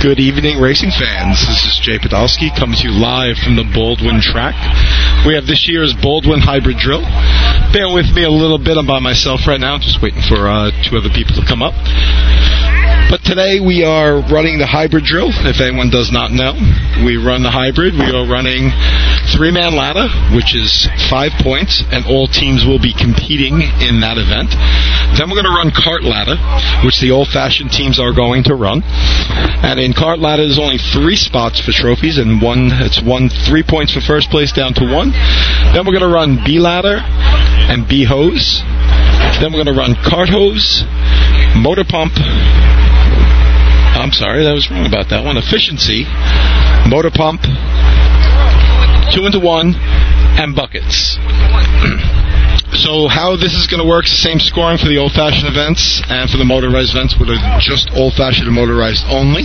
Good evening, racing fans. This is Jay Podolsky coming to you live from the Baldwin track. We have this year's Baldwin Hybrid Drill. Bear with me a little bit. I'm by myself right now, just waiting for uh, two other people to come up. But today we are running the hybrid drill. If anyone does not know, we run the hybrid. We are running three man ladder, which is five points, and all teams will be competing in that event. Then we're going to run cart ladder, which the old fashioned teams are going to run. And in cart ladder, there's only three spots for trophies, and one it's one three points for first place down to one. Then we're going to run B ladder and B hose. Then we're going to run cart hose, motor pump, I'm sorry, that was wrong about that one. Efficiency, motor pump, two into one, and buckets. so how this is going to work is the same scoring for the old-fashioned events and for the motorized events, which are just old-fashioned and motorized only.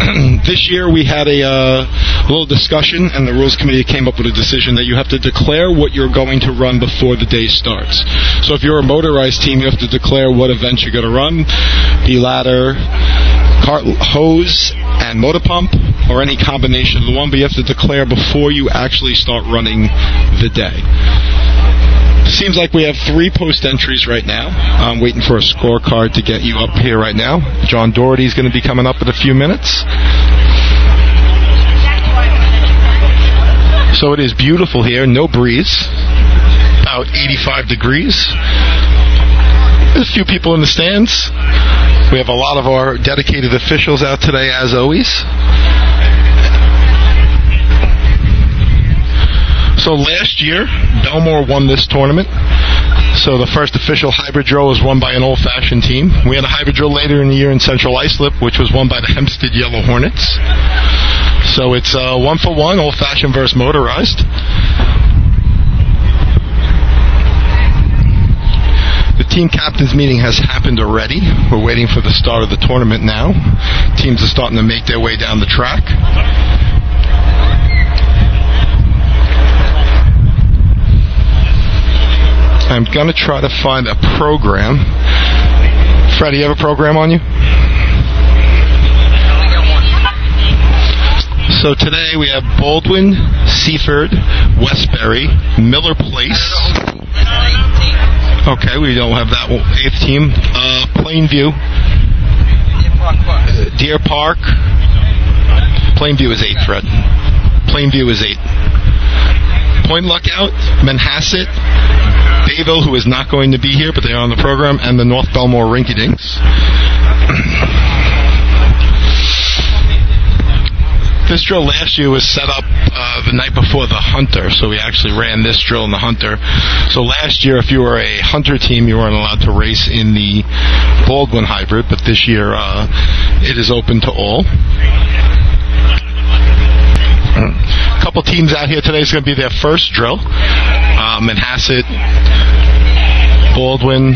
this year we had a uh, little discussion, and the rules committee came up with a decision that you have to declare what you're going to run before the day starts. So if you're a motorized team, you have to declare what events you're going to run, the ladder, cart hose, and motor pump, or any combination of the one. But you have to declare before you actually start running the day. Seems like we have three post entries right now. I'm waiting for a scorecard to get you up here right now. John Doherty is going to be coming up in a few minutes. So it is beautiful here, no breeze, about 85 degrees. There's a few people in the stands. We have a lot of our dedicated officials out today, as always. So last year, Belmore won this tournament. So the first official hybrid drill was won by an old-fashioned team. We had a hybrid drill later in the year in Central Islip, which was won by the Hempstead Yellow Hornets. So it's uh, one for one, old-fashioned versus motorized. The team captains meeting has happened already. We're waiting for the start of the tournament now. Teams are starting to make their way down the track. I'm going to try to find a program. Freddie, you have a program on you? So today we have Baldwin, Seaford, Westbury, Miller Place. Okay, we don't have that eighth team. Uh, Plainview, Deer Park. Plainview is eight, Fred. Plainview is eight. Point Lookout, Manhasset, Bayville, who is not going to be here, but they are on the program, and the North Belmore Rinky Dinks. this drill last year was set up uh, the night before the Hunter, so we actually ran this drill in the Hunter. So last year, if you were a Hunter team, you weren't allowed to race in the Baldwin Hybrid, but this year uh, it is open to all. A couple teams out here today is going to be their first drill. Uh, Manhasset, Baldwin,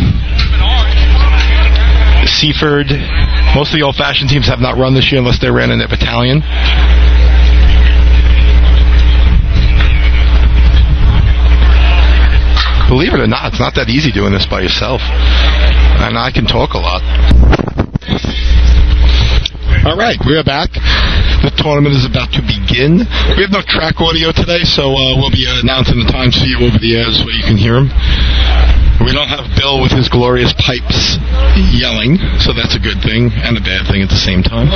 Seaford. Most of the old-fashioned teams have not run this year unless they ran in their battalion. Believe it or not, it's not that easy doing this by yourself. And I can talk a lot. All right, we're back. The tournament is about to begin. We have no track audio today, so uh, we'll be announcing the times for you over the air so you can hear them. We don't have Bill with his glorious pipes yelling, so that's a good thing and a bad thing at the same time.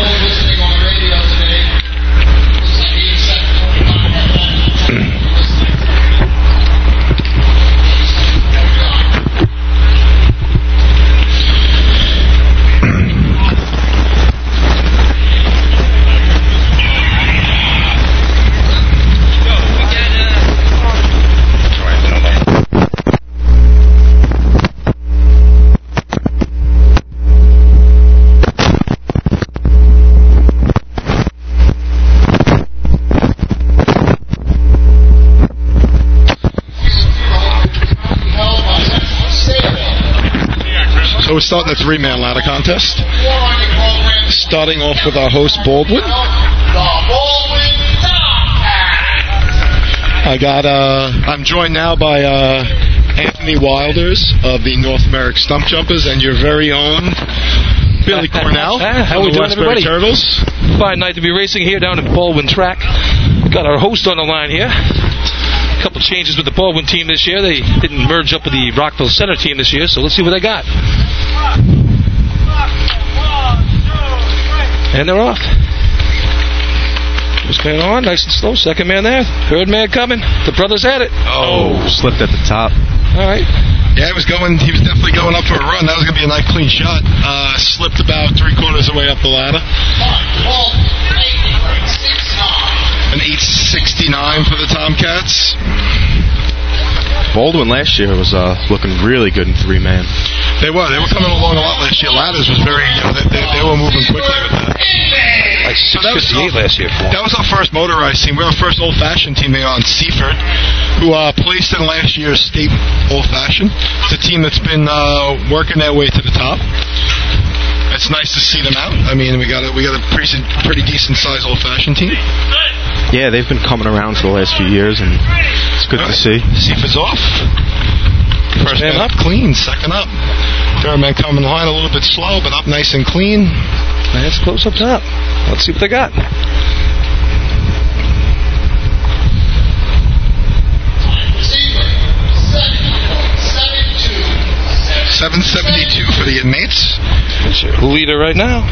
So we're starting a three-man ladder contest. Starting off with our host Baldwin. I got. Uh, I'm joined now by uh, Anthony Wilders of the North American Stump Jumpers and your very own Billy Cornell. How from we doing, Westbury everybody? Turtles. Fine night to be racing here down in Baldwin Track. Got our host on the line here. A couple changes with the Baldwin team this year. They didn't merge up with the Rockville Center team this year, so let's see what they got. And they're off. First man on, nice and slow. Second man there. Third man coming. The brothers at it. Oh, slipped at the top. All right. Yeah, he was going. He was definitely going up for a run. That was going to be a nice clean shot. Uh, slipped about three quarters of the way up the ladder. An 869 for the Tomcats. Baldwin last year was uh, looking really good in three man. They were. They were coming along a lot last year. Ladders was very. You know, they, they, they were moving quickly with that. Like that was 658 last year for That was our first motorized team. We were our first old fashioned team there on Seaford, who uh, placed in last year's state old fashioned. It's a team that's been uh, working their way to the top. It's nice to see them out. I mean, we got a, we got a pretty, pretty decent sized old fashioned team. Yeah, they've been coming around for the last few years, and it's good to see. Seaford's off. First Man up clean, second up. Third man coming line a little bit slow, but up nice and clean. That's close up top. Let's see what they got. 772 for the inmates. That's your leader right now.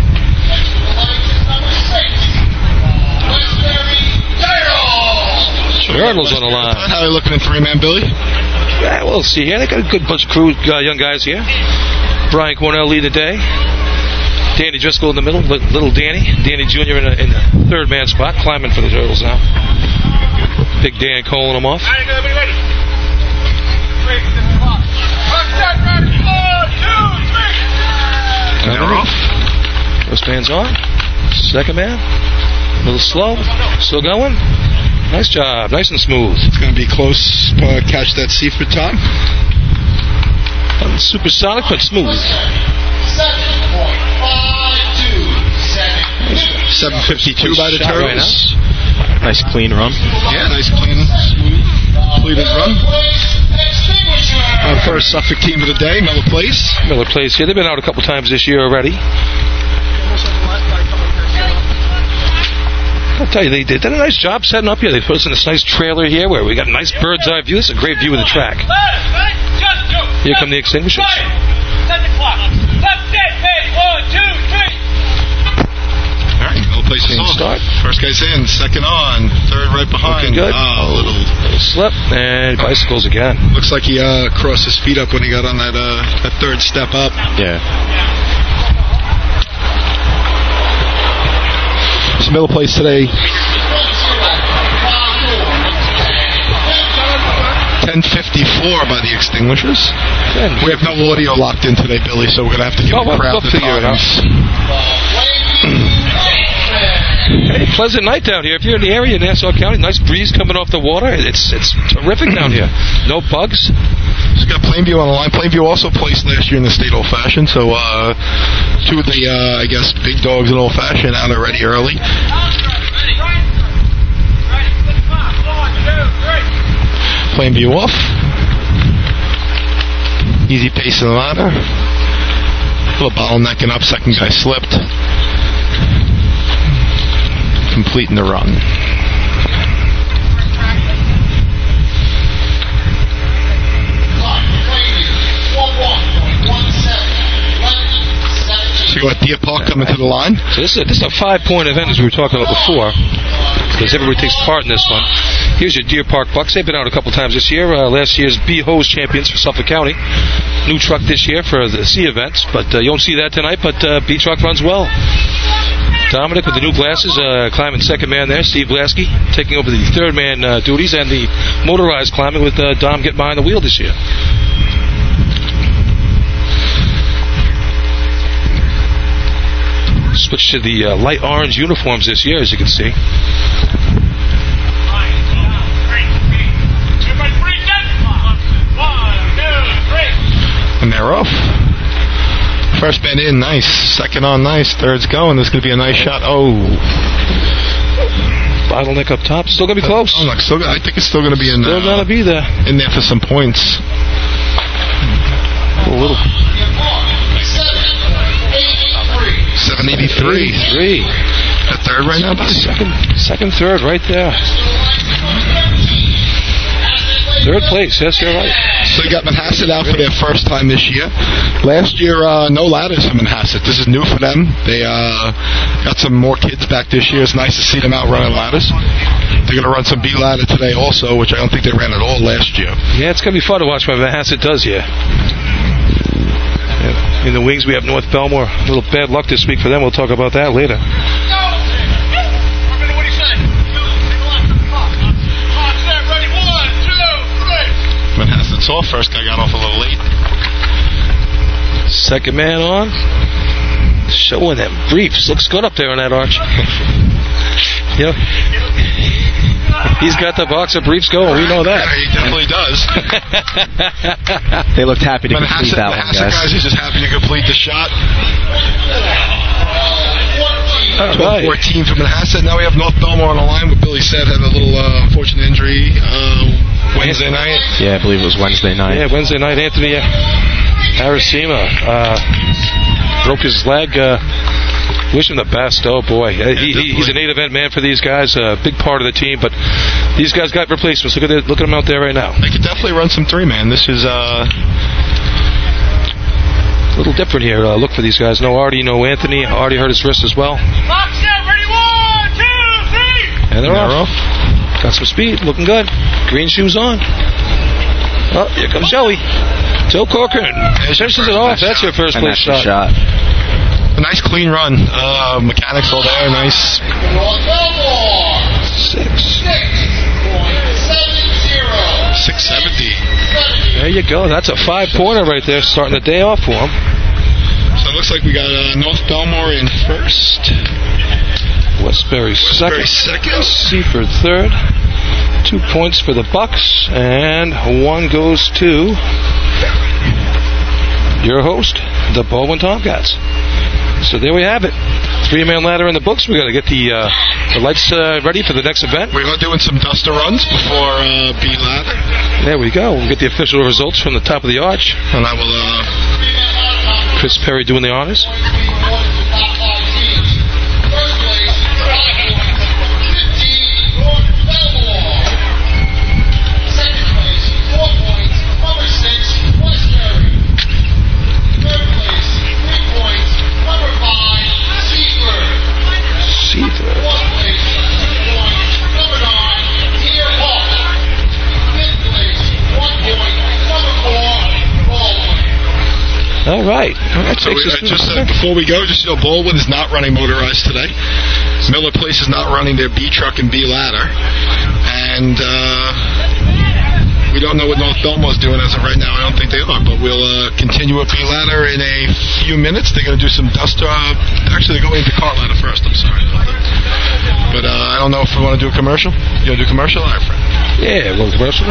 Turtles on the line. How are they looking in three man, Billy? Yeah, we'll see here. They got a good bunch of crew, uh, young guys here. Brian Cornell lead the day. Danny Driscoll in the middle, little Danny. Danny Jr. in, a, in the third man spot, climbing for the Turtles now. Big Dan calling them off. They're off. First man's on. Second man. A little slow. Still going. Nice job. Nice and smooth. It's going to be close. Uh, catch that Seaford top. Supersonic, but smooth. 752 by the Shot right Turtles. Nice clean run. Yeah, nice clean, smooth, completed run. Our first Suffolk team of the day, Miller Place. Miller Place here. They've been out a couple times this year already. I'll tell you, they did, did a nice job setting up here. They put us in this nice trailer here where we got a nice bird's eye view. This is a great view of the track. Here come the extinguishers. All right, Miller Place on. start. First guy's in, second on, third right behind. Looking good. Ah, a little. Little slip and bicycles again. Looks like he uh, crossed his feet up when he got on that uh, that third step up. Yeah. So Miller Place today. 1054 by the extinguishers. We have no audio locked in today, Billy, so we're gonna have to give Oh, the well, crowd we'll the figure times. Hey, pleasant night down here. If you're in the area, in Nassau County, nice breeze coming off the water. It's it's terrific down here. No bugs. Just got Plainview on the line. Plainview also placed last year in the state old fashioned, so uh, two of the uh, I guess big dogs in old fashioned out already early. Plainview off. Easy pace in the ladder. A little bottlenecking up. Second guy slipped. Completing the run. So you got Deer Park coming to the line. So this is a, this is a five point event as we were talking about before, because everybody takes part in this one. Here's your Deer Park Bucks. They've been out a couple times this year. Uh, last year's B Hose champions for Suffolk County. New truck this year for the C events, but uh, you won't see that tonight. But uh, B truck runs well. Dominic with the new glasses, uh, climbing second man there. Steve Lasky taking over the third man uh, duties and the motorized climbing with uh, Dom getting behind the wheel this year. Switch to the uh, light orange uniforms this year, as you can see. And they're off. First man in, nice. Second on, nice. Third's going. This to be a nice shot. Oh, Bottleneck up top. Still gonna be close. Oh, look, still, I think it's still going to be in, there. Still uh, gonna be there. in there for some points. A little. 783. Three. The third right now, buddy? Second, second, third, right there. Third place. Yes, you're right. So you got Manhasset out for their first time this year. Last year, uh, no ladders for Manhasset. This is new for them. They uh, got some more kids back this year. It's nice to see them out running ladders. They're going to run some B ladder today also, which I don't think they ran at all last year. Yeah, it's going to be fun to watch what Manhasset does here. In the wings, we have North Belmore. A little bad luck this week for them. We'll talk about that later. Off. First guy got off a little late. Second man on. Showing them briefs. Looks good up there on that arch. yeah. He's got the box of briefs going. We know that. Yeah, he definitely does. They looked happy to complete Manhasset, that one, Manhasset guys. guys are just happy to complete the shot. All right. 14 for Manhasset. Now we have North Belmore on the line. What Billy said had a little uh, unfortunate injury uh, Wednesday night. Yeah, I believe it was Wednesday night. Yeah, Wednesday night, Anthony Arasima uh, broke his leg. Uh, wish him the best. Oh boy, Uh, he, he, he's an eight event man for these guys. A big part of the team, but these guys got replacements. Look at it, look at them out there right now. They could definitely run some three man. This is uh, A little different here. Uh, look for these guys. No Artie, no Anthony. Artie hurt his wrist as well, Box set, ready, one, two, three. and they're, they're off. Got some speed, looking good. Green shoes on. Oh, here comes Joey. Joe Corcoran. Finishes it off. That's your first place shot. shot. A nice clean run. Uh, mechanics all there. Nice. North Belmore, Six. six point seven zero. 670. There you go. That's a five pointer right there, starting the day off for him. So it looks like we got uh, North Belmore in first. Westbury second. second. Seaford third. Two points for the Bucks, and one goes to your host, the Baldwin Tomcats. So there we have it. Three man ladder in the books. We got to get the uh, the lights uh, ready for the next event. We're doing some duster runs before uh, B ladder, There we go. We'll get the official results from the top of the arch. and I will. Uh, Chris Perry doing the honors. All right. That so we, uh, just uh, before we go, just you know, Baldwin is not running motorized today. Miller Place is not running their B truck and B ladder, and uh, we don't know what North Belmore's doing as of right now. I don't think they are, but we'll uh, continue with B ladder in a few minutes. They're going to do some duster. Uh, actually, they're going into cart ladder first. I'm sorry. But uh, I don't know if we want to do a commercial. You want to do commercial? All right, friend. Yeah, well, commercial.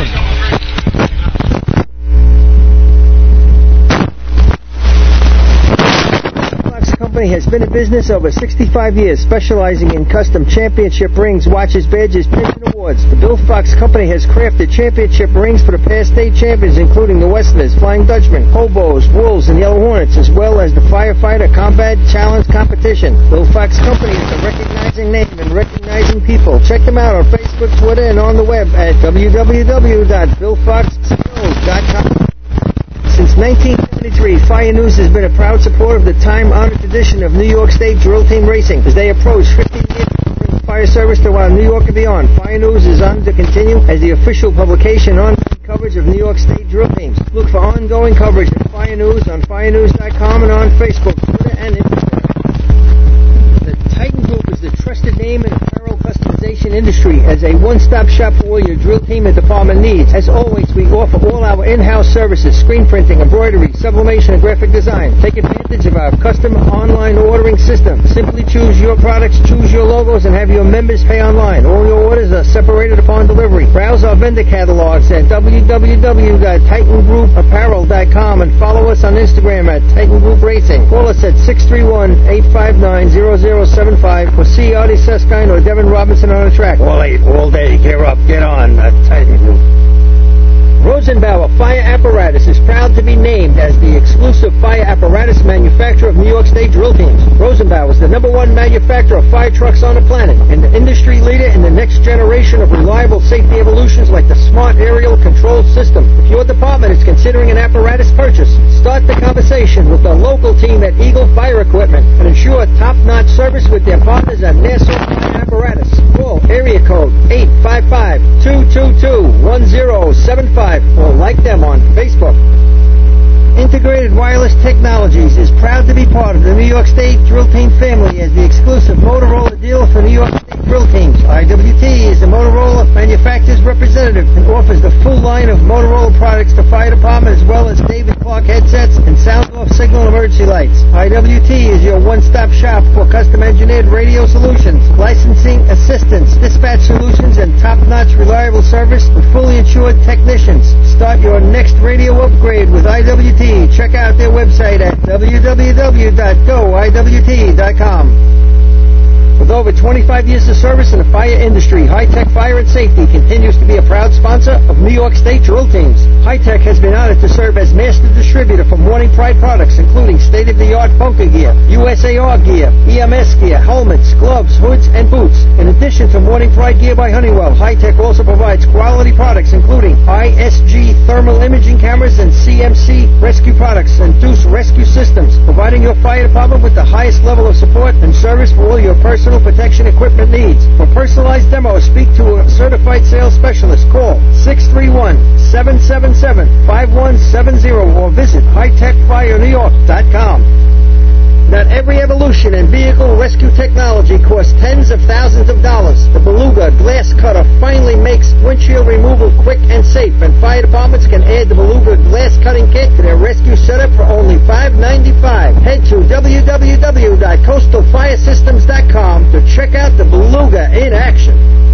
Fox Company has been in business over 65 years, specializing in custom championship rings, watches, badges, pins, and awards. The Bill Fox Company has crafted championship rings for the past state champions, including the Westerners, Flying Dutchman, Hobos, Wolves, and Yellow Hornets, as well as the Firefighter Combat Challenge Competition. Bill Fox Company is a recognizing name and recognizing people. Check them out on Facebook, Twitter, and on the web at www.billfoxco.com. Since 1973, Fire News has been a proud supporter of the time-honored tradition of New York State drill team racing. As they approach 50 years of fire service to our New York and beyond, Fire News is on to continue as the official publication on coverage of New York State drill teams. Look for ongoing coverage at Fire News on firenews.com and on Facebook, Twitter, and Instagram. Titan Group is the trusted name in apparel customization industry as a one-stop shop for all your drill team and department needs. As always, we offer all our in-house services, screen printing, embroidery, sublimation, and graphic design. Take advantage of our custom online ordering system. Simply choose your products, choose your logos, and have your members pay online. All your orders are separated upon delivery. Browse our vendor catalogs at www.titangroupapparel.com and follow us on Instagram at Titan Group Racing. Call us at 631-859-0075 or see Artie Seskine or Devin Robinson on the track. All eight, all day. Gear up, get on. At Titan. Rosenbauer Fire Apparatus is proud to be named as the exclusive fire apparatus manufacturer of New York State drill teams. Rosenbauer is the number one manufacturer of fire trucks on the planet and the industry leader in the next generation of reliable safety evolutions like the Smart Aerial Control System. If your department is considering an apparatus purchase, start the conversation with the local team at Eagle Fire Equipment and ensure top-notch service with their partners at Nassau Fire Apparatus. Call area code 855-222-1075 or like them on Facebook. Integrated Wireless Technologies is proud to be part of the New York State Drill Team family as the exclusive Motorola dealer for New York State Drill Teams. IWT is the Motorola manufacturer's representative and offers the full line of Motorola products to fire department as well as David Clark headsets and sound off signal emergency lights. IWT is your one-stop shop for custom engineered radio solutions, licensing assistance, dispatch solutions, and top-notch reliable service with fully insured technicians. Start your next radio upgrade with IWT. Check out their website at www.goiwt.com. With over 25 years of service in the fire industry, High Tech Fire and Safety continues to be a proud sponsor of New York State drill teams. High Tech has been honored to serve as master distributor for Morning Pride products, including state-of-the-art bunker gear, USAR gear, EMS gear, helmets, gloves, hoods, and boots. In addition to Morning Pride gear by Honeywell, High Tech also provides quality products, including ISG thermal imaging cameras and CMC rescue products and Deuce rescue systems, providing your fire department with the highest level of support and service for all your personal protection equipment needs. For personalized demos, speak to a certified sales specialist. Call 631-777-5170 or visit hightechfirenewyork.com. Not every evolution in vehicle rescue technology costs tens of thousands of dollars. The Beluga Glass Cutter finally makes windshield removal quick and safe, and fire departments can add the Beluga Glass Cutting Kit to their rescue setup for only $5.95. Head to www.coastalfiresystems.com to check out the Beluga in action.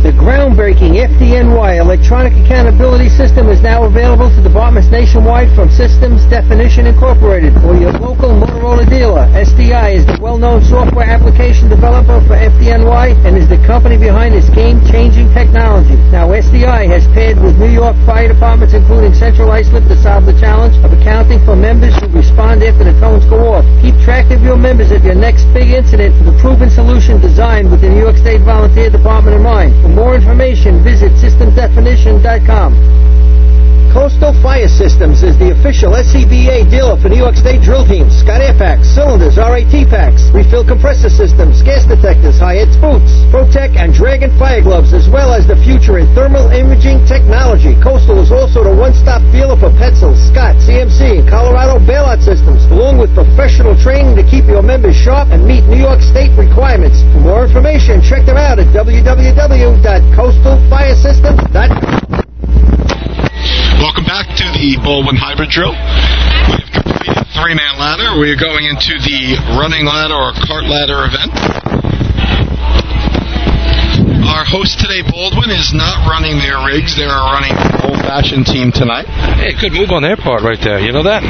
The groundbreaking FDNY electronic accountability system is now available to departments nationwide from Systems Definition Incorporated or your local Motorola dealer. SDI is the well-known software application developer for FDNY and is the company behind this game-changing technology. Now SDI has paired with New York fire departments including Central Islip to solve the challenge of accounting for members who respond after the tones go off. Keep track of your members at your next big incident with a proven solution designed with the New York State Volunteer Department in mind. For more information, visit systemdefinition.com. Coastal Fire Systems is the official SCBA dealer for New York State drill teams. Scott Air Packs, cylinders, RAT packs, refill compressor systems, gas detectors, Hyatt's boots, Protec and Dragon fire gloves, as well as the future in thermal imaging technology. Coastal is also the one-stop dealer for Petzl, Scott, CMC, and Colorado bailout systems, along with professional training to keep your members sharp and meet New York State requirements. For more information, check them out at www.coastalfiresystems.com. Welcome back to the Baldwin Hybrid Drill. We have completed the three-man ladder. We are going into the running ladder or cart ladder event. Our host today, Baldwin, is not running their rigs. They are running the old-fashioned team tonight. Hey, good move on their part right there. You know that?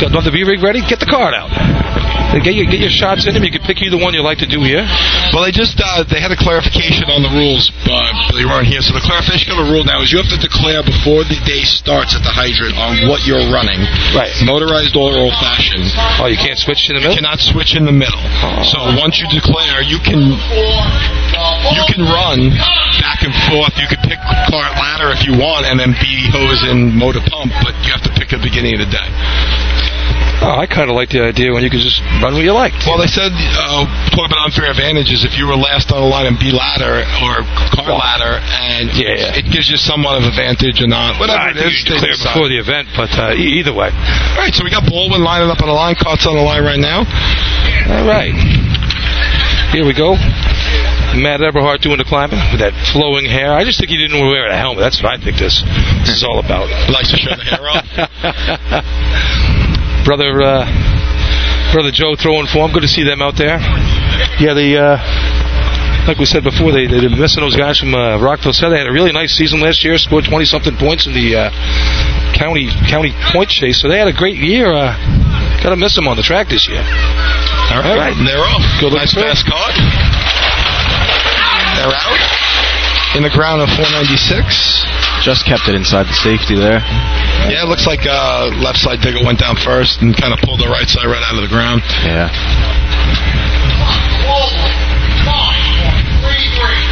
Got want the B rig ready? Get the card out. Get your get your shots in them. You can pick either one you like to do here. Well, they just uh, they had a clarification on the rules, but they weren't here. So the clarification of the rule now is you have to declare before the day starts at the hydrant on what you're running. Right. Motorized or old-fashioned. Oh, you can't switch in the You middle. cannot switch in the middle. So once you declare, you can you can run back and forth. You could pick cart ladder if you want, and then B hose and motor pump, but you have to pick at the beginning of the day. Oh, I kind of like the idea when you can just run what you like. Well, they said uh, talk about unfair advantages. If you were last on the line in B ladder or car ladder, and Yeah, it gives you somewhat of advantage or not, whatever I it is. you they declare decide. before the event, but uh, e- either way. All right, so we got Baldwin lining up on the line. Cart's on the line right now. All right. Here we go. Matt Eberhart doing the climbing with that flowing hair. I just think he didn't wear a helmet. That's what I think this, this is all about. Likes to show the hair off. Brother, uh, brother Joe throwing form. Good to see them out there. Yeah, the uh, like we said before, they they're missing those guys from uh, Rockville. Said they had a really nice season last year. Scored twenty something points in the uh, county county point chase. So they had a great year. Uh, Got to miss them on the track this year. All right, All right. and they're off. Good nice looking fast card. They're out. In the ground of 496. Just kept it inside the safety there. Yeah, it looks like uh, left side digger went down first and kind of pulled the right side right out of the ground. Yeah. Nine, three, three.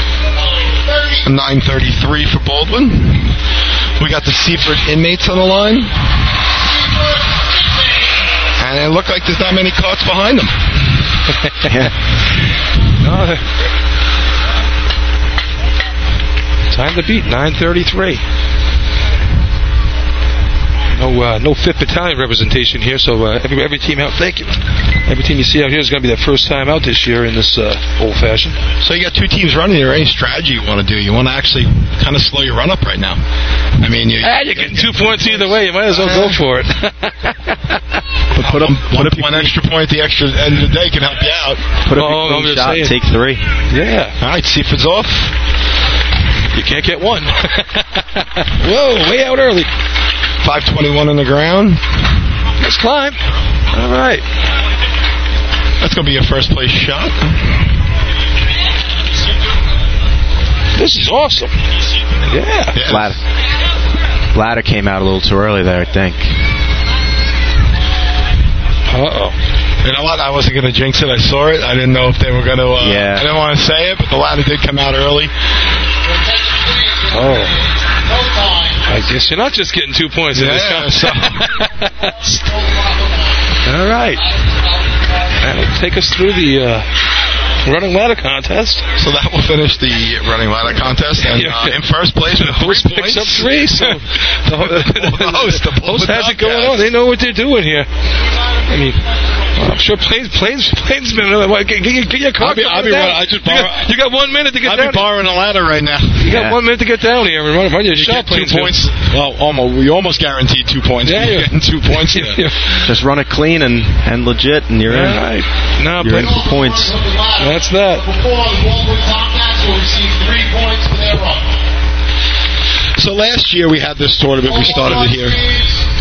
933 for Baldwin. We got the Seaford inmates on the line. And it looked like there's not many carts behind them. yeah. No. Time to beat 933. No, uh, no fifth battalion representation here. So uh, every every team out. Thank you. Every team you see out here is going to be their first time out this year in this uh, old fashioned. So you got two teams running. Is there any strategy you want to do? You want to actually kind of slow your run up right now. I mean, you, Ah, you're getting two points either way. You might as well go for it. But put up, one, put up, one extra point at the extra end of the day can help you out. put up Oh, your I'm clean shot saying. take three. yeah. All right, See if it's off. You can't get one. Whoa, way out early. 521 on the ground. Let's climb. All right. That's going to be your first place shot. This is awesome. Yeah. Yeah. Ladder. Ladder came out a little too early there, I think. Uh oh. You know what? I wasn't going to jinx it. I saw it. I didn't know if they were going to. Uh, Yeah. I didn't want to say it, but the ladder did come out early. Oh. I guess you're not just getting two points in this Yeah, contest. All right. That'll take us through the uh, running ladder contest. So that will finish the running ladder contest. And Yeah. uh, in first place with three Host points. picks up three, so the, ho- The host, the host has it going on. They know what they're doing here. I mean, well, I'm sure planes, planes, plainsmen. uh, Get, get, get your car. I'll be- I'll be down. right- I just you, got, you got one minute to get down. I'll down. be borrowing a ladder right now. you got Yeah. one minute to get down here and run, run your You shot get two plane points. Well, almost. We almost guaranteed two points. Yeah, you're getting two points. Yeah. there. Just run it clean and, and legit, and you're All in. right. Now, You're in for points. That's that. So last year we had this tournament. We started it here.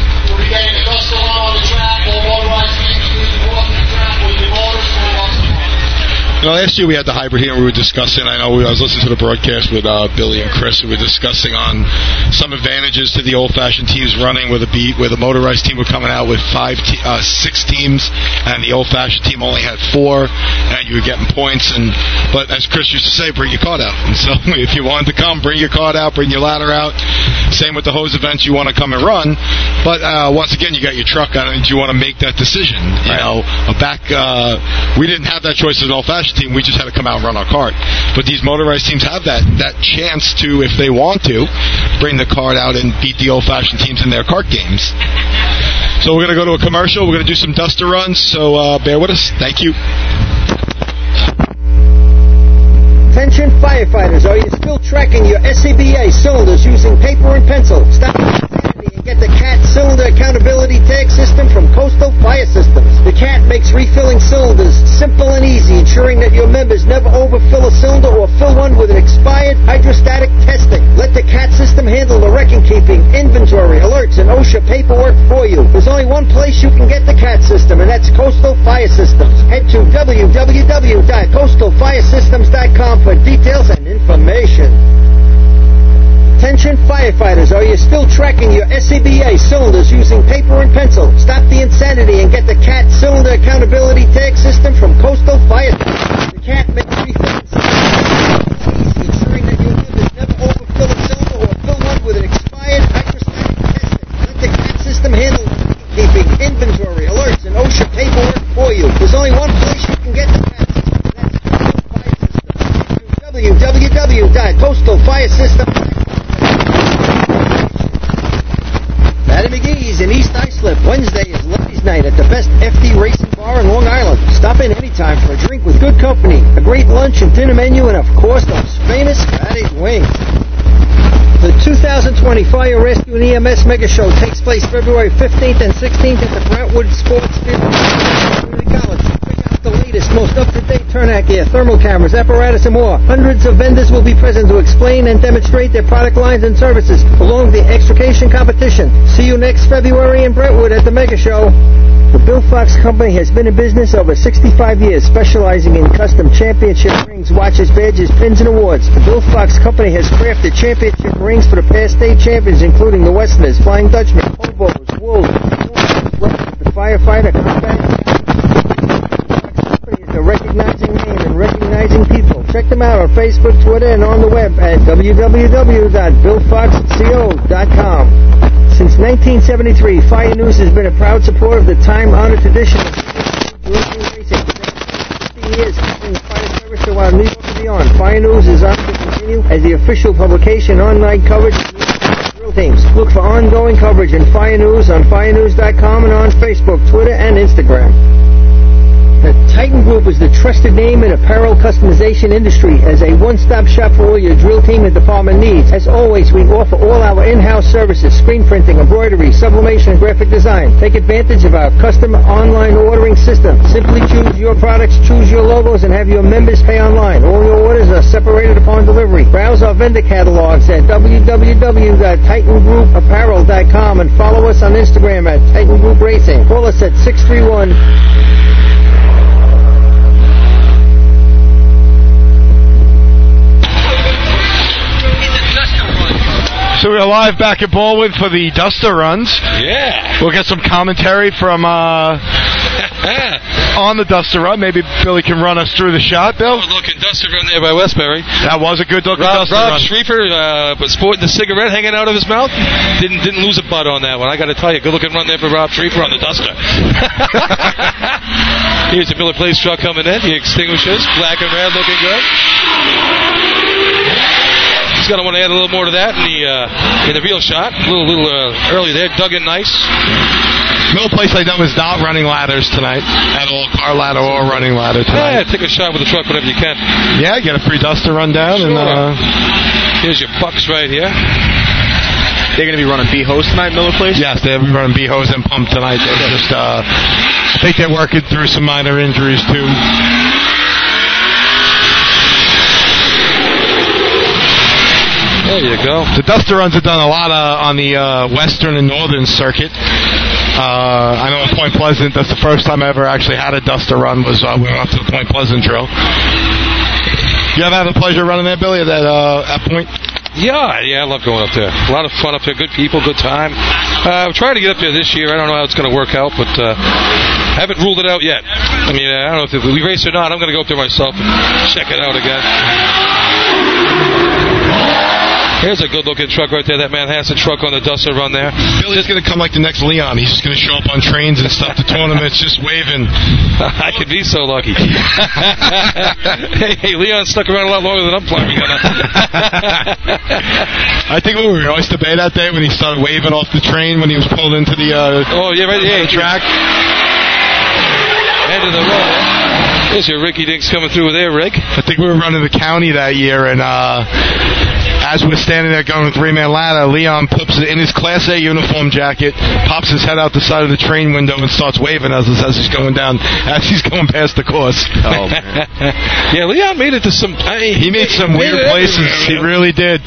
You know, last year we had the hybrid here, and we were discussing. I know we, I was listening to the broadcast with uh, Billy and Chris, and we were discussing on some advantages to the old-fashioned teams running with a beat, where the motorized team were coming out with five, te- uh, six teams, and the old-fashioned team only had four, and you were getting points. And but as Chris used to say, bring your card out. And so if you wanted to come, bring your card out, bring your ladder out. Same with the hose events. You want to come and run, but uh, once again, you got your truck out, and you want to make that decision. You know, back uh, we didn't have that choice as an team. We just had to come out and run our cart. But these motorized teams have that that chance to, if they want to, bring the cart out and beat the old-fashioned teams in their cart games. So we're going to go to a commercial. We're going to do some duster runs. So uh, bear with us. Thank you. Attention firefighters, are you still tracking your SCBA cylinders using paper and pencil? Stop get the CAT Cylinder Accountability Tag System from Coastal Fire Systems. The CAT makes refilling cylinders simple and easy, ensuring that your members never overfill a cylinder or fill one with an expired hydrostatic testing. Let the CAT system handle the record keeping, inventory, alerts, and OSHA paperwork for you. There's only one place you can get the CAT system, and that's Coastal Fire Systems. Head to www.coastalfiresystems.com for details and information. Attention firefighters, are you still tracking your SCBA cylinders using paper and pencil? Stop the insanity and get the CAT Cylinder Accountability Tag System from Coastal Fire. The CAT makes cylinders easy, ensuring that your members never overfill a cylinder or fill one with an expired hydrostatic testing. Let the CAT system handle keeping, inventory, alerts, and OSHA paperwork for you. There's only one place you can get the CAT system, that's Coastal Fire Systems. www.coastalfiresystems.com. Fatty McGee's in East Islip. Wednesday is Ladies Night at the best FD Racing Bar in Long Island. Stop in anytime for a drink with good company, a great lunch and dinner menu, and of course those famous Fatty's Wings. The 2020 Fire Rescue and EMS Mega Show takes place February 15th and 16th at the Brentwood Sports Field Community College. The latest, most up-to-date turnout gear, thermal cameras, apparatus, and more. Hundreds of vendors will be present to explain and demonstrate their product lines and services, along the extrication competition. See you next February in Brentwood at the Mega Show. The Bill Fox Company has been in business over 65 years, specializing in custom championship rings, watches, badges, pins, and awards. The Bill Fox Company has crafted championship rings for the past state champions, including the Westerners, Flying Dutchman, Hobos, Wolves, the Firefighter, Combat. Company is a recognizing name and recognizing people. Check them out on Facebook, Twitter, and on the web at www.billfoxco.com. Since 1973, Fire News has been a proud supporter of the time-honored tradition of racing. For 50 years, covering fire service throughout New York and beyond. Fire News is on to continue as the official publication online coverage of drill teams. Look for ongoing coverage in Fire News on firenews.com and on Facebook, Twitter, and Instagram. The Titan Group is the trusted name in apparel customization industry as a one-stop shop for all your drill team and department needs. As always, we offer all our in-house services, screen printing, embroidery, sublimation, and graphic design. Take advantage of our custom online ordering system. Simply choose your products, choose your logos, and have your members pay online. All your orders are separated upon delivery. Browse our vendor catalogs at www.titangroupapparel.com and follow us on Instagram at Titan Group Racing. Call us at 631 So we're live back at Baldwin for the Duster runs. Yeah. We'll get some commentary from uh, on the Duster run. Maybe Billy can run us through the shot, Bill. Good looking duster run there by Westbury. That was a good looking Rob, Duster Rob run. Schriefer uh, was sporting the cigarette hanging out of his mouth. Didn't didn't lose a butt on that one. I got to tell you, good looking run there for Rob Schriefer on the duster. Here's the Miller Place truck coming in. He extinguishes. black and red, looking good. He's going to want to add a little more to that in the uh, in the real shot. A little little uh, early there, dug in nice. Miller Place I know is not running ladders tonight at all. Car ladder or running ladder Yeah, take a shot with the truck whenever you can. Yeah, get a free Duster run down and. Sure. Uh, Here's your bucks right here. They're going to be running B hose tonight, Miller Place. Yes, they'll be running B hose and pump tonight. They're just, uh, I think they're working through some minor injuries too. There you go. The Duster runs have done a lot uh, on the uh, western and northern circuit. Uh, I know at Point Pleasant, that's the first time I ever actually had a Duster run was uh, we went out to the Point Pleasant drill. You ever have the pleasure of running there, Billy, at that uh, at Point? Yeah, yeah, I love going up there. A lot of fun up there. Good people, good time. Uh, I'm trying to get up there this year. I don't know how it's going to work out, but uh, haven't ruled it out yet. I mean, I don't know if we race or not. I'm going to go up there myself and check it out again. Here's a good-looking truck right there. That Manhasset truck on the Duster run there. Billy's going to come like the next Leon. He's just going to show up on trains and stuff to tournaments, just waving. I could be so lucky. hey, hey, Leon stuck around a lot longer than I'm planning on. I think we were in Oyster Bay that day when he started waving off the train when he was pulled into the uh, oh, yeah, right there. the track. End of the road. There's your Rinky Dinks coming through there, Rick. I think we were running the county that year, and uh, as we're standing there going three man ladder, Leon puts it in his Class A uniform jacket, pops his head out the side of the train window, and starts waving as, as he's going down, as he's going past the course. Oh, yeah, Leon made it to some. I mean, He made some made weird places. He really did.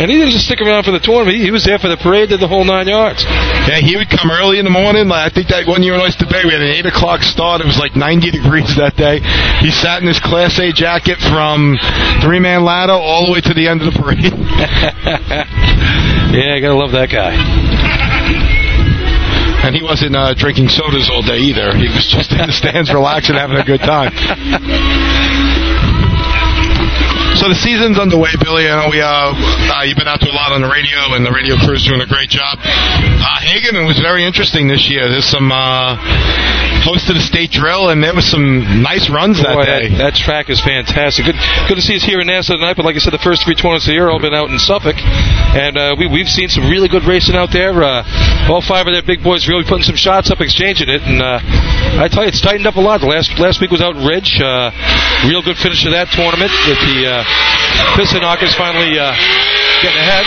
And he didn't just stick around for the tournament. He, he was there for the parade, did the whole nine yards. Yeah, he would come early in the morning. Like, I think that one year in Oyster Bay, we had an 8 o'clock start. It was like 90 degrees that day. He sat in his Class A jacket from three man ladder all the way to the end of the parade. yeah, I gotta love that guy. And he wasn't uh, drinking sodas all day either. He was just in the stands relaxing, having a good time. So the season's underway, Billy. I know we uh, uh, you've been out to a lot on the radio, and the radio crew's doing a great job. Uh, Hagerman was very interesting this year. There's some uh, hosted a state drill, and there was some nice runs that day. that, that track is fantastic. Good, good to see us here in Nassau tonight. But like I said, the first three tournaments of the year all been out in Suffolk, and uh, we, we've seen some really good racing out there. Uh, all five of their big boys really putting some shots up, exchanging it, and uh, I tell you, it's tightened up a lot. The last last week was out in Ridge. Uh, real good finish to that tournament with the Piston Knockers finally uh, getting ahead.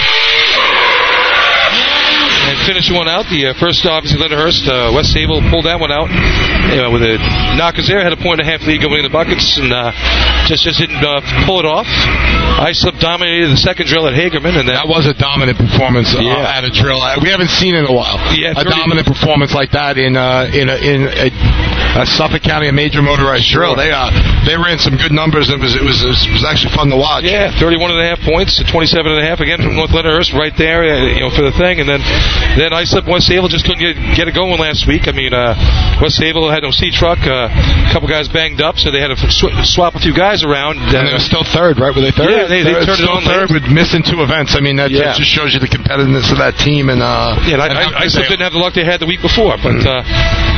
And finish one out. The uh, first, obviously, Lindenhurst, uh, West Sayville pulled that one out. You know, with the knockers there, had a point and a half lead going in the buckets, and uh, just just didn't uh, pull it off. Islip dominated the second drill at Hagerman, and then That was a dominant performance uh, Yeah. at a drill. Uh, We haven't seen it in a while. Yeah, a 30 dominant performance like that in uh, in a, in a, a Suffolk County, a major motorized drill. They uh, they ran some good numbers. and It was it was it was actually fun to watch. Yeah, 31 and a half points to 27 and a half again from North Lindenhurst right there, uh, you know, for the thing. And then then Islip West Sayville just couldn't get, get it going last week. I mean, uh, West Sayville had no C truck, uh, a couple guys banged up, so they had to sw- swap a few guys around. And they Uh, were still third, right? Were they third? Yeah, they- they turned it on third late. with missing two events. I mean, that, Yeah. that just shows you the competitiveness of that team. And uh, yeah, and I, and I, good Islip didn't have the luck they had the week before, but uh,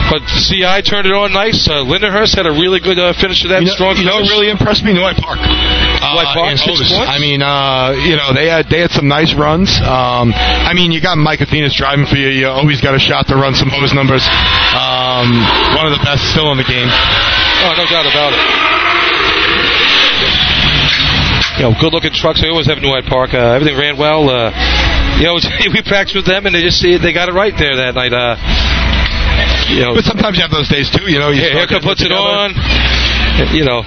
but CI turned it on nice. Uh, Lindenhurst had a really good uh, finish to that. You know, strong you know what really impressed me? Noy Park. White Park, six Host. points? I mean, uh, you know, they had they had some nice runs. Um, I mean, you got Mike Athena's driving for you. You always got a shot to run some hose numbers. Um, one of the best still in the game. Oh, no doubt about it. You know, good looking trucks. They always have New Hyde Park. Uh, everything ran well. Uh, you know, we practiced with them, and they just they got it right there that night. Uh, you know, But sometimes you have those days too. You know, you yeah, haircut puts it together. on. You know,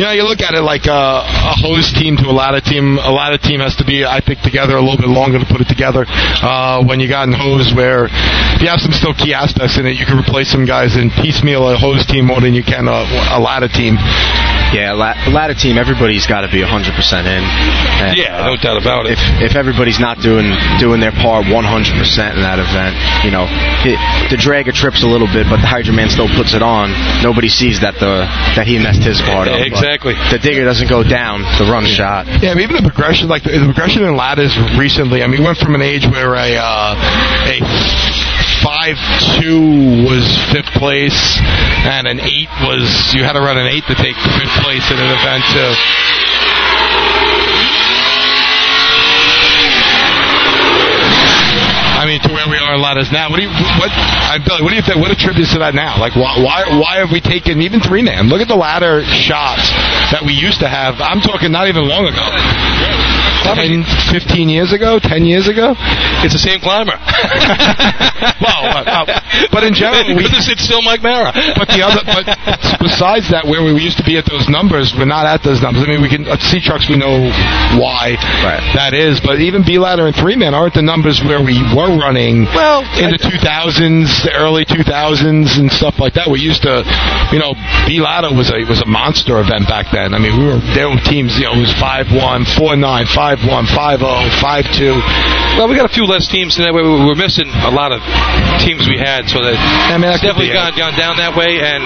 You know, you look at it like uh, a hose team to a ladder team. A ladder team has to be, I think, together a little bit longer to put it together. Uh, when you got in hose, where if you have some still key aspects in it, you can replace some guys and piecemeal a hose team more than you can a, a ladder team. Yeah, la- ladder team. Everybody's got to be 100 percent in. And, yeah, uh, no doubt about it. if if everybody's not doing doing their part 100% in that event, you know, it, the dragger trips a little bit, but the Hydra man still puts it on. Nobody sees that the that he messed his part up. but Exactly. The digger doesn't go down the run shot. Yeah, but even the progression, like the, the progression in ladders recently. I mean, we went from an age where a uh, a five two was fifth place, and an eight was you had to run an eight to take fifth place in an event too. I mean, to where we are a in ladders now. What do you what? I Billy, what do you think? What attributes to that now? Like, why why why have we taken even three man? Look at the ladder shots that we used to have. I'm talking not even long ago. 10, 15 years ago, 10 years ago. It's the same climber. well, uh, uh, but in general, we, it's, it's still Mike Mara. but the other, but besides that, where we used to be at those numbers, we're not at those numbers. I mean, we can at C trucks, we know why Right. that is, but even B ladder and three man aren't the numbers where we were running. Well, in the 2000s, the early 2000s, and stuff like that. We used to, you know, B ladder was a was a monster event back then. I mean, we were there were teams, you know, it was five one, four nine, five one, five zero, five two. Well, we got a few less teams than that. way. We're missing a lot of teams we had, so that I mean, that it's definitely gone, gone down that way. And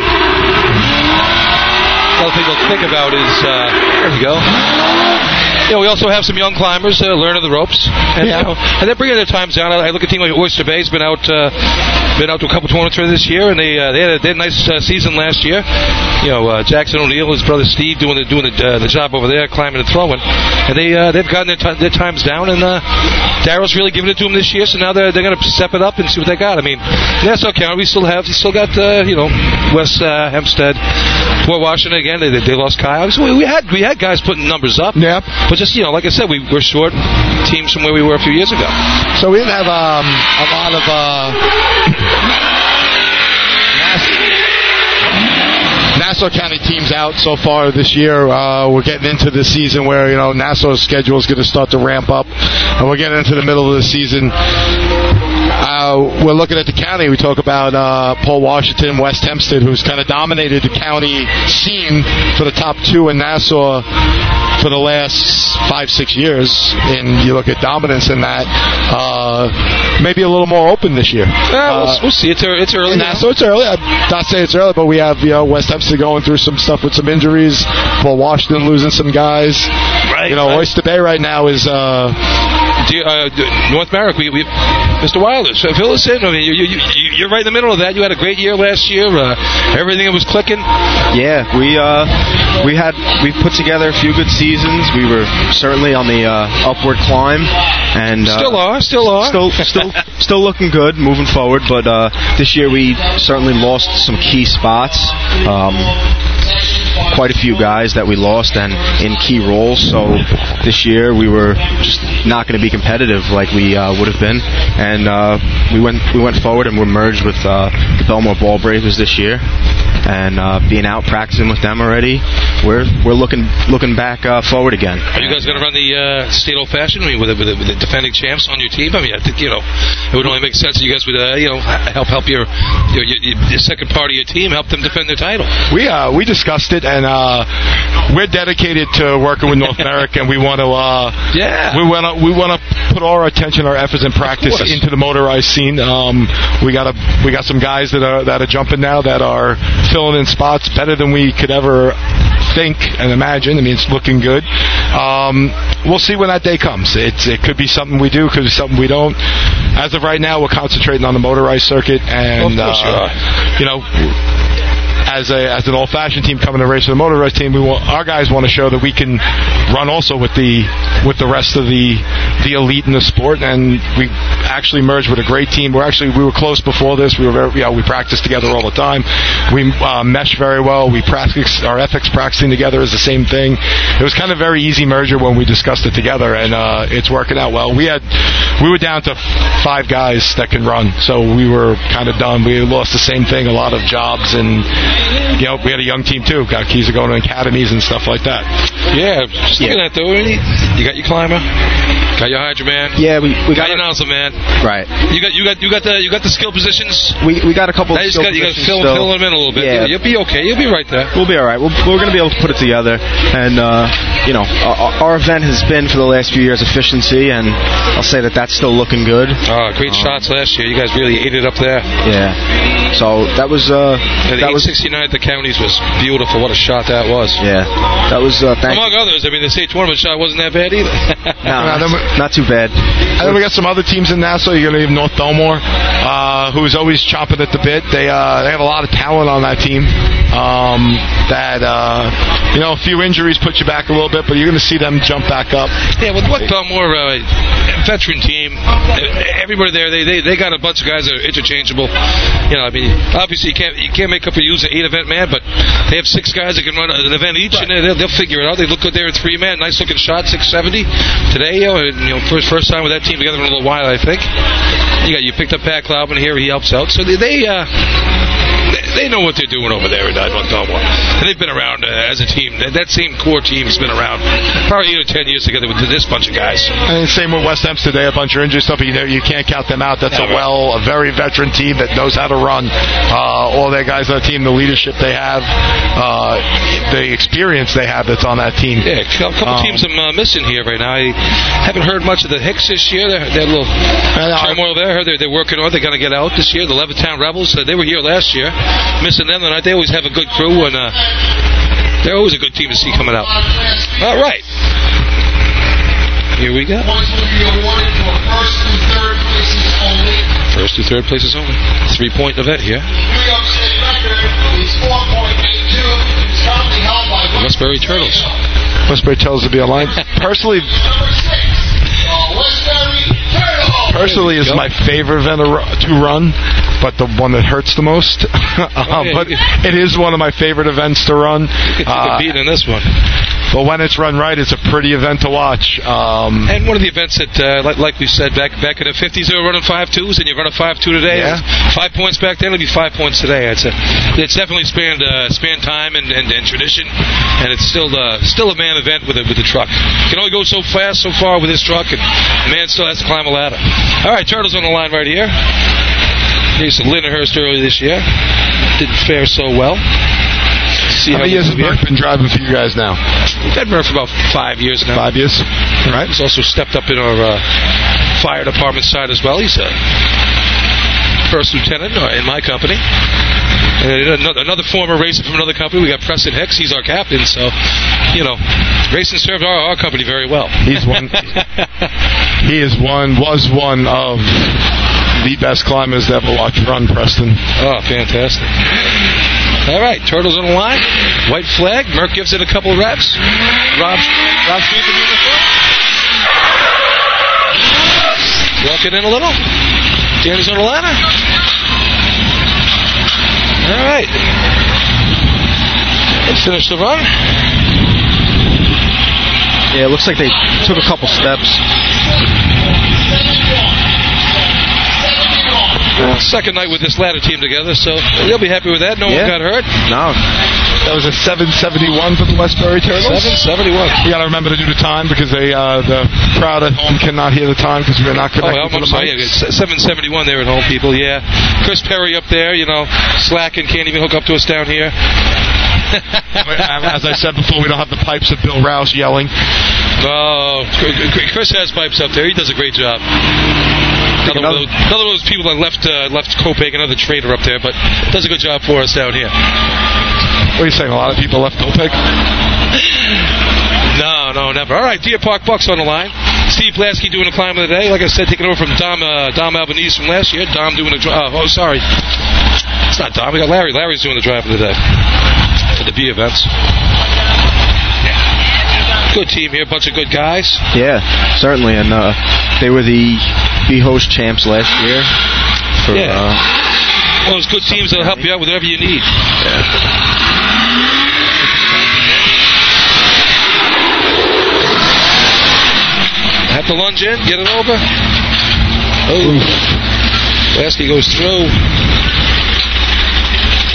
another thing to think about is uh, there we go. You know, we also have some young climbers uh, learning the ropes, and, Yeah. you know, and they're bringing their times down. I I look at a team like Oyster Bay's been out, uh, been out to a couple tournaments for this year, and they uh, they had a, they had a nice uh, season last year. You know, uh, Jackson O'Neill, his brother Steve, doing the doing the, uh, the job over there, climbing and throwing, and they uh, they've gotten their, ti their times down, and uh, Daryl's really giving it to them this year. So now they're they're going to step it up and see what they got. I mean, Nassau County, we still have, we still got uh, you know West uh, Hempstead, Port Washington again. They, they lost Kyle. So we, we had we had guys putting numbers up. Yep. But just you know, like I said, we we're short teams from where we were a few years ago. So we didn't have um, a lot of uh, Nassau County teams out so far this year. Uh, we're getting into the season where you know Nassau's schedule is going to start to ramp up, and we're getting into the middle of the season. Uh, we're looking at the county. We talk about uh, Port Washington, West Hempstead, who's kind of dominated the county scene for the top two in Nassau for the last five, six years. And you look at dominance in that, uh, maybe a little more open this year. Uh, we'll, Uh, we'll see. It's, it's early. in now. Nassau, it's early. I'm not saying it's early, but we have you know West Hempstead going through some stuff with some injuries. Port Washington losing some guys. Right, You know, right. Oyster Bay right now is. Uh, Do you- uh, North Merrick, we, we, Mr. Wilder, so fill. I mean, you, you, you, you're right in the middle of that. You had a great year last year. Uh, everything was clicking. Yeah, we uh, we had we put together a few good seasons. We were certainly on the uh, upward climb, and uh, Still are, still are. still still still looking good moving forward. But uh, this year we certainly lost some key spots. Um, quite a few guys that we lost and in key roles. So this year we were just not going to be competitive like we uh, would have been, and uh, we went we went forward and we're merged with uh, the Belmore Ball Breakers this year, and uh, being out practicing with them already, we're we're looking looking back uh, forward again. Are you guys going to run the uh, state old fashioned? I mean, with the, with, the, with the defending champs on your team? I mean, I think you know it would only make sense that you guys would uh, you know help help your your, your your second part of your team help them defend their title. We uh, we discussed it, and uh, we're dedicated to working with North Merrick, and we want to uh, Yeah. we want to we want to put all our attention, our efforts, and practice into the motorized scene. Um, we got a we got some guys that are that are jumping now that are filling in spots better than we could ever think and imagine. I mean, it's looking good. Um, we'll see when that day comes. It's it could be something we do, could be something we don't. As of right now, we're concentrating on the motorized circuit, and Well, of course you uh, are. you know, as a as an old fashioned team coming to race with a motorized team, we want our guys want to show that we can run also with the with the rest of the the elite in the sport, and we actually merged with a great team. We're actually we were close before this. We were very, you know, we practiced together all the time. We uh, mesh very well. We practice our ethics practicing together is the same thing. It was kind of very easy merger when we discussed it together, and uh, it's working out well. We had we were down to five guys that can run, so we were kind of done. We lost the same thing, a lot of jobs, and you know we had a young team too. Got keys to going to academies and stuff like that. Yeah, just looking at though, you got your climber, got your hydro man, Yeah, we, we got got your nozzle man. right. You got you got you got the you got the skill positions. We, we got a couple. Now of you just skill got you got to positions fill fill them in a little bit. Yeah. You'll be okay. You'll be right there. We'll be all right. We'll, we're going to be able to put it together. And, uh, you know, our, our event has been for the last few years efficiency, and I'll say that that's still looking good. Oh, great shots last year. You guys really ate it up there. Yeah. So that was, uh, And the that was, 869 at the counties was beautiful. What a shot that was. yeah, that was, uh, thank Among others, I mean, the state tournament shot wasn't that bad either. No, Yeah, then we- not too bad. And then we got some other teams in Nassau. You're going to have North Belmore, uh, who's always chomping at the bit. They uh, they have a lot of talent on that team. Um, that uh, you know, a few injuries put you back a little bit, but you're going to see them jump back up. yeah, with what Belmore, uh, veteran team, everybody there, they, they they got a bunch of guys that are interchangeable. You know, I mean, obviously you can't you can't make up for using eight event man, but they have six guys that can run an event each, and they'll, they'll figure it out. They look good there at three man, nice looking shot, six seventy today. You know, you know, first first time with that team together in a little while, I think. You got you picked up Pat Cloudman here, he helps out. So they, they uh. They, they know what they're doing over there in Belmore. And they've been around uh, as a team. That, that same core team has been around probably eight or ten years together with this bunch of guys. And same with West Hempstead. They have a bunch of injury stuff. But you know, you can't count them out. That's a well, a very veteran team that knows how to run. Uh, all their guys on the team, the leadership they have, uh, the experience they have that's on that team. Yeah, a couple Um, teams I'm uh, missing here right now. I haven't heard much of the Hicks this year. They're, they're a little turmoil there. I heard they're, they're working on. They're going to get out this year. The Levittown Rebels. Uh, they were here last year. Missing them tonight. They always have a good crew, and uh, they're always a good team to see coming out. All right. Here we go. Points will be awarded for first and third places only. First to third places only. Three point event here. New York State record is 4.82. It's currently held by Westbury Turtles. Westbury tells to be online. Personally, personally is my favorite event to run, but the one that hurts the most. Uh, but it is one of my favorite events to run. You could take Uh, a beat in this one. But when it's run right, it's a pretty event to watch. Um, And one of the events that, uh, like, like we said back back in the 50s, they were running five twos, and you run a five two today. Yeah. Five points back then, it'll be five points today. It's a, it's definitely spanned uh, spanned time and, and, and tradition, and it's still uh, still a man event with a, with the truck. You can only go so fast, so far with this truck, and man still has to climb a ladder. All right, Turtles on the line right here. Here's Lindenhurst earlier this year. Didn't fare so well. See how many years has Murph been driving for you guys now? We've had Murph for about five years now. Five years. Right. He's also stepped up in our uh, fire department side as well. He's a first lieutenant uh, in my company. And another, another former racer from another company. We got Preston Hicks. He's our captain. So, you know, racing served our, our company very well. He's one. he is one. Was one of the best climbers to ever watch run. Preston. Oh, fantastic. All right, Turtles on the line. White flag. Merck gives it a couple reps. Rob, Rob Street in uniform. Walking in a little. Danny's on the ladder. All right. And finish the run. Yeah, it looks like they took a couple steps. Second night with this ladder team together, so they'll be happy with that. No Yeah. one got hurt. No, That was a 771 for the Westbury Turtles. 771. You got to remember to do the time because they uh, the crowd at home cannot hear the time because we're not Oh, connected I'm, to I'm the sorry. Yeah, 771 there at home, people. Yeah. Chris Perry up there, you know, slacking, can't even hook up to us down here. As I said before, we don't have the pipes of Bill Rouse yelling. Oh, Chris has pipes up there. He does a great job. Another, one, of those, another one of those people that left uh, left Copac, another trader up there, but does a good job for us down here. What are you saying? A lot of people left Copac? No, no, never. All right, Deer Park Bucks on the line. Steve Blasky doing a climb of the day. Like I said, taking over from Dom uh, Dom Albanese from last year. Dom doing a drive. Oh, sorry. It's not Dom. We got Larry. Larry's doing the drive of the day for the B events. Good team here, bunch of good guys. yeah, certainly, and uh, they were the B host champs last year. For, Yeah. uh, One of those good teams that'll help you out with whatever you need. Have to lunge in, get it over. Oh, Lasky goes through.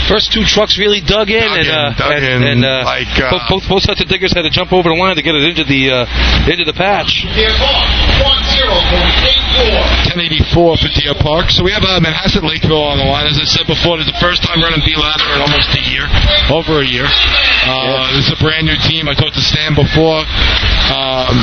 First two trucks really dug in, Dug and, in, uh, dug and, in and, uh, like, uh, both, both both sets of diggers had to jump over the line to get it into the uh, into the patch. Deer Park, 1-0, 1084 for Deer Park. So we have uh, Manhasset Lakeville on the line. As I said before, it's the first time running B ladder in almost a year, over a year. Uh, This is a brand new team. I talked to Stan before. Um,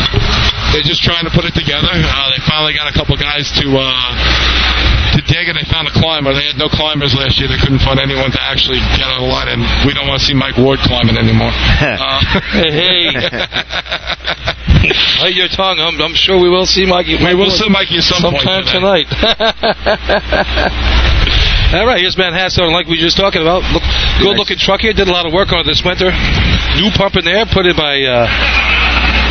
they're just trying to put it together. Uh, they finally got a couple guys to uh, to dig, and they found a climber. They had no climbers last year. They couldn't find anyone to actually get on the line, and we don't want to see Mike Ward climbing anymore. Uh, Hey, Hold your tongue. I'm, I'm sure we will see Mikey. we will see Mikey at some point sometime today. tonight. All right, here's Manhasset, like we were just talking about. Look, good looking truck here. Did a lot of work on it this winter. New pump in there, put in by uh,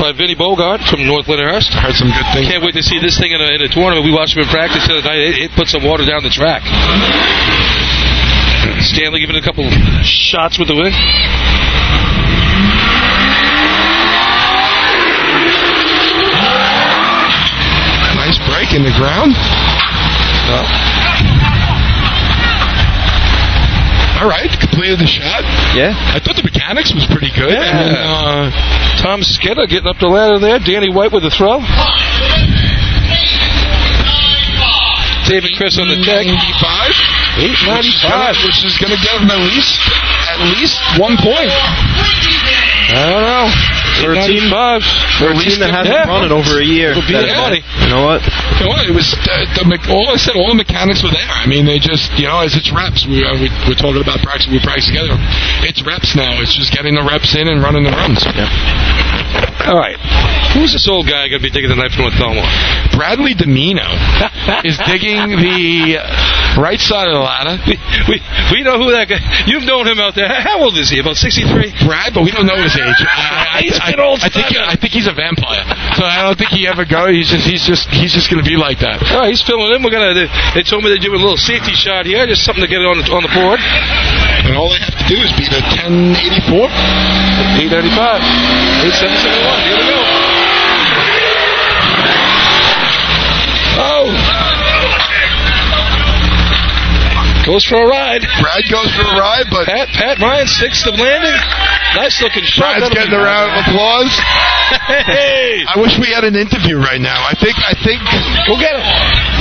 by Vinny Bogart from North Lindenhurst. Heard some good things. Can't wait to see this thing in a, in a tournament. We watched him in practice the other night. It, it put some water down the track. Stanley giving it a couple shots with the wing. Nice break in the ground. All right, completed the shot. yeah, I thought the mechanics was pretty good. I mean, uh, Tom Skinner getting up the ladder there. Danny White with the throw. David Chris on the deck. 85, which is gonna, 895. which is going to give him at least at least one point. I don't know. 13 895. for a that hasn't Yeah. run in over a year. It'll be that- the money. You know what? Know what, it was uh, the, all I said. All the mechanics were there. I mean, they just you know, as it's reps. We uh, we we're talking about practice. We practice together. It's reps now. It's just getting the reps in and running the runs. All right. Who's this old guy going to be digging the knife from with Belmont? Bradley Domino is digging the right side of the ladder. We, we, we know who that guy You've known him out there. How old is he? About 63? Brad, but we don't know his age. I, I, He's I, been old I think. I think he's a vampire. So I don't think he ever goes. He's just he's just he's just going to be like that. All right, he's filling in. We're gonna. They told me they're doing a little safety shot here, just something to get it on the, on the board. And all they have to do is beat a 1084. 895, 8771. Here we go. Oh. Goes for a ride. Brad goes for a ride, but Pat Pat Ryan sticks the landing. Nice looking shot. Brad's That'll getting a round of applause. Hey, I wish we had an interview right now. I think I think go get him.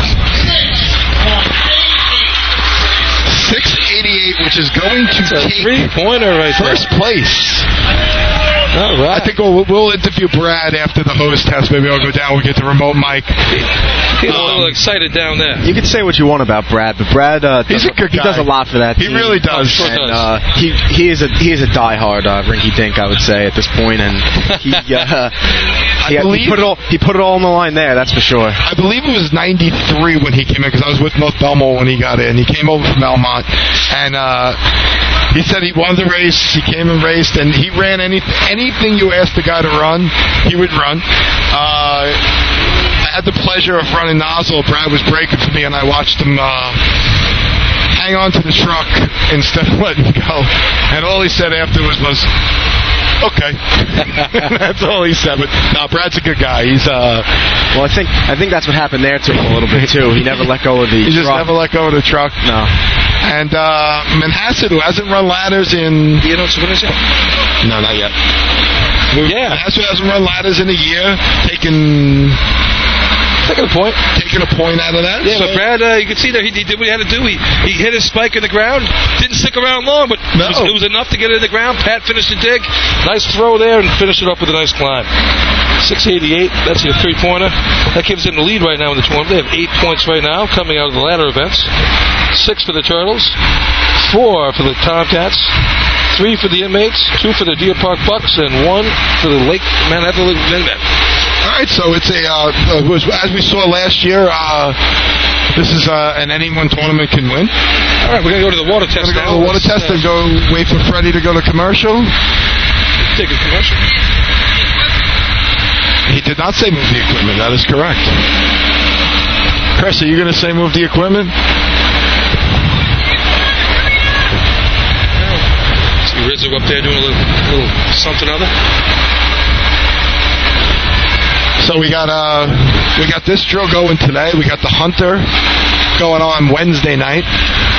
688, which is going to take Three pointer right first place. All right. I think we'll, we'll interview Brad after the host test. Maybe I'll go down. We'll get the remote mic. He's a little excited down there. You can say what you want about Brad, but Brad uh, He's does, a good he guy. does a lot for that He team. really does. sure and does. uh, he he is a he is a diehard uh, rinky dink, I would say at this point, and he uh, he, he put it all he put it all on the line there. That's for sure. I believe it was 93 when he came in because I was with North Belmont when he got in. He came over from Belmont and uh, he said he wanted to race. He came and raced and he ran any, anything you asked the guy to run, he would run. Uh, I had the pleasure of running nozzle. Brad was braking for me and I watched him. Uh, hang on to the truck instead of letting go. And all he said afterwards was, "Okay." that's all he said. But no, Brad's a good guy. He's uh, Well, I think I think that's what happened there to him a little bit too. He never let go of the he just truck. never let go of the truck. no. And uh, Manhasset, who hasn't run ladders in You know, so what is it? no, not yet. Yeah. Manhasset hasn't run ladders in a year, taking Taking a point. taking a point out of that. Yeah, So- but Brad, uh, you can see there, he, he did what he had to do. He, he hit his spike in the ground. Didn't stick around long, but No. it, was, it was enough to get it in the ground. Pat finished the dig. Nice throw there and finished it up with a nice climb. 688. That's your three pointer. That gives them the lead right now in the tournament. They have eight points right now coming out of the ladder events. Six for the Turtles, four for the Tomcats, three for the inmates, two for the Deer Park Bucks, and one for the Lake Manhattan. All right, so it's a uh, uh, was, as we saw last year. Uh, this is uh, an anyone tournament can win. All right, we're gonna go to the water test Gonna go to the water test uh, and go wait for Freddie to go to commercial. Take a commercial. He did not say move the equipment. That is correct. Chris, are you going to say move the equipment? See Rizzo up there doing a little, little something other. So we got uh we got this drill going today. We got the Hunter going on Wednesday night.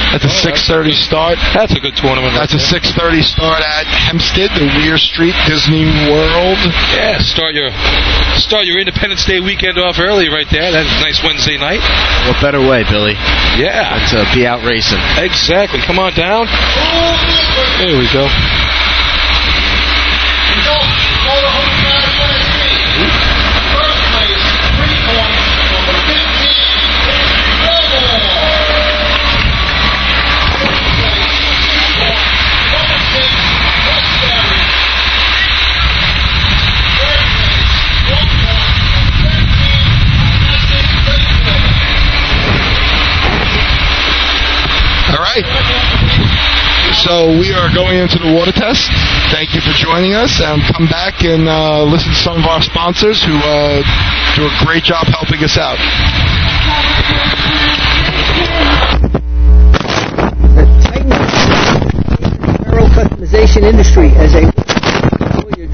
That's a Oh, six thirty start. That's a good tournament. That's a six thirty start at Hempstead, the Weir Street Disney World. Yeah, start your start your Independence Day weekend off early right there. That's a nice Wednesday night. What better way, Billy, Yeah, to be out racing? exactly. Come on down. There we go. Right. So we are going into the water test. Thank you for joining us, and come back and uh, listen to some of our sponsors who uh, do a great job helping us out. The customization industry as a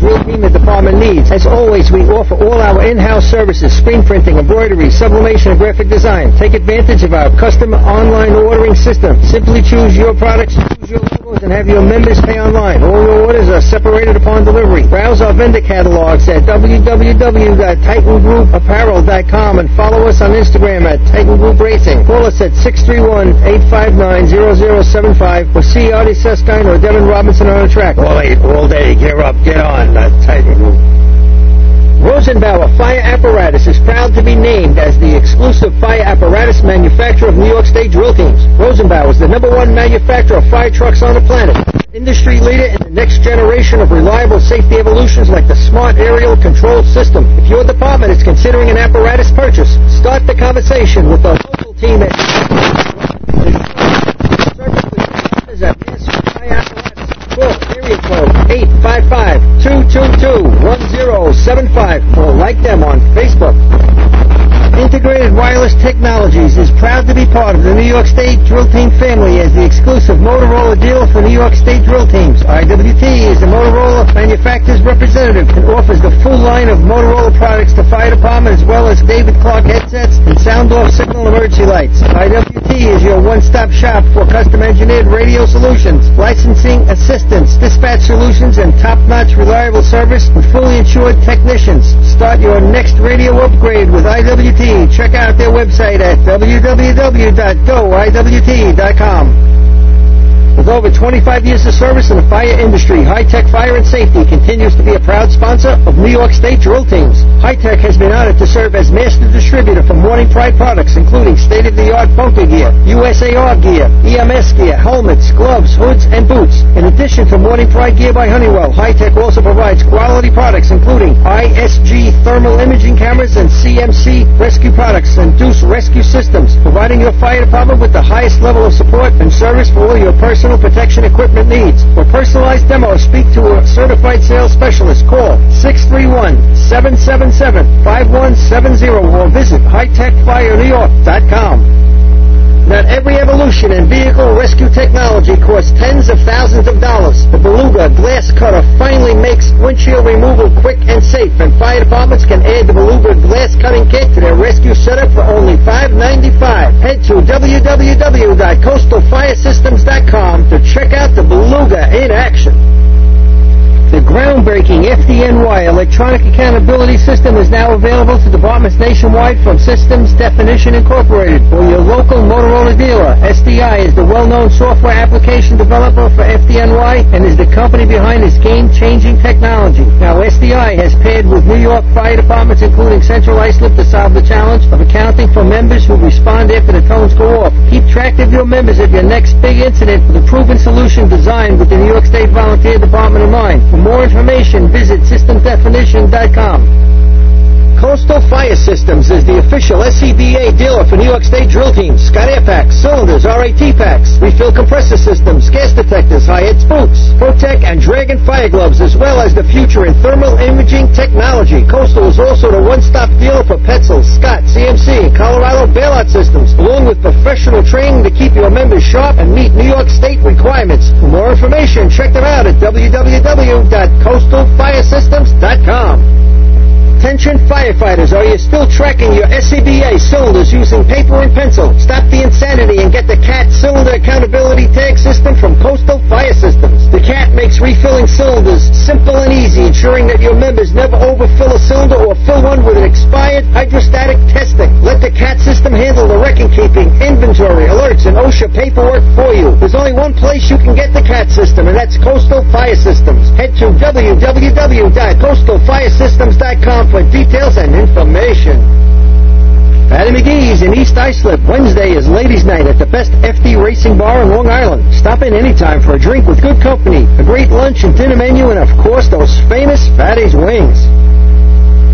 drill department needs. As always, we offer all our in-house services, screen printing, embroidery, sublimation, and graphic design. Take advantage of our custom online ordering system. Simply choose your products, choose your logos, and have your members pay online. All your orders are separated upon delivery. Browse our vendor catalogs at www.titangroupapparel.com and follow us on Instagram at Titan Group Racing. Call us at 631-859-0075 or see Artie Seskine or Devin Robinson on the track. All eight, all day. Get up, get on. Group. Rosenbauer Fire Apparatus is proud to be named as the exclusive fire apparatus manufacturer of New York State drill teams. Rosenbauer is the number one manufacturer of fire trucks on the planet. Industry leader in the next generation of reliable safety evolutions like the smart aerial control system. If your department is considering an apparatus purchase, start the conversation with the local team at Call area code 855-222-1075 or like them on Facebook. Integrated Wireless Technologies is proud to be part of the New York State Drill Team family as the exclusive Motorola dealer for New York State drill teams. IWT is the Motorola manufacturer's representative and offers the full line of Motorola products to fire department as well as David Clark headsets and sound off signal emergency lights. IWT is your one-stop shop for custom engineered radio solutions, licensing assistance, dispatch solutions, and top-notch reliable service with fully insured technicians. Start your next radio upgrade with IWT. Check out their website at www.goiwt.com. With over 25 years of service in the fire industry, High Tech Fire and Safety continues to be a proud sponsor of New York State drill teams. High Tech has been honored to serve as master distributor for Morning Pride products, including state-of-the-art bunker gear, USAR gear, EMS gear, helmets, gloves, hoods, and boots. In addition to Morning Pride gear by Honeywell, High Tech also provides quality products, including ISG thermal imaging cameras and CMC rescue products and Deuce rescue systems, providing your fire department with the highest level of support and service for all your personal protection equipment needs. For personalized demos, speak to a certified sales specialist. Call 631-777-5170 or visit hightechfirenewyork.com. About every evolution in vehicle rescue technology costs tens of thousands of dollars. The Beluga Glass Cutter finally makes windshield removal quick and safe, and fire departments can add the Beluga Glass Cutting Kit to their rescue setup for only $5.95. Head to www.coastalfiresystems.com to check out the Beluga in action. The groundbreaking FDNY electronic accountability system is now available to departments nationwide from Systems Definition Incorporated or your local Motorola dealer. SDI is the well-known software application developer for FDNY and is the company behind this game-changing technology. Now, SDI has paired with New York fire departments, including Central Islip, to solve the challenge of accounting for members who respond after the tones go off. Keep track of your members at your next big incident with a proven solution designed with the New York State Volunteer Department in mind. More information, visit systemdefinition.com. Coastal Fire Systems is the official SCBA dealer for New York State drill teams. Scott Air Packs, cylinders, RAT packs, refill compressor systems, gas detectors, high-head spooks, Protec and Dragon fire gloves, as well as the future in thermal imaging technology. Coastal is also the one-stop dealer for Petzl, Scott, CMC, and Colorado bailout systems, along with professional training to keep your members sharp and meet New York State requirements. For more information, check them out at www.coastalfiresystems.com. Attention firefighters, are you still tracking your SCBA cylinders using paper and pencil? Stop the insanity and get the CAT Cylinder Accountability Tag System from Coastal Fire Systems. The CAT makes refilling cylinders simple and easy, ensuring that your members never overfill a cylinder or fill one with an expired hydrostatic testing. Let the CAT system handle the record keeping, inventory, alerts, and OSHA paperwork for you. There's only one place you can get the CAT system, and that's Coastal Fire Systems. Head to www.coastalfiresystems.com for details and information. Fatty McGee's in East Islip. Wednesday is ladies' night at the best FD Racing Bar in Long Island. Stop in anytime for a drink with good company, a great lunch and dinner menu, and of course those famous Fatty's wings.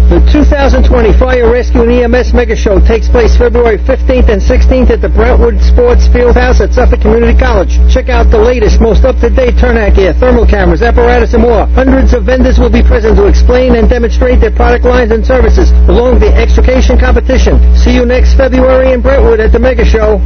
The 2020 Fire Rescue and EMS Mega Show takes place February 15th and 16th at the Brentwood Sports Field House at Suffolk Community College. Check out the latest, most up-to-date turnout gear, thermal cameras, apparatus, and more. Hundreds of vendors will be present to explain and demonstrate their product lines and services, along with the extrication competition. See you next February in Brentwood at the Mega Show.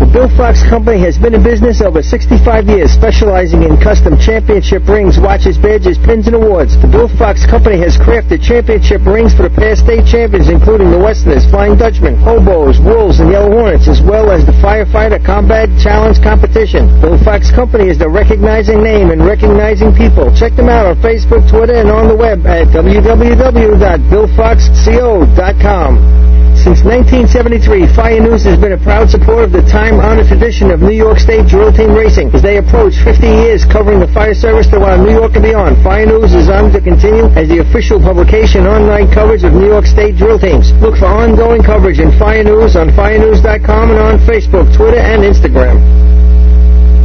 The Bill Fox Company has been in business over 65 years, specializing in custom championship rings, watches, badges, pins, and awards. The Bill Fox Company has crafted championship rings for the past state champions, including the Westerners, Flying Dutchman, Hobos, Wolves, and Yellow Hornets, as well as the Firefighter Combat Challenge Competition. Bill Fox Company is the recognizing name and recognizing people. Check them out on Facebook, Twitter, and on the web at www.billfoxco.com. Since 1973, Fire News has been a proud supporter of the time-honored tradition of New York State drill team racing. As they approach 50 years covering the fire service throughout New York and beyond, Fire News is honored to continue as the official publication online coverage of New York State drill teams. Look for ongoing coverage in Fire News on firenews.com and on Facebook, Twitter, and Instagram.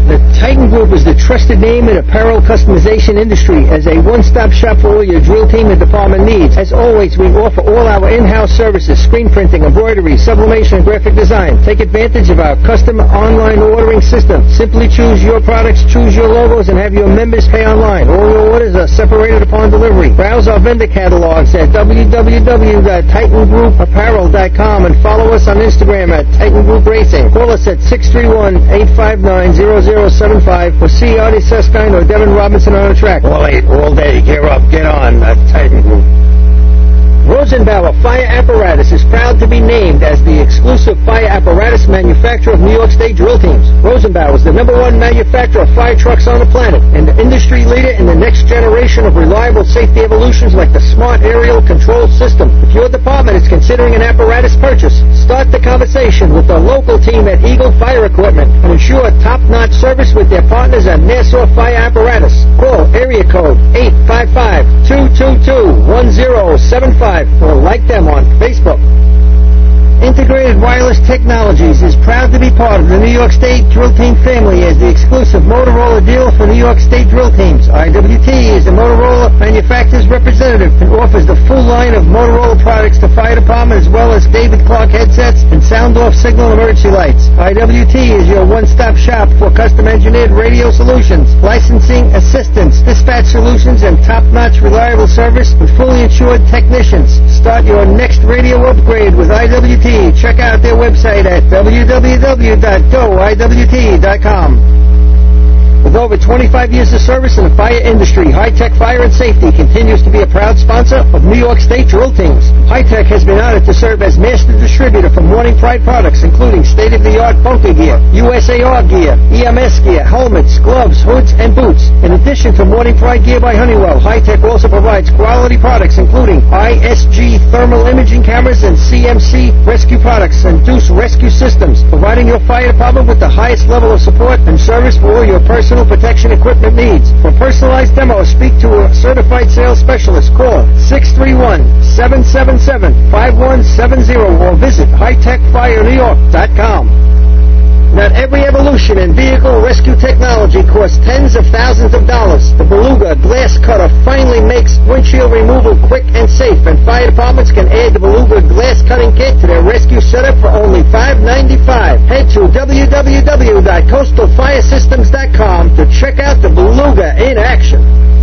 The Titan Group is the trusted name in apparel customization industry as a one-stop shop for all your drill team and department needs. As always, we offer all our in-house services, screen printing, embroidery, sublimation, and graphic design. Take advantage of our custom online ordering system. Simply choose your products, choose your logos, and have your members pay online. All your orders are separated upon delivery. Browse our vendor catalogs at www.titangroupapparel.com and follow us on Instagram at Titan Group Racing. Call us at 631-859-0075 or see Artie Suskind or Devin Robinson on the track. All eight, all day. Gear up, get on. At Titan Group. Rosenbauer Fire Apparatus is proud to be named as the exclusive fire apparatus manufacturer of New York State drill teams. Rosenbauer is the number one manufacturer of fire trucks on the planet and the industry leader in the next generation of reliable safety evolutions like the Smart Aerial Control System. If your department is considering an apparatus purchase, start the conversation with the local team at Eagle Fire Equipment and ensure top-notch service with their partners at Nassau Fire Apparatus. Call area code 855-222-1075 or like them on Facebook. Integrated Wireless Technologies is proud to be part of the New York State Drill Team family as the exclusive Motorola dealer for New York State drill teams. IWT is the Motorola manufacturer's representative and offers the full line of Motorola products to fire department as well as David Clark headsets and sound-off signal emergency lights. IWT is your one-stop shop for custom-engineered radio solutions, licensing assistance, dispatch solutions, and top-notch reliable service with fully insured technicians. Start your next radio upgrade with IWT. Check out their website at www.goiwt.com. With over 25 years of service in the fire industry, High Tech Fire and Safety continues to be a proud sponsor of New York State drill teams. High Tech has been honored to serve as master distributor for Morning Pride products, including state-of-the-art bunker gear, USAR gear, EMS gear, helmets, gloves, hoods, and boots. In addition to Morning Pride gear by Honeywell, High Tech also provides quality products, including ISG thermal imaging cameras and CMC rescue products and Deuce rescue systems, providing your fire department with the highest level of support and service for all your personal protection equipment needs. For personalized demos, speak to a certified sales specialist. Call 631-777-5170 or visit hightechfirenewyork.com. Not every evolution in vehicle rescue technology costs tens of thousands of dollars. The Beluga glass cutter finally makes windshield removal quick and safe, and fire departments can add the Beluga glass cutting kit to their rescue setup for only $5.95. Head to www.coastalfiresystems.com to check out the Beluga in action.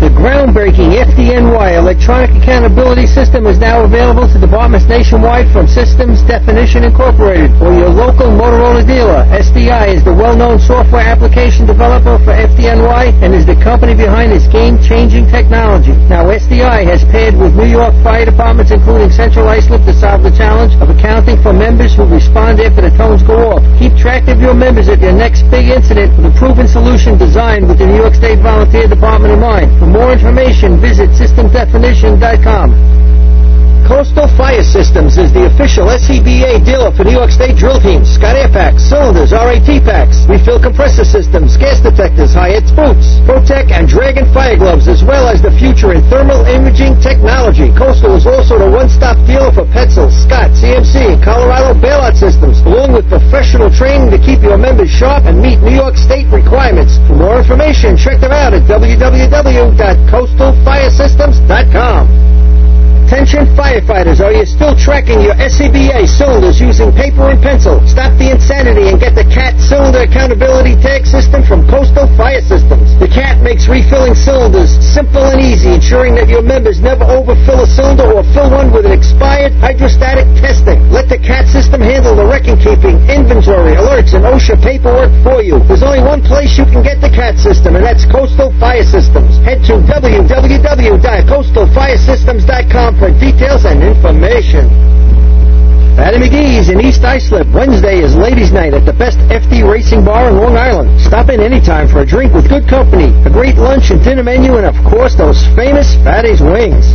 The groundbreaking FDNY electronic accountability system is now available to departments nationwide from Systems Definition Incorporated or your local Motorola dealer. SDI is the well-known software application developer for FDNY and is the company behind this game-changing technology. Now, SDI has paired with New York fire departments, including Central Islip, to solve the challenge of accounting for members who respond after the tones go off. Keep track of your members at your next big incident with a proven solution designed with the New York State Volunteer Department in mind. For more information, visit systemdefinition.com. Coastal Fire Systems is the official SCBA dealer for New York State drill teams. Scott Air Packs, cylinders, RAT packs, refill compressor systems, gas detectors, Hyatt's boots, Protec and Dragon fire gloves, as well as the future in thermal imaging technology. Coastal is also the one-stop dealer for Petzl, Scott, CMC, and Colorado bailout systems, along with professional training to keep your members sharp and meet New York State requirements. For more information, check them out at www.coastalfiresystems.com. Are still tracking your SCBA cylinders using paper and pencil? Stop the insanity and get the CAT cylinder accountability tag system from Coastal Fire Systems. The CAT makes refilling cylinders simple and easy, ensuring that your members never overfill a cylinder or fill one with an expired hydrostatic testing. Let the CAT system handle the record keeping, inventory, alerts, and OSHA paperwork for you. There's only one place you can get the CAT system, and that's Coastal Fire Systems. Head to www.coastalfiresystems.com for details and information. Fatty McGee's in East Islip. Wednesday is ladies' night at the best FD Racing Bar in Long Island. Stop in anytime for a drink with good company, a great lunch and dinner menu, and of course those famous Fatty's wings.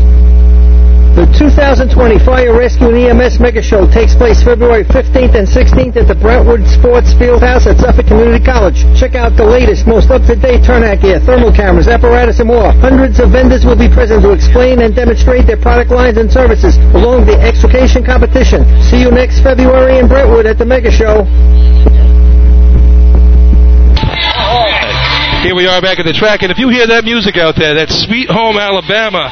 The 2020 Fire Rescue and EMS Mega Show takes place February 15th and 16th at the Brentwood Sports Fieldhouse at Suffolk Community College. Check out the latest, most up-to-date turnout gear, thermal cameras, apparatus, and more. Hundreds of vendors will be present to explain and demonstrate their product lines and services along the extrication competition. See you next February in Brentwood at the Mega Show. Here we are back at the track, and if you hear that music out there, that's Sweet Home Alabama.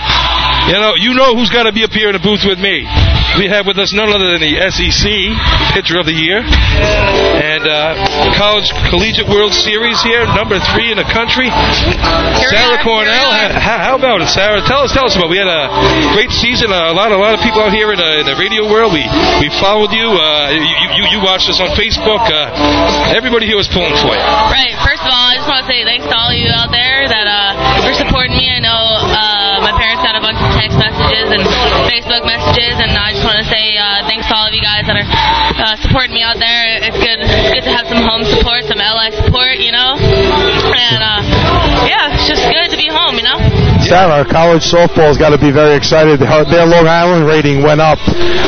You know, you know who's got to be up here in the booth with me. We have with us none other than the SEC Pitcher of the Year and uh, College Collegiate World Series here, number three in the country. Sarah Cornell. How, how about it, Sarah? Tell us, tell us about. It. We had a great season. A lot, a lot of people out here in the, in the radio world. We we followed you. Uh, you, you. You watched us on Facebook. Uh, everybody here was pulling for you. Right. First of all, I just want to say thanks to all of you out there that uh, are supporting me. I know uh, my parents got a bunch of text messages and Facebook messages, and I just want to say uh, thanks to all of you guys that are uh, supporting me out there. It's good, it's good to have some home support, some LI support, you know. And uh, yeah, it's just good to be home, you know. Sarah, college softball's got to be very excited. Their Long Island rating went up,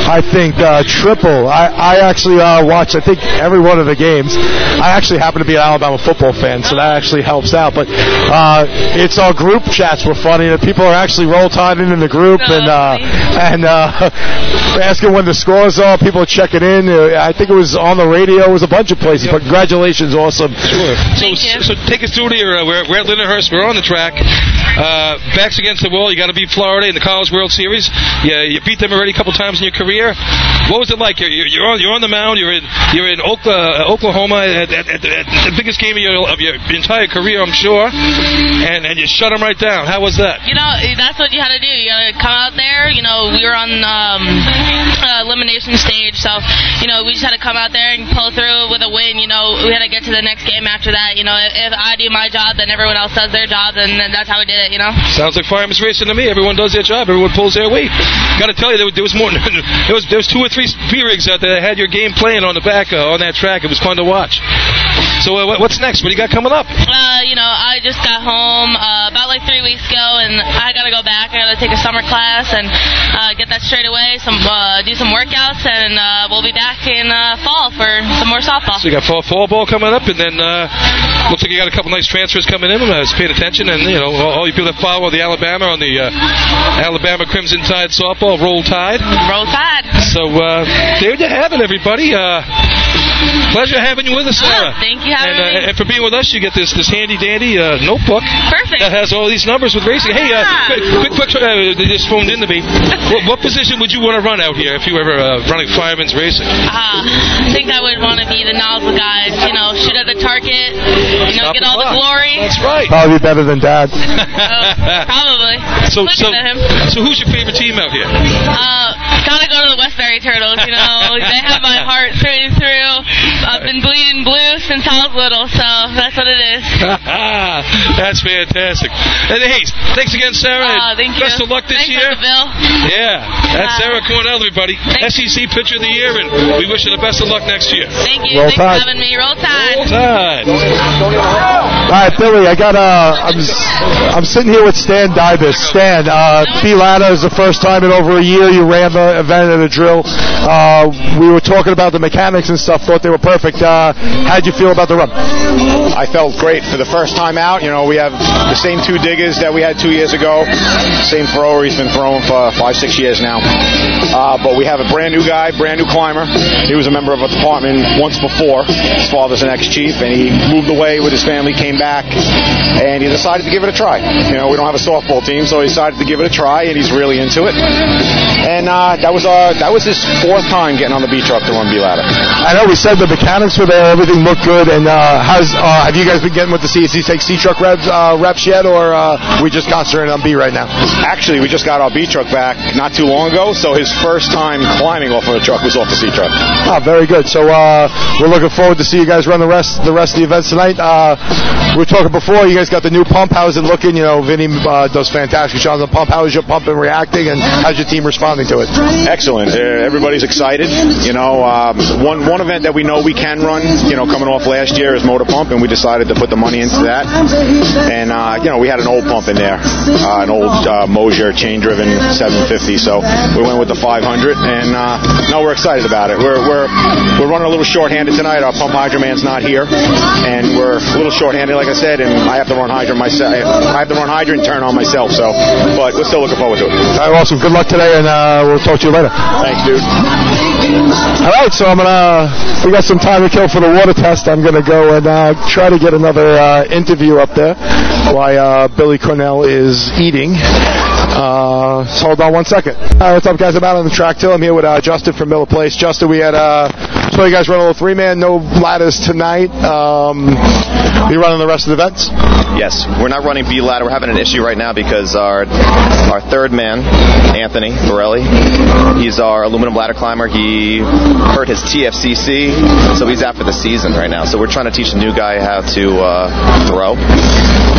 I think, uh, triple. I, I actually uh, watched, I think, every one of the games. I actually happen to be an Alabama football fan, so that actually helps out. But uh, it's our group chats were funny. The people are actually roll tiding in the group and uh, and uh, asking when the scores are. People are checking in. Uh, I think it was on the radio. It was a bunch of places. But congratulations, awesome. Sure. So, so take us through here. Uh, we're, we're at Lindenhurst. We're on the track. Uh, backs against the wall. You got to beat Florida in the College World Series. Yeah, you beat them already a couple times in your career. What was it like? You're, you're, on you're on the mound. You're in you're in Okla- Oklahoma at, at, at, the, biggest game of your of your entire career, I'm sure. And and you shut them right down. How was that? You know, that's what you had to do. You got to come out there. You know, we were on um, uh, elimination stage, so you know we just had to come out there and pull through with a win. You know, we had to get to the next game after that. You know, if, if I do my job, then everyone else does their job, and that's how we did it. You know. Sounds like fireman's racing to me. Everyone does their job. Everyone pulls their weight. Got to tell you, there was, there was more. there was there was two or three speed rigs out there that had your game playing on the back uh, on that track. It was fun to watch. So uh, what's next? What do you got coming up? Uh, you know, I just got home uh, about like three weeks ago, and I gotta go back. I gotta take a summer class and uh, get that straight away. Some uh, do some workouts, and uh, we'll be back in uh, fall for some more softball. So you got fall, fall ball coming up, and then uh, looks like you got a couple nice transfers coming in. I was paying attention, and you know all, all you people that follow the Alabama on the uh, Alabama Crimson Tide softball Roll Tide. Roll Tide. So uh, there you have it, everybody. Uh, pleasure having you with us, Sarah. Oh, thank you having and, uh, me. and for being with us, you get this this handy dandy uh, notebook Perfect. that has all these numbers with racing. Hey, uh, quick, quick, quick uh, they just phoned in to me. What, what position would you want to run out here if you were ever uh, running fireman's racing? Uh, I think I would want to be the nozzle guy. You know, shoot at the target. You know, Stop get the all the clock. glory. That's right. Probably better than Dad. Probably. So, so, him. so who's your favorite team out here? Uh, gotta go to the Westbury Turtles. You know, they have my heart through and through. I've been bleeding blue since I was little, so that's what it is. That's fantastic. And hey, thanks again, Sarah. Uh, and thank you. Best of luck this Thanks, year. Uncle Bill. Yeah, that's Uh, Sarah Cornell, everybody. SEC Pitcher of the Year, and we wish you the best of luck next year. Thank you. Roll Thanks Tide. for having me. Roll Tide. Roll Tide. All right, Billy, I got uh, I'm I'm sitting here with Stan Dybus. Stan, uh, Belata is the first time in over a year you ran the event at a drill. Uh, we were talking about the mechanics and stuff. Thought they were perfect. Uh, how'd you feel about the run? I felt great for the first time out. You know, we have the same two diggers that we had two years ago. Same thrower. He's been throwing for five, six years now. Uh, but we have a brand new guy, brand new climber. He was a member of a department once before. His father's an ex-chief, and he moved away with his family, came back, and he decided to give it a try. You know, we don't have a softball team, so he decided to give it a try, and he's really into it. And uh, that was uh, that was his fourth time getting on the B truck to run B ladder. I know we said the mechanics were there, everything looked good, and uh, how's uh, have you guys been getting with the CSC take C truck reps uh, reps yet, or uh, we just got concentrating on B right now? Actually, we just got our B truck back not too long ago, so his first time climbing off of a truck was off the C truck. Ah, very good. So uh, we're looking forward to see you guys run the rest the rest of the events tonight. Uh, we were talking before. You guys got the new pump. How's it looking? You know, Vinny uh, does fantastic job on the pump. How is your pump and reacting, and how's your team responding to it? Excellent. Uh, everybody's excited. You know, um, one one event that we know we can run, you know, coming off last year is motor pump, and we decided to put the money into that. And uh, you know, we had an old pump in there, uh, an old uh, Mosier chain-driven 750. So we went with the 500, and uh, no, we're excited about it. We're we're we're running a little short-handed tonight. Our pump hydro man's not here, and we're a little short-handed, like I said, and I have to run hydrant myself. I have to run hydrant and turn on myself. So, but we're still looking forward to it. All right, awesome. Good luck today, and uh, we'll talk to you later. Thanks, dude. All right, so I'm gonna. We got some time to kill for the water test. I'm gonna go and uh, try to get another uh, interview up there while uh, Billy Cornell is eating. Uh, so hold on one second. All right, what's up, guys? I'm out on the track till I'm here with uh, Justin from Miller Place. Justin, we had uh, so you guys run a little three man, no ladders tonight. Um, you running the rest of the events? Yes, we're not running B ladder. We're having an issue right now because our our third man, Anthony Borelli, he's our aluminum ladder climber. He hurt his TFCC, so he's out for the season right now. So we're trying to teach the new guy how to uh, throw,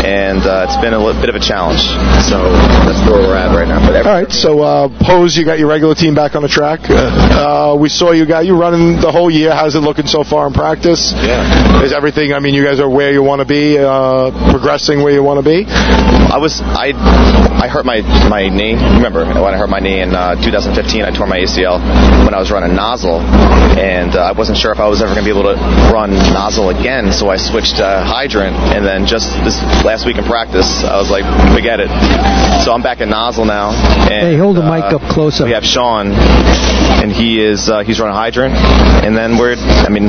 and uh, it's been a bit of a challenge. So that's where we're at right now. But All right, so uh, pose, you got your regular team back on the track. Uh, we saw you got you running the whole year. How's it looking so far in practice? Yeah. Is everything? I mean, you guys are where you want to be, uh, progressing where you want to be. I was I I hurt my my knee. Remember when I hurt my knee in uh, 2015? I tore my ACL when I was running nozzle, and uh, I wasn't sure if I was ever going to be able to run nozzle again. So I switched to hydrant, and then just this last week in practice, I was like, forget it. So I'm back at nozzle now. And, Hey, hold the uh, mic up closer. We have Sean, and he is uh, he's running hydrant, and then we're I mean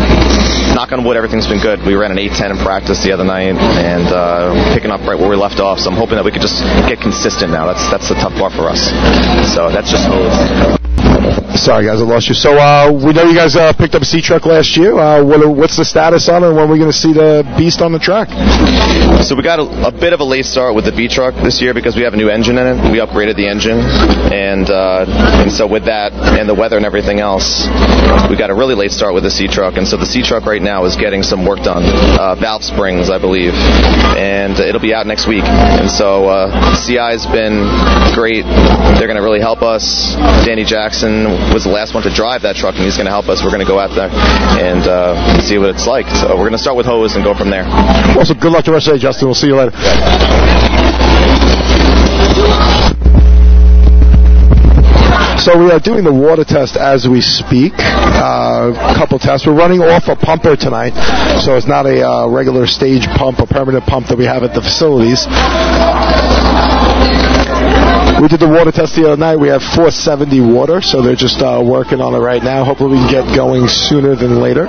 knock on wood, everything's been good. We ran an 8-10 in practice the other night, and uh, picking up right where we left off. So I'm hoping that we could just get consistent now. That's that's the tough part for us. So that's just hose. Sorry, guys, I lost you. So uh, we know you guys uh, picked up a C truck last year. Uh, what, what's the status on it? When are we going to see the beast on the track? So we got a, a bit of a late start with the B truck this year because we have a new engine in it. We upgraded the engine, and uh, and so with that and the weather and everything else, we got a really late start with the C truck. And so the C truck right now is getting some work done, uh, valve springs, I believe, and it'll be out next week. And so uh, CI's been great. They're going to really help us. Danny Jackson was the last one to drive that truck, and he's going to help us. We're going to go out there and uh, see what it's like. So we're going to start with hose and go from there. Also, good luck the rest of the day, Justin. We'll see you later. So we are doing the water test as we speak. Uh, A couple tests. We're running off a pumper tonight, so it's not a uh, regular stage pump, a permanent pump that we have at the facilities. We did the water test the other night. We have 470 water, so they're just uh, working on it right now. Hopefully, we can get going sooner than later.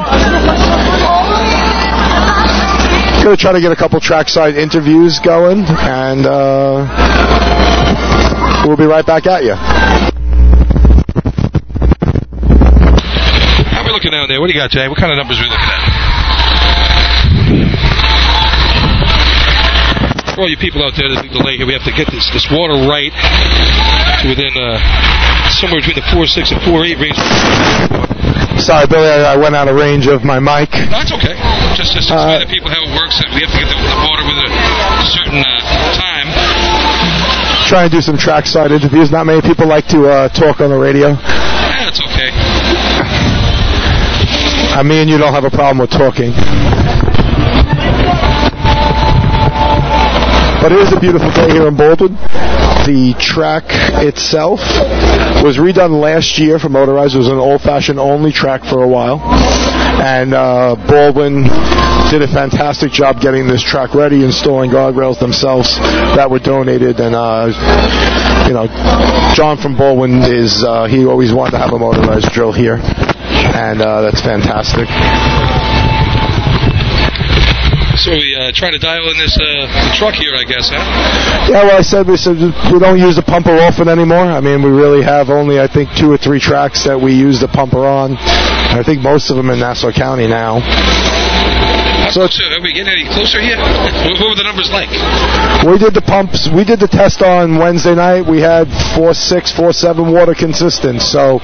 Going to try to get a couple trackside interviews going, and uh, we'll be right back at you. How we looking down there? What do you got, Jay? What kind of numbers are we looking at? For all you people out there that think the lake here, we have to get this, this water right to within uh, somewhere between the 4.6 and 4.8 range. Sorry, Billy, I, I went out of range of my mic. That's okay. Just just explain to people how it works. We have to get the, the water with a certain uh, time. Try and do some trackside interviews. Not many people like to uh, talk on the radio. That's okay. I mean, you don't have a problem with talking. But it is a beautiful day here in Baldwin. The track itself was redone last year for motorized. It was an old-fashioned only track for a while. And uh, Baldwin did a fantastic job getting this track ready, installing guardrails themselves that were donated. And, uh, you know, John from Baldwin is, uh, he always wanted to have a motorized drill here. And uh, that's fantastic. So we uh, try to dial in this uh, truck here, I guess, huh? Yeah, well, I said we said we don't use the pumper often anymore. I mean, we really have only I think two or three tracks that we use the pumper on. I think most of them in Nassau County now. So are we getting any closer here? What, what were the numbers like? We did the pumps. We did the test on Wednesday night. We had four six, four seven water consistent. So,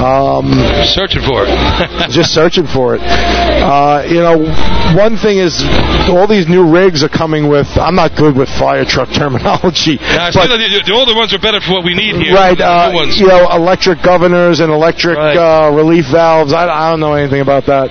um, searching for it. just searching for it. Uh, you know, one thing is all these new rigs are coming with. I'm not good with fire truck terminology. Yeah, but- the, the older ones are better for what we need here. Right, uh, ones. you know, electric governors and electric uh, relief valves. I, I don't know anything about that.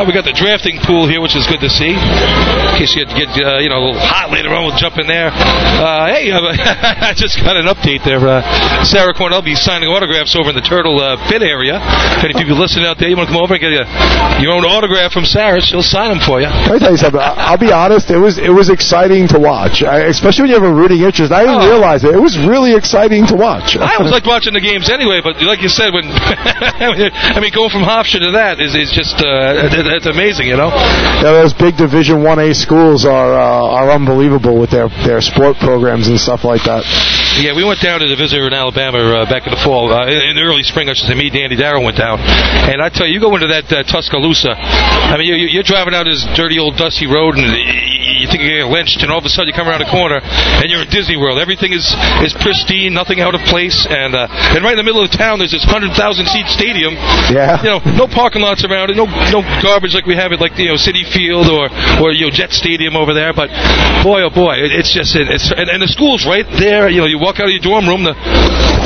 Uh, Oh, we got the drafting pool here, which is good to see. In case you get uh, you know a little hot later on, we'll jump in there. Uh, hey, uh, I just got an update there. Uh, Sarah Cornell be signing autographs over in the Turtle uh, Pit area. If any people listening out there, you want to come over and get a, your own autograph from Sarah, she'll sign them for you. Let me tell you something. I'll be honest. It was it was exciting to watch, especially when you have a rooting interest. I didn't realize it. It was really exciting to watch. Oh. I always liked watching the games anyway, but like you said, when I mean going from Hofstra to that is, is just uh, it's amazing, you know. Yeah, those big Division One A schools are uh, are unbelievable with their their sport programs and stuff like that. Yeah, we went down to the visitor in Alabama uh, back in the fall. Uh, in the early spring, I should say. Me, Danny Darrow went down, and I tell you, you go into that uh, Tuscaloosa. I mean, you, you're driving down this dirty old dusty road, and you think you're getting lynched, and all of a sudden you come around a corner, and you're in Disney World. Everything is is pristine, nothing out of place, and uh, and right in the middle of town, there's this hundred thousand seat stadium. Yeah. You know, no parking lots around it, no no garbage like we have at like you know Citi Field or or you know Jet Stadium over there. But boy, oh boy, it, it's just it, it's and, and the school's right there. You know, you walk out of your dorm room, the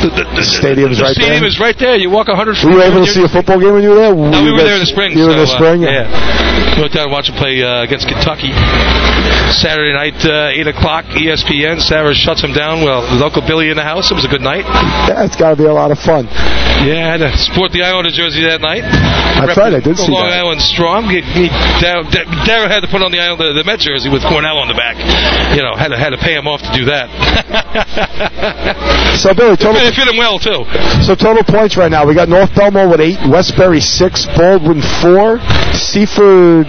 the, the, the, stadium's the right stadium there? is right there. You walk a hundred. Were you able to see a football game when you were there? No, we were there in the spring. You were in the spring. Uh, yeah. We went down and watched them play uh, against Kentucky. Saturday night, uh, 8 o'clock, ESPN. Sarah shuts them down. Well, with Uncle Billy in the house. It was a good night. Yeah, it's got to be a lot of fun. Yeah, I had to sport the Islander jersey that night. That's right, I did see Long that. Island strong. He, he, Darryl, Darryl had to put on the Island, the, the Met jersey with Cornell on the back. You know, had to had to pay him off to do that. So Billy, total it fit him well too. So total points right now, we got North Bellmore with eight, Westbury six, Baldwin four, Seaford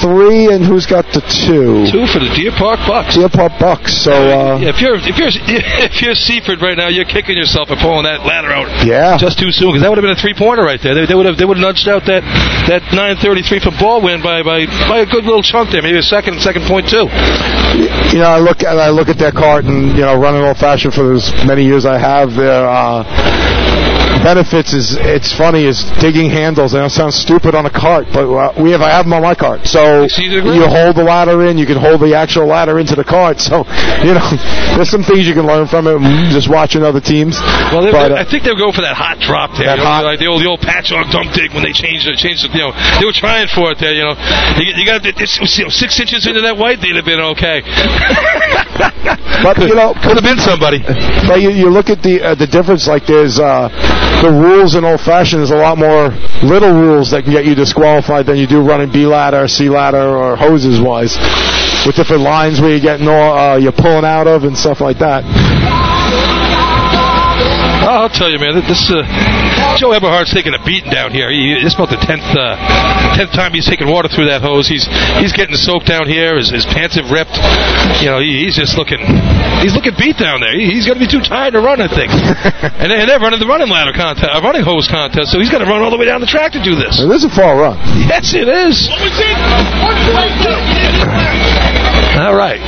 three, and who's got the two? Two for the Deer Park Bucks. Deer Park Bucks. So uh, if you're if you're if you're Seaford right now, you're kicking yourself for pulling that ladder out yeah, just too soon because that would have been a three pointer right there. They, they would have they would have nudged out that that 933 from Baldwin by by by a good little chunk there, maybe a second second point too. you know, I look at I look at their cart and you know, running old fashioned for as many years I have, their uh, benefits is it's funny is digging handles. I And it sounds stupid on a cart, but uh, we have I have them on my cart. So you hold the ladder in, you can hold the actual ladder into the cart. So you know, there's some things you can learn from it. Just watching other teams. Well, they, but, uh, I think they'll go for that hot drop there. That you know, hot- like the old, the old patch on dump dig when they changed it, changed it. You know, they were trying for it there. You know, you, you got it's, you know, six inches into that white, they'd have been okay. But you know, could have been somebody. But you, you look at the uh, the difference. Like there's uh, the rules in old fashioned. is a lot more little rules that can get you disqualified than you do running B ladder, C ladder, or hoses wise. With different lines where you get no, uh, you're pulling out of and stuff like that. Oh, I'll tell you, man. This uh, Joe Eberhardt's taking a beating down here. He, it's about the tenth uh, tenth time he's taking water through that hose. He's he's getting soaked down here. His, his pants have ripped. You know, he, he's just looking he's looking beat down there. He, he's going to be too tired to run, I think. and, they, and they're running the running ladder contest, a running hose contest. So he's got to run all the way down the track to do this. It is a far run. Yes, it is. All right.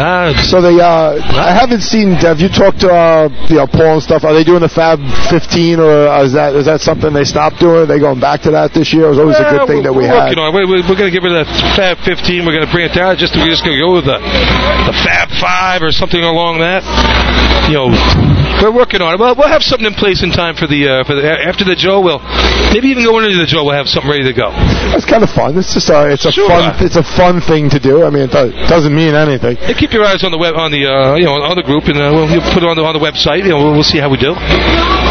Uh, So they, uh, I haven't seen. Have you talked to uh, you know Paul and stuff? Are they doing the Fab 15, or is that is that something they stopped doing? Are they going back to that this year? It was always a good thing that we had. on. We're, we're going to get rid of that Fab 15. We're going to bring it down. Just we're just going to go with the the Fab 5 or something along that. You know, we're working on it. Well, we'll have something in place in time for the uh, for the after the Joe. We'll maybe even going into the Joe. We'll have something ready to go. It's kind of fun. It's just a, it's a Sure. fun, it's a fun thing to do. I mean, it does, doesn't mean anything. Keep your eyes on the web on the uh, you know on the group, and uh, we'll we'll put it on the on the website. You know, we'll, we'll see how we do.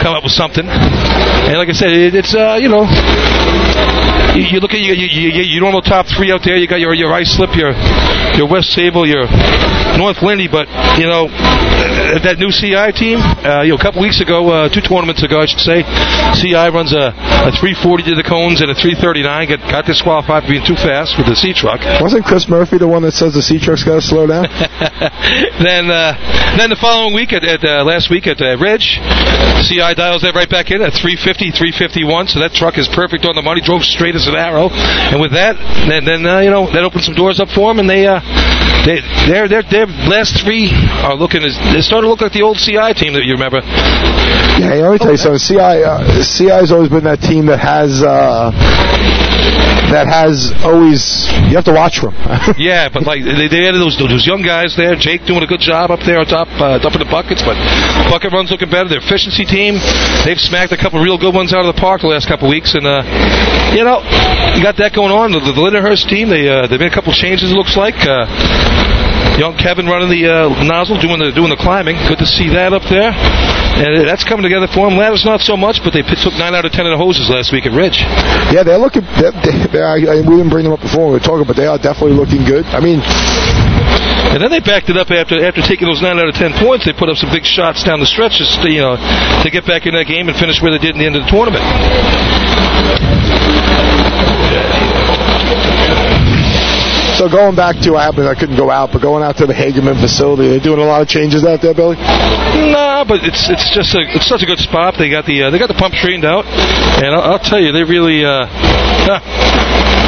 Come up with something. And like I said, it, it's uh, you know. You, you look at you, you, you, your normal top three out there. You got your your Islip, your your West Sayville, your North Lindy, but you know uh, that new CI team. Uh, you know, a couple weeks ago, uh, two tournaments ago, I should say, CI runs a, a 340 to the cones and a 339. Got got disqualified for being too fast with the C truck. Wasn't Chris Murphy the one that says the C truck's got to slow down? then uh, then the following week at, at uh, last week at uh, Ridge, CI dials that right back in at 350, 351. So that truck is perfect on the money. Drove straight as an arrow, and with that, then, then uh, you know that opened some doors up for them, and they uh, they their their their last three are looking as they starting to look like the old CI team that you remember. Yeah, let me tell you something. CI, uh, CI's always been that team that has uh, that has always. You have to watch them. yeah, but like they, they added those those young guys there. Jake doing a good job up there on top uh, up in the buckets, but bucket runs looking better. Their efficiency team, they've smacked a couple real good ones out of the park the last couple weeks, and uh, you know, you got that going on. The, the Lindenhurst team, they uh, they made a couple changes. It looks like. Uh, Young Kevin running the uh, nozzle, doing the doing the climbing. Good to see that up there, and that's coming together for him. Ladders not so much, but they took nine out of ten of the hoses last week at Ridge. yeah, they're looking. They're, they're, I, I, we didn't bring them up before when we were talking, but they are definitely looking good. I mean, And then they backed it up after after taking those nine out of ten points. They put up some big shots down the stretch, just to, you know, to get back in that game and finish where they did in the end of the tournament. So going back to I happened I couldn't go out, but going out to the Hagerman facility, they're doing a lot of changes out there, Billy. No, but it's it's just a it's such a good spot. They got the uh, they got the pump straightened out, and I'll, I'll tell you, they really uh,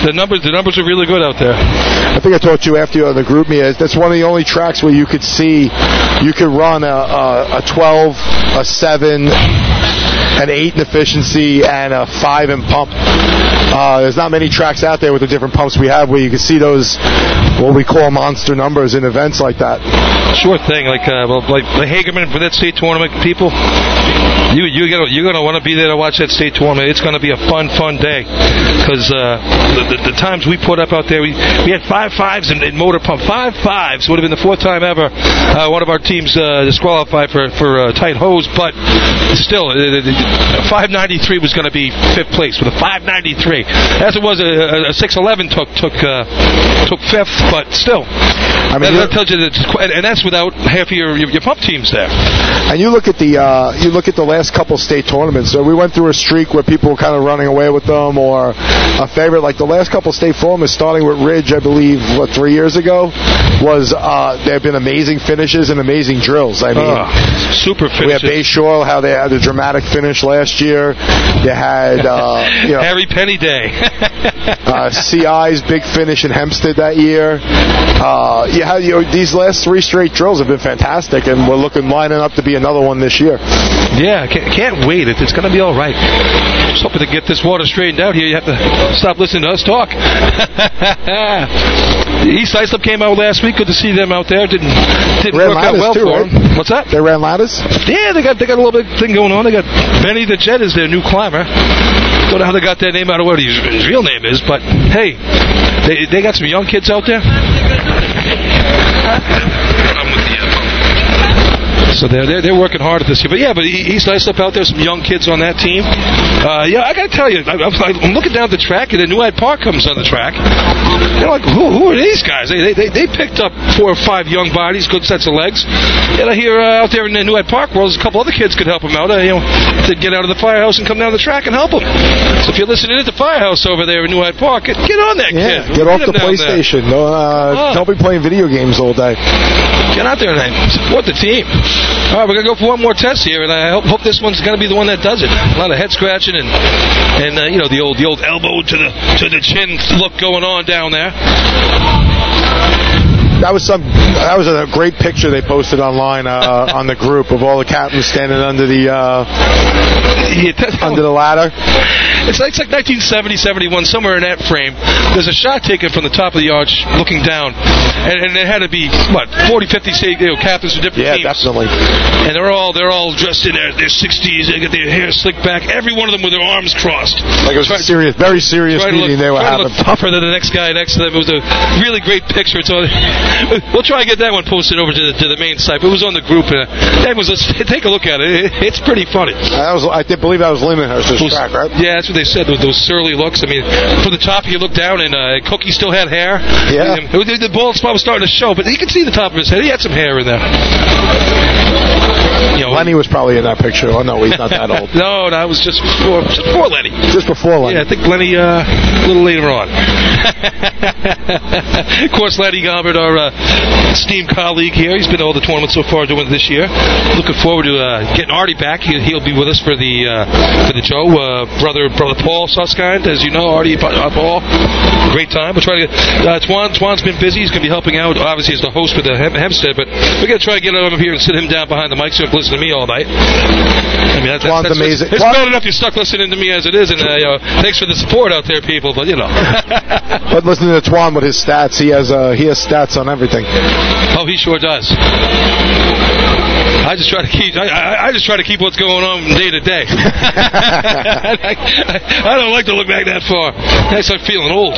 the numbers the numbers are really good out there. I think I to you after you on the GroupMe. That's one of the only tracks where you could see you could run a, a, a 12, a 7, an 8 in efficiency, and a 5 in pump. Uh, there's not many tracks out there with the different pumps we have where you can see those what we call monster numbers in events like that. Sure thing. Like uh, well, like the Hagerman for that state tournament, people. You you gonna you're gonna want to be there to watch that state tournament. It's gonna be a fun fun day because uh, the, the, the times we put up out there, we we had five fives in, in motor pump. Five fives would have been the fourth time ever uh, one of our teams uh, disqualified for for uh, tight hose, but still, 593 was going to be fifth place with a 593. As it was, a, a 611 took took uh, took fifth, but still, I mean, that, that tells you that, it's quite- and that's without half of your, your your pump teams there. And you look at the uh, you look at the last couple state tournaments. So we went through a streak where people were kind of running away with them, or a favorite. Like the last couple state tournaments, starting with Ridge, I believe, what three years ago, was uh, there have been amazing finishes and amazing drills. I mean, Ah, super we had finishes. Bayshore, how they had a dramatic finish last year. They had uh, you know, Harry Penny Day. uh, CI's big finish in Hempstead that year. Uh, you had, you know, these last three straight drills have been fantastic, and we're looking lining up to be another one this year. Yeah, can't, can't wait. It's going to be all right. Just hoping to get this water straightened out here. You have to stop listening to us talk. East Islip came out last week. Good to see them out there. Didn't didn't Ran work out well too, for right? them. What's that? They ran ladders. Yeah, they got they got a little bit thing going on. They got Benny the Jet is their new climber. Don't know how they got that name out of what his, his real name is, but hey, they they got some young kids out there. So they're, they're they're working hard at this year, but yeah, but E- East Islip out there, some young kids on that team. Uh, yeah, I got to tell you, I, I'm I'm looking down the track, and then New Hyde Park comes on the track. They're like, who, who are these guys? They, they they picked up four or five young bodies, good sets of legs. And I hear uh, out there in the New Hyde Park, well, there's a couple other kids could help them out. Uh, you know, to get out of the firehouse and come down the track and help them. So if you're listening at the firehouse over there in New Hyde Park, get, on that Yeah, kid. get off the him down there. PlayStation. Don't, uh, Oh. don't be playing video games all day. Get out there and support the team. All right, we're gonna go for one more test here, and I hope, hope this one's gonna be the one that does it. A lot of head scratching and and uh, you know the old the old elbow to the to the chin look going on down there. That was some. That was a great picture they posted online uh, on the group of all the captains standing under the uh, under the ladder. It's like, it's like 1970, 71, somewhere in that frame. There's a shot taken from the top of the arch looking down, and, and there had to be what 40, 50 say, you know, captains from different Yeah, teams. definitely. And they're all they're all dressed in their their 60s. They got their hair slicked back. Every one of them with their arms crossed. Like it was a serious, very serious meeting look, they were trying to look tougher than the next guy next to them. It was a really great picture. On, we'll try and get that one posted over to the, to the main site. But it was on the group. Uh, that was let's take a look at it. it it's pretty funny. That was, I believe that was Lindenhurst's track, right? Yeah, that's what they said. Those, those surly looks. I mean, from the top you look down, and uh, Cookie still had hair. Yeah. Um, the, the bald spot was starting to show, but you can see the top of his head. He had some hair in there. You know, Lenny was probably in that picture. Oh no, he's not that old. no, no, it was just before, just before Lenny. Just before Lenny. Yeah, I think Lenny uh, a little later on. of course, Lenny Gobbard, our uh, esteemed colleague here, he's been to all the tournaments so far doing this year. Looking forward to uh, getting Artie back. He, he'll be with us for the uh, for the Joe uh, brother brother Paul Suskind, as you know, Artie uh, Paul. Great time. We're trying to get uh, Twan. Twan's been busy. He's going to be helping out, obviously, as the host for the Hem- Hempstead. But we're going to try to get him up here and sit him down behind the mic so he can listen to me all night. I mean, that, Twan's that's, amazing. It's, it's Twan- bad enough you're stuck listening to me as it is, and uh, you know, thanks for the support out there, people. But you know, But listening to Twan with his stats, he has uh, he has stats on everything. Oh, he sure does. I just try to keep. I, I, I just try to keep what's going on from day to day. I, I don't like to look back that far. I start feeling old.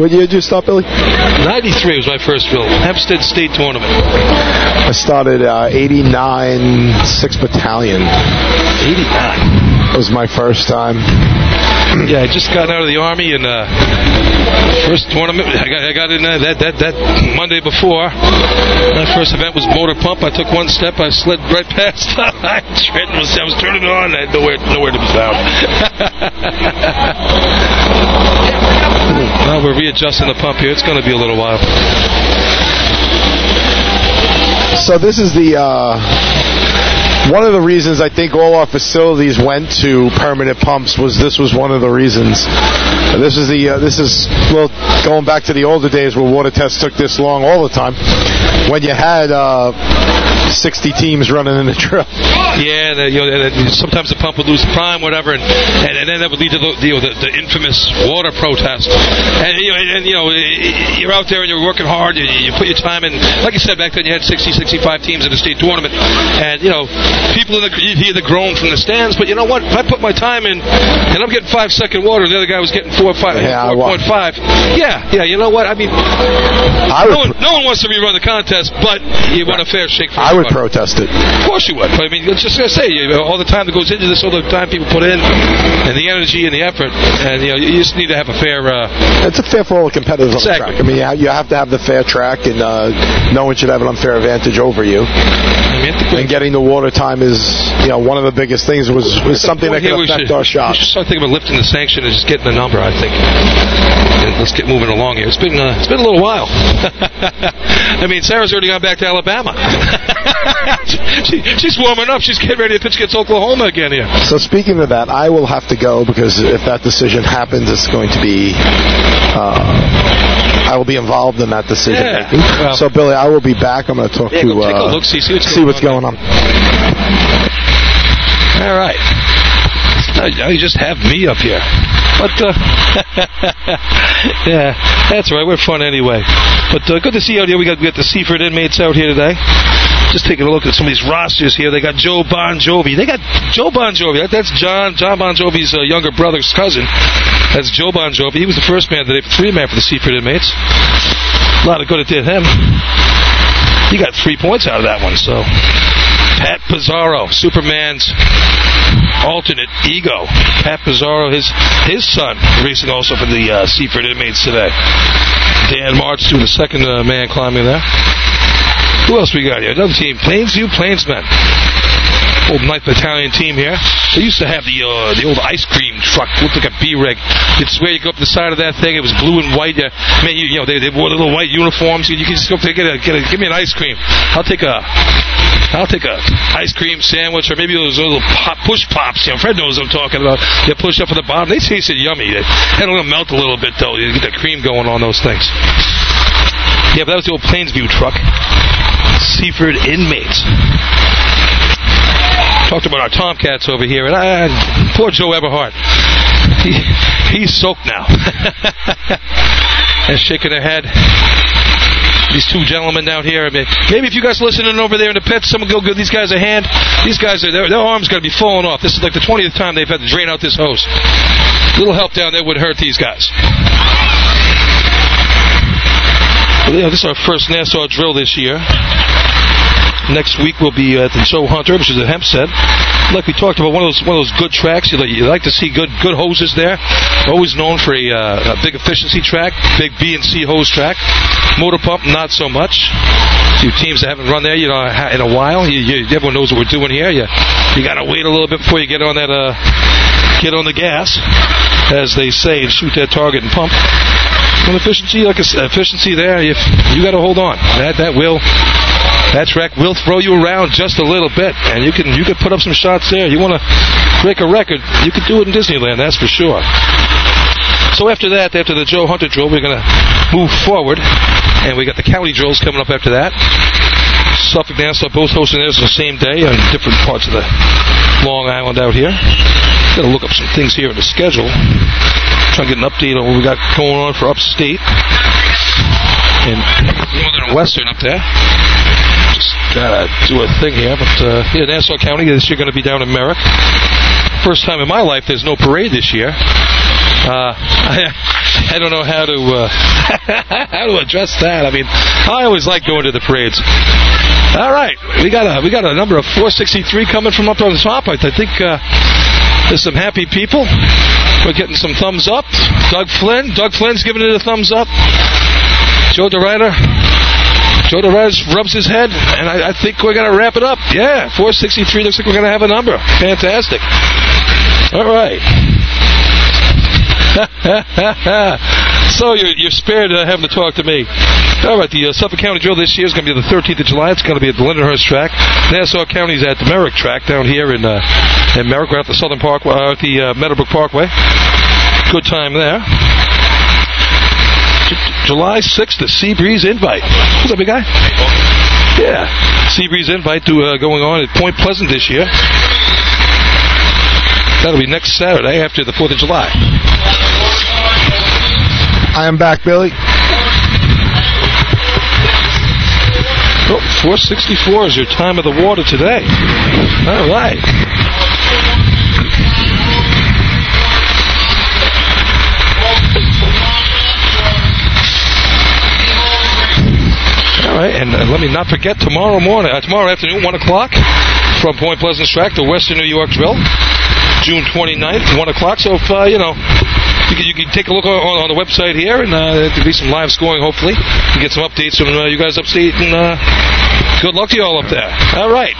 what year did you start, Billy? 93 was my first film. Hempstead State Tournament. I started uh, 89 6th Battalion. 89. Was my first time. Yeah, I just got out of the army and uh, first tournament. I got, I got in uh, that that that Monday before. My first event was motor pump. I took one step. I slid right past. I was I was turning on. I had nowhere nowhere to be found. now we're readjusting the pump here. It's going to be a little while. So this is the uh, one of the reasons I think all our facilities went to permanent pumps was this was one of the reasons. This is the uh, this is well going back to the older days where water tests took this long all the time. When you had uh, 60 teams running in the drill. Yeah, the, you know, and sometimes the pump would lose prime, whatever, and, and, and then that would lead to the, the, the infamous water protest. And you know, and, you know, you're out there and you're working hard. You, you put your time in. Like you said back then, you had 60, 65 teams in the state tournament, and you know, people in the you hear the groan from the stands. But you know what? If I put my time in, and I'm getting five second water, the other guy was getting four, five, Yeah, I four point five. Yeah, yeah. You know what? I mean, I no, one, no one wants to rerun the contest, but you want a fair shake for I would everybody. protest it. Of course you would. But I mean, it's just gonna say you know, all the time that goes into this, all the time people put in, and the energy and the effort, and you know, you just need to have a fair. Uh, It's a fair for all the competitors on the Exactly. track. I mean, you you have to have the fair track, and uh, no one should have an unfair advantage over you. And getting the water time is, you know, one of the biggest things was, was something that could affect should, our We shot. should start thinking about lifting the sanction and just getting the number. I think. And let's get moving along here. It's been uh, it's been a little while. I mean, Sarah's already gone back to Alabama. she, she's warming up. She's getting ready to pitch against Oklahoma again here. So speaking of that, I will have to go because if that decision happens, it's going to be. Uh, I will be involved in that decision Yeah, making. well- so Billy, I will be back. I'm going to talk Yeah, to go take a uh, look, see- see what's see going what's going on. All right. Now you just have me up here. But, uh, yeah, that's right. We're fun anyway. But uh, good to see you out here. We got, we got the Seaford inmates out here today. Just taking a look at some of these rosters here. They got Joe Bon Jovi. They got Joe Bon Jovi. That's John John Bon Jovi's uh, younger brother's cousin. That's Joe Bon Jovi. He was the first man today, three man for the Seaford inmates. A lot of good it did him. He got three points out of that one. So Pat Pizarro, Superman's alternate ego. Pat Pizarro, his his son, racing also for the uh, Seaford inmates today. Dan March doing the second uh, man climbing there. Who else we got here? Another team, Plainsview Plainsmen. Old 9th Battalion team here. They used to have the uh, the old ice cream truck, looked like a B-rig. You'd swear you go up the side of that thing, it was blue and white. Uh, man, you, you know, they, they wore little white uniforms. You, you can just go up there, get a, get a, give me an ice cream. I'll take a, I'll take a ice cream sandwich or maybe those little pop, push pops. You know, Fred knows what I'm talking about. You push up at the bottom. They tasted yummy. They had to melt a little bit though. You get the cream going on those things. Yeah, but that was the old Plainsview truck. Seaford inmates. Talked about our Tomcats over here, and I, poor Joe Everhart. He, he's soaked now. and shaking her head. These two gentlemen down here. I mean, maybe if you guys listening over there in the pits, someone go give these guys a hand. These guys, are, their, their arms got to be falling off. This is like the 20th time they've had to drain out this hose. A little help down there would hurt these guys. Yeah, this is our first Nassau drill this year. Next week we'll be at the Joe Hunter, which is a Hempstead. Like we talked about, one of those one of those good tracks. You, like- you like to see good good hoses there. Always known for a, uh, a big efficiency track, big B and C hose track. Motor pump, not so much. Few teams that haven't run there, you know, in a while. You, you, everyone knows what we're doing here. You you got to wait a little bit before you get on that uh, get on the gas, as they say, and shoot that target and pump. Well, efficiency, like I efficiency there. If you got to hold on, that that will that track will throw you around just a little bit, and you can you can put up some shots there. You want to break a record, you could do it in Disneyland, that's for sure. So after that, after the Joe Hunter drill, we're going to move forward, and we got the county drills coming up after that. Suffolk Nassau both hosting theirs on the same day on different parts of the Long Island out here. Got to look up some things here in the schedule. Try to get an update on what we got going on for upstate and northern and western up there. Just gotta do a thing here, but uh, Nassau County this year going to be down in Merrick. First time in my life there's no parade this year. Uh, I, I don't know how to uh, how to address that. I mean, I always like going to the parades. All right, we got a we got a number of 463 coming from up on the top. I think uh, there's some happy people. We're getting some thumbs up. Doug Flynn, Doug Flynn's giving it a thumbs up. Joe DeRider, DeRider rubs his head, and I, I think we're gonna wrap it up. Yeah, 463 looks like we're gonna have a number. Fantastic. All right. So you're, you're spared uh, having to talk to me. All right, the uh, Suffolk County Drill this year is going to be the 13th of July. It's going to be at the Lindenhurst track. Nassau County's at the Merrick track down here in uh, in Merrick, right at the Southern Parkway, uh, at the uh, Meadowbrook Parkway. Good time there. J- July 6th, the Seabreeze Invite. What's up, big guy? Yeah, Seabreeze Invite to, uh, going on at Point Pleasant this year. That'll be next Saturday after the 4th of July. I am back, Billy. Oh, 464 is your time of the water today. All right. Right, and uh, let me not forget tomorrow morning, uh, tomorrow afternoon, 1 o'clock, from Point Pleasant Track to Western New York Drill, June 29th, 1 o'clock. So if, uh, you know, you can, you can take a look on, on the website here, and uh, there'll be some live scoring, hopefully. You get some updates from uh, you guys upstate, and uh, good luck to you all up there. All right.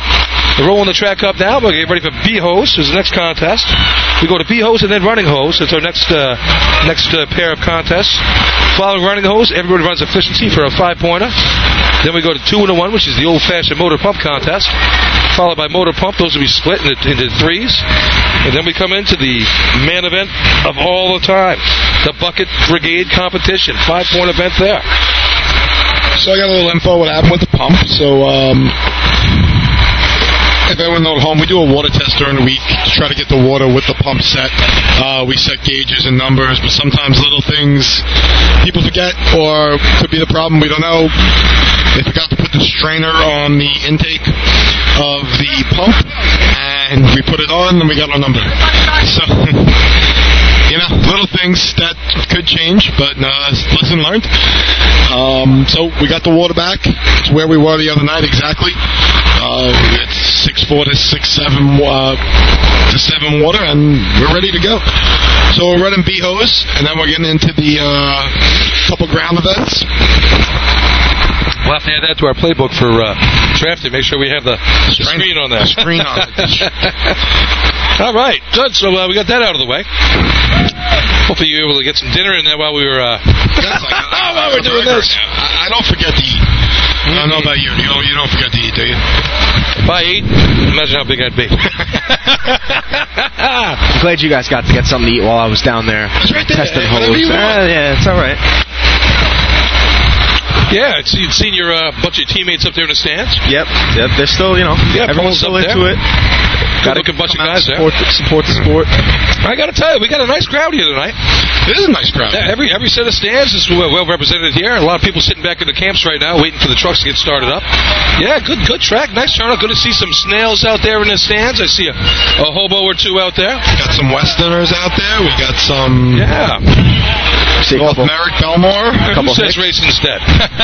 We're rolling the track up now. We're getting ready for B hose. Is the next contest. We go to B hose and then running hose. It's our next uh, next uh, pair of contests. Following running hose, everybody runs efficiency for a five pointer. Then we go to two and a one, which is the old fashioned motor pump contest. Followed by motor pump. Those will be split into, into threes. And then we come into the man event of all the time, the bucket brigade competition. Five point event there. So I got a little info what happened with the pump. So um, if everyone at home, we do a water test during the week to try to get the water with the pump set. Uh, we set gauges and numbers, but sometimes little things people forget or could be the problem. We don't know. They forgot to put the strainer on the intake of the pump, and we put it on, and we got our number. So. You know, little things that could change, but uh, lesson learned. Um, so we got the water back. It's where we were the other night exactly. Uh, it's six four to six seven uh, to seven water, and we're ready to go. So we're running B hose, and then we're getting into the uh, couple ground events. We'll have to add that to our playbook for uh, drafting. Make sure we have the, the screen on that. screen on it. All right, good. So uh, we got that out of the way. Hopefully you were able to get some dinner in there while we were uh, while we're doing this. I, I don't forget to eat. I don't know about you. You don't, you don't forget to eat, do you? If I ate, imagine how big I'd be. I'm glad you guys got to get something to eat while I was down there right there. testing Whatever hose. you want. Uh, yeah, it's all right. Yeah, it's, you'd seen your uh, bunch of teammates up there in the stands. Yep, yep. They're still, you know, Yeah, everyone's pulling still into there. it. Got a bunch of guys there. support, the, support the sport. I got to tell you, we got a nice crowd here tonight. It is a nice crowd. Yeah, every every set of stands is well, well represented here. A lot of people sitting back in the camps right now, waiting for the trucks to get started up. Yeah, good good track, nice turnout. Good to see some snails out there in the stands. I see a, a hobo or two out there. Got some Westerners out there. We got some Yeah, See a North Merrick Bellmore. who couple says hicks. race instead?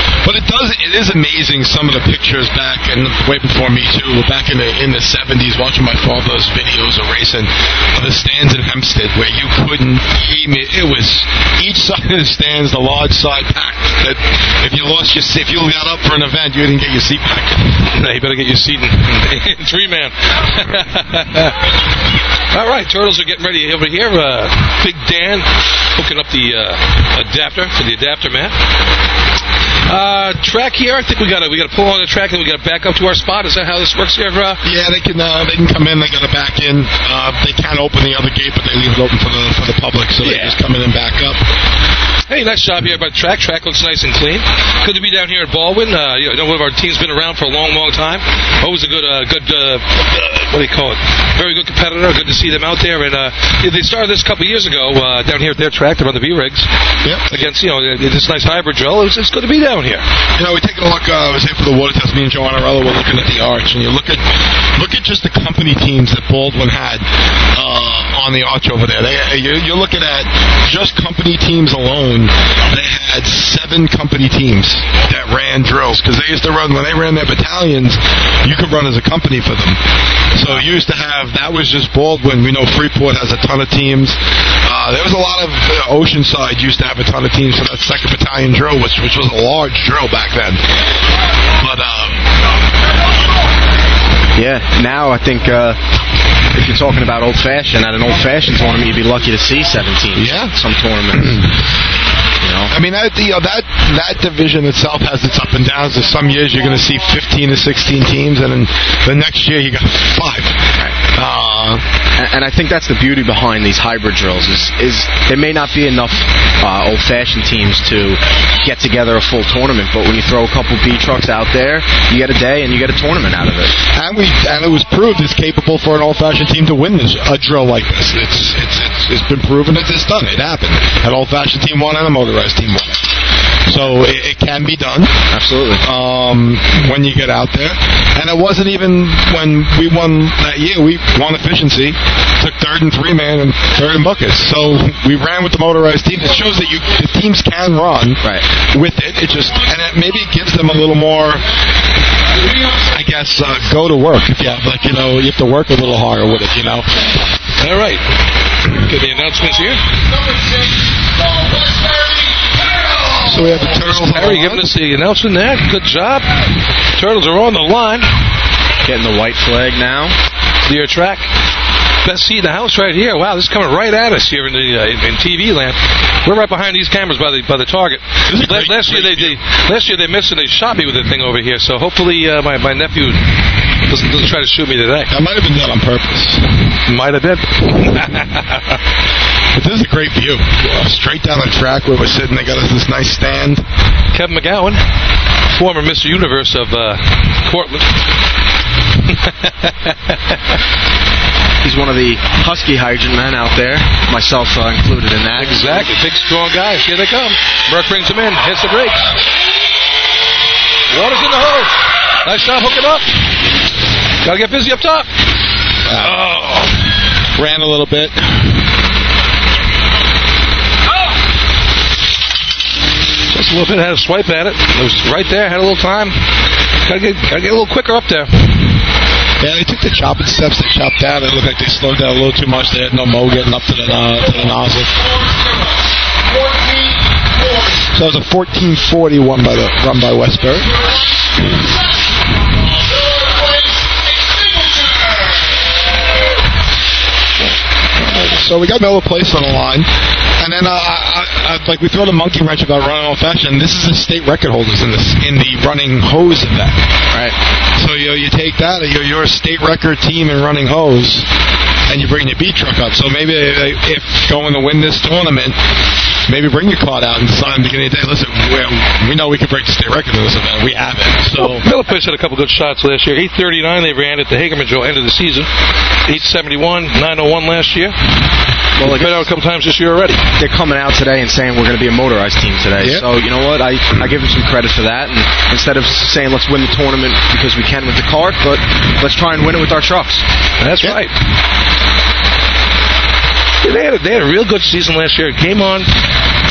But it does. It is amazing some of the pictures back and way before me too. Back in the in the seventies, watching my father's videos of racing of the stands in Hempstead, where you couldn't. It was each side of the stands, the large side packed. That if you lost your if you got up for an event, you didn't get your seat back. no, you better get your seat in, in three man. All right, turtles are getting ready over here. Uh, Big Dan hooking up the uh, adapter for the adapter man. Uh, track here. I think we got to we got to pull on the track and we got to back up to our spot. Is that how this works here? Uh, Yeah, they can uh, they can come in. They got to back in. Uh, they can't open the other gate, but they leave it open for the for the public, so they Yeah. just come in and back up. Hey, nice job here by the track. Track looks nice and clean. Good to be down here at Baldwin. Uh, you know, one of our team's been around for a long, long time. Always a good, uh, good, uh, uh, what do you call it? Very good competitor. Good to see them out there. And uh, they started this a couple years ago uh, down here at their track. They're on the V rigs Yep. against, you know, this nice hybrid drill. It's, it's good to be down here. You know, we taking a look. Uh, I was here for the water test. Me and Joe Anarello were looking at the arch, and you look at look at just the company teams that Baldwin had uh, on the arch over there. They, you're, you're looking at just company teams alone. They had seven company teams that ran drills because they used to run when they ran their battalions. You could run as a company for them. So you used to have that was just Baldwin. We know Freeport has a ton of teams. Uh, there was a lot of uh, Oceanside used to have a ton of teams for that second battalion drill, which which was a large drill back then. But um, Yeah, now I think uh, if you're talking about old fashioned, at an old fashioned tournament, you'd be lucky to see 17. Yeah. Some tournaments. you know. I mean, that, you know, that that division itself has its up and downs. There's some years you're going to see 15 to 16 teams, and then the next year you got five. Uh, and, I think that's the beauty behind these hybrid drills is is there may not be enough uh, old fashioned teams to get together a full tournament, but when you throw a couple B trucks out there, you get a day and you get a tournament out of it. and we and it was proved it's capable for an old-fashioned team to win this, a drill like this. It's it's it's, it's been proven it's done. It happened. An old-fashioned team won and a motorized team won. So it, it can be done. Absolutely. Um, when you get out there, and it wasn't even when we won that year. We won efficiency, took third and three man and third and buckets. So we ran with the motorized team. It shows that you the teams can run Right. with it. It just and it maybe gives them a little more. I guess uh, go to work if you have like you know you have to work a little harder with it. You know. All right. Get the announcements here. So we have the turtles. on the Harry line. giving us the announcement there. Good job. Turtles are on the line. Getting the white flag now. Clear track. Best seat in the house right here. Wow, this is coming right at us here in the uh, in, in TV land. We're right behind these cameras by the by the target. This is La- great- last year they, they last year they missed and they shot me with the thing over here. So hopefully uh, my my nephew doesn't, doesn't try to shoot me today. I might have been done on purpose. Might have been. But this is a great view. Straight down the track where we're sitting, they got us this nice stand. Kevin McGowan, former Mr. Universe of uh, Cortland. He's one of the husky hydrant men out there, myself uh, included in that. Exactly. Big, strong guys. Here they come. Burke brings them in. Hits the brakes. Water's in the hose. Nice shot. Hook it up. Gotta get busy up top. Oh. Ran a little bit. A little bit. Had a swipe at it. It was right there. Had a little time. Gotta get, gotta get a little quicker up there. Yeah, they took the chopping steps. They chopped down. It looked like they slowed down a little too much. They had no mo getting up to the uh, to the nozzle. So it was a 1440 one by the run by Westbury. So we got Miller Place on the line, and then uh, I, I, like we throw the monkey wrench about running old fashioned. This is the state record holders in this in the running hose event. Right. So you know, you take that, you're, you're a state record team in running hose, and you bring your B truck up. So maybe uh, if going to win this tournament, maybe bring your card out and decide in the beginning of the day. Listen, we, we know we can break the state record in this event. We have it. So Miller Place had a couple good shots last year. 839 they ran at the Hagerman Drill end of the season. 871, 901 last year. Well, I Been out a couple times this year already. they're coming out today and saying we're going to be a motorized team today. Yeah. So you know what? I, I give them some credit for that. And instead of saying let's win the tournament because we can with the cart, but let's try and win it with our trucks. That's right. Yeah, They had, a, they had a real good season last year. It came on,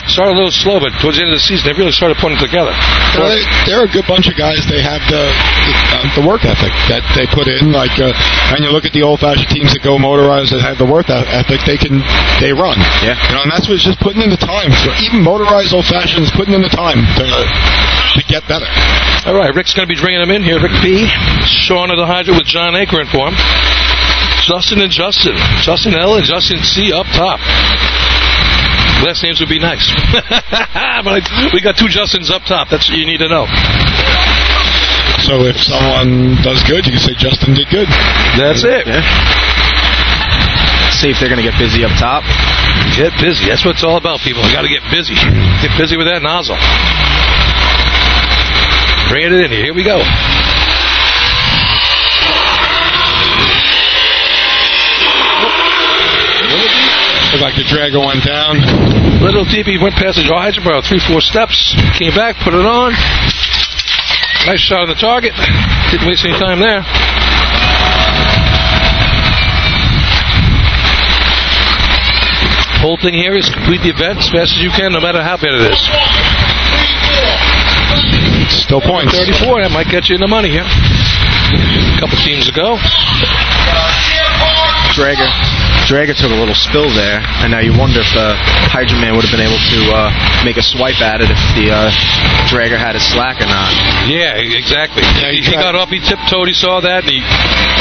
started a little slow, but towards the end of the season, they really started putting it together. you know, they, they're a good bunch of guys. They have the the, uh, the work ethic that they put in. Like, uh, and you look at the old-fashioned teams that go motorized that have the work ethic. They can they run. Yeah. You know, and that's what's just putting in the time. So even motorized old-fashions putting in the time to to get better. All right, Rick's going to be bringing them in here. Rick P. Sean of the Hydra with John Anchor in for him. Justin and Justin. Justin L and Justin C up top. Last names would be nice. but I, we got two Justins up top. That's what you need to know. So if someone does good, you can say Justin did good. That's it. Yeah. See if they're going to get busy up top. Get busy. That's what it's all about, people. You got to get busy. Get busy with that nozzle. Bring it in here. Here we go. Looked like to drag went down. Little he went past the hydrant about three, four steps. Came back, put it on. Nice shot on the target. Didn't waste any time there. Whole thing here is complete the event as fast as you can, no matter how bad it is. Still points. 34, that might get you in the money here. A couple teams ago. Drager. Drager took a little spill there, and now you wonder if the Hydra Man would have been able to uh, make a swipe at it if the uh, Drager had his slack or not. Yeah, exactly. he, he got up, he tiptoed, he saw that, and he,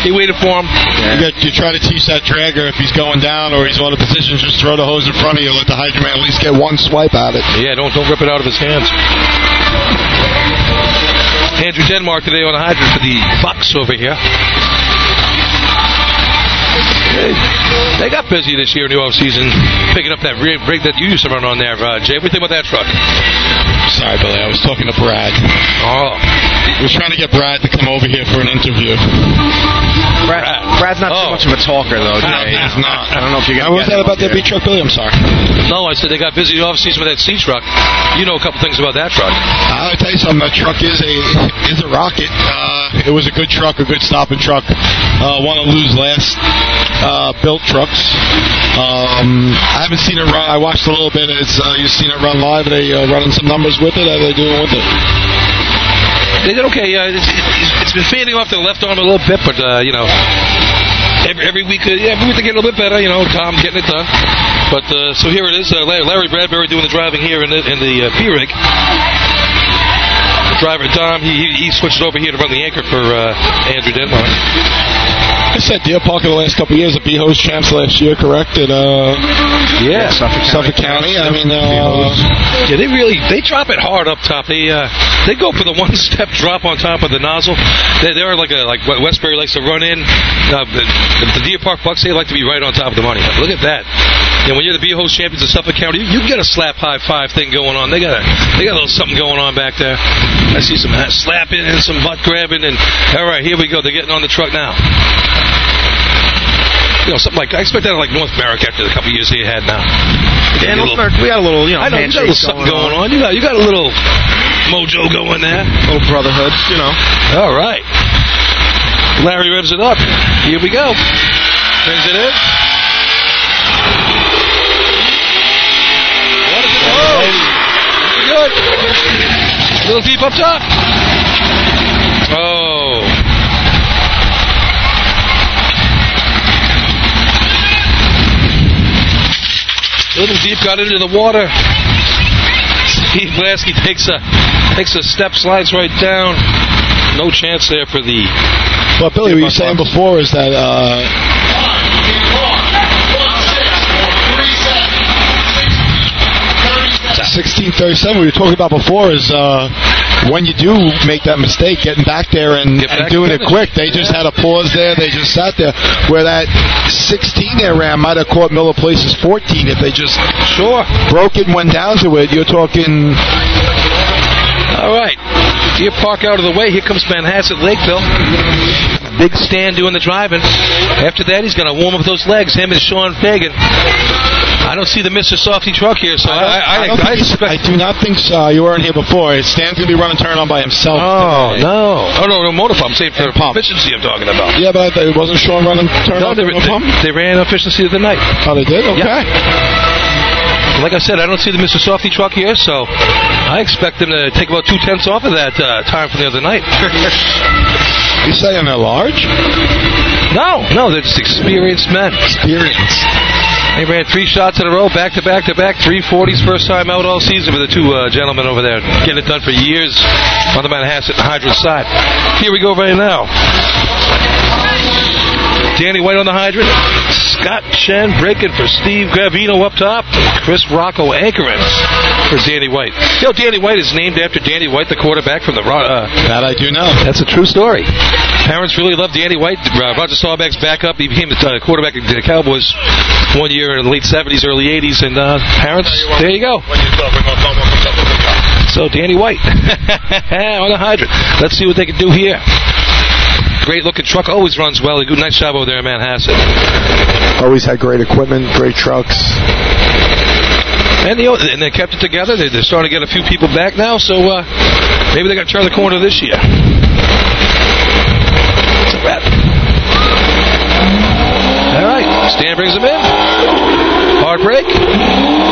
he waited for him. You, got, you try to teach that dragger if he's going down or he's on a position, just throw the hose in front of you, let the Hydra Man at least get one swipe at it. Yeah, don't don't rip it out of his hands. Andrew Denmark today on the hydrant for the Bucks over here. They, got busy this year in the off season, picking up that rig, rig that you used to run on there, uh, Jay. What do you think about that truck? Sorry, Billy, I was talking to Brad. Oh. I was trying to get Brad to come over here for an interview. Brad, Brad's not too much of a talker, though. Jay. he's not. I don't know if you're Now, going what was that about that B truck, Billy? I'm sorry. No, I said they got busy off season with that C truck. You know a couple things about that truck. I'll tell you something. That truck is a is a rocket. Uh, it was a good truck, a good stopping truck. Uh, one of Lou's last uh, built trucks. Um, I haven't seen it run. I watched a little bit. It's uh, you've seen it run live. Are they uh, running some numbers with it? How are they doing with it? They did okay. Uh, it's, it's, been fading off the left arm a little bit, but uh, you know, every, every week, uh, yeah, every week they get a little bit better. You know, Tom getting it done. But uh, so here it is. Uh, Larry, Bradbury doing the driving here in the in the uh, P rig. Driver Tom, he, he he switched over here to run the anchor for uh, Andrew Denmark. I said Deer Park in the last couple of years, the B hose champs last year, correct? At uh, Yeah, Suffolk Suffolk County. I mean, uh, Yeah, they really they drop it hard up top. They uh, they go for the one step drop on top of the nozzle. They, they're like a, like what Westbury likes to run in. Uh, the, the Deer Park Bucks they like to be right on top of the money. Look at that. And when you're the B host champions of Suffolk County, you, you get a slap high five thing going on. They got a they got a little something going on back there. I see some slapping and some butt grabbing and all right, here we go. They're getting on the truck now. You know, something like I expect that like North Merrick after the couple of years they had now. Yeah, North little- America, we got a little, you know, I know you got a little something going on. You got you got a little mojo going there. little brotherhood, you know. All right. Larry revs it up. Here we go. Brings it in. What is it? Oh, good. A little deep up top. Little deep got into the water. Steve Lasky takes a takes a step, slides right down. No chance there for the. Well, Billy, what you were saying before is that uh, sixteen thirty-seven. We were talking about before is uh, when you do make that mistake, getting back there and, Get and doing it quick. They just had a pause there. They just sat there. Where that sixteen there ran might have caught Miller Place's fourteen if they just Sure. broke it and went down to it. You're talking. All right. Deer Park out of the way. Here comes Manhasset Lakeville. Big Stan doing the driving. After that, he's going to warm up those legs. Him and Sean Fagan. I don't see the Mr. Softee truck here, so I, I, I, don't I think expect. I do not think so. You weren't here before. Stan's gonna be running turn on by himself. Oh today. no! Oh no, no motor pump. Same for And pump. efficiency. I'm talking about. Yeah, but it wasn't Sean running turn No, on they, with a pump. they, they ran efficiency of the night. Oh, they did. Okay. Like I said, I don't see the Mr. Softee truck here, so I expect them to take about two tenths off of that uh, time from the other night. You saying they're large? No, no, they're just experienced men. Experience. They ran three shots in a row, back to back to back, three forties, first time out all season for the two uh, gentlemen over there, getting it done for years on the Manhasset Hydrant side. Here we go right now. Danny White on the hydrant. Scott Chen breaking for Steve Gravino up top. Chris Rocco anchoring for Danny White. You know, Danny White is named after Danny White, the quarterback from the. Ro- Uh, That I do know. that's a true story. Parents really love Danny White. Uh, Roger Staubach's backup. He became the uh, quarterback of the Cowboys one year in the late 70s, early 80s. And uh, parents, there you go. So Danny White on the hydrant. Let's see what they can do here. Great looking truck. Always runs well. A good nice job over there in Manhasset. Always had great equipment, great trucks. And, know, and they kept it together. They, they're starting to get a few people back now. So uh, maybe they're going to turn the corner this year. It's a wrap. All right. Stan brings them in. Hard break.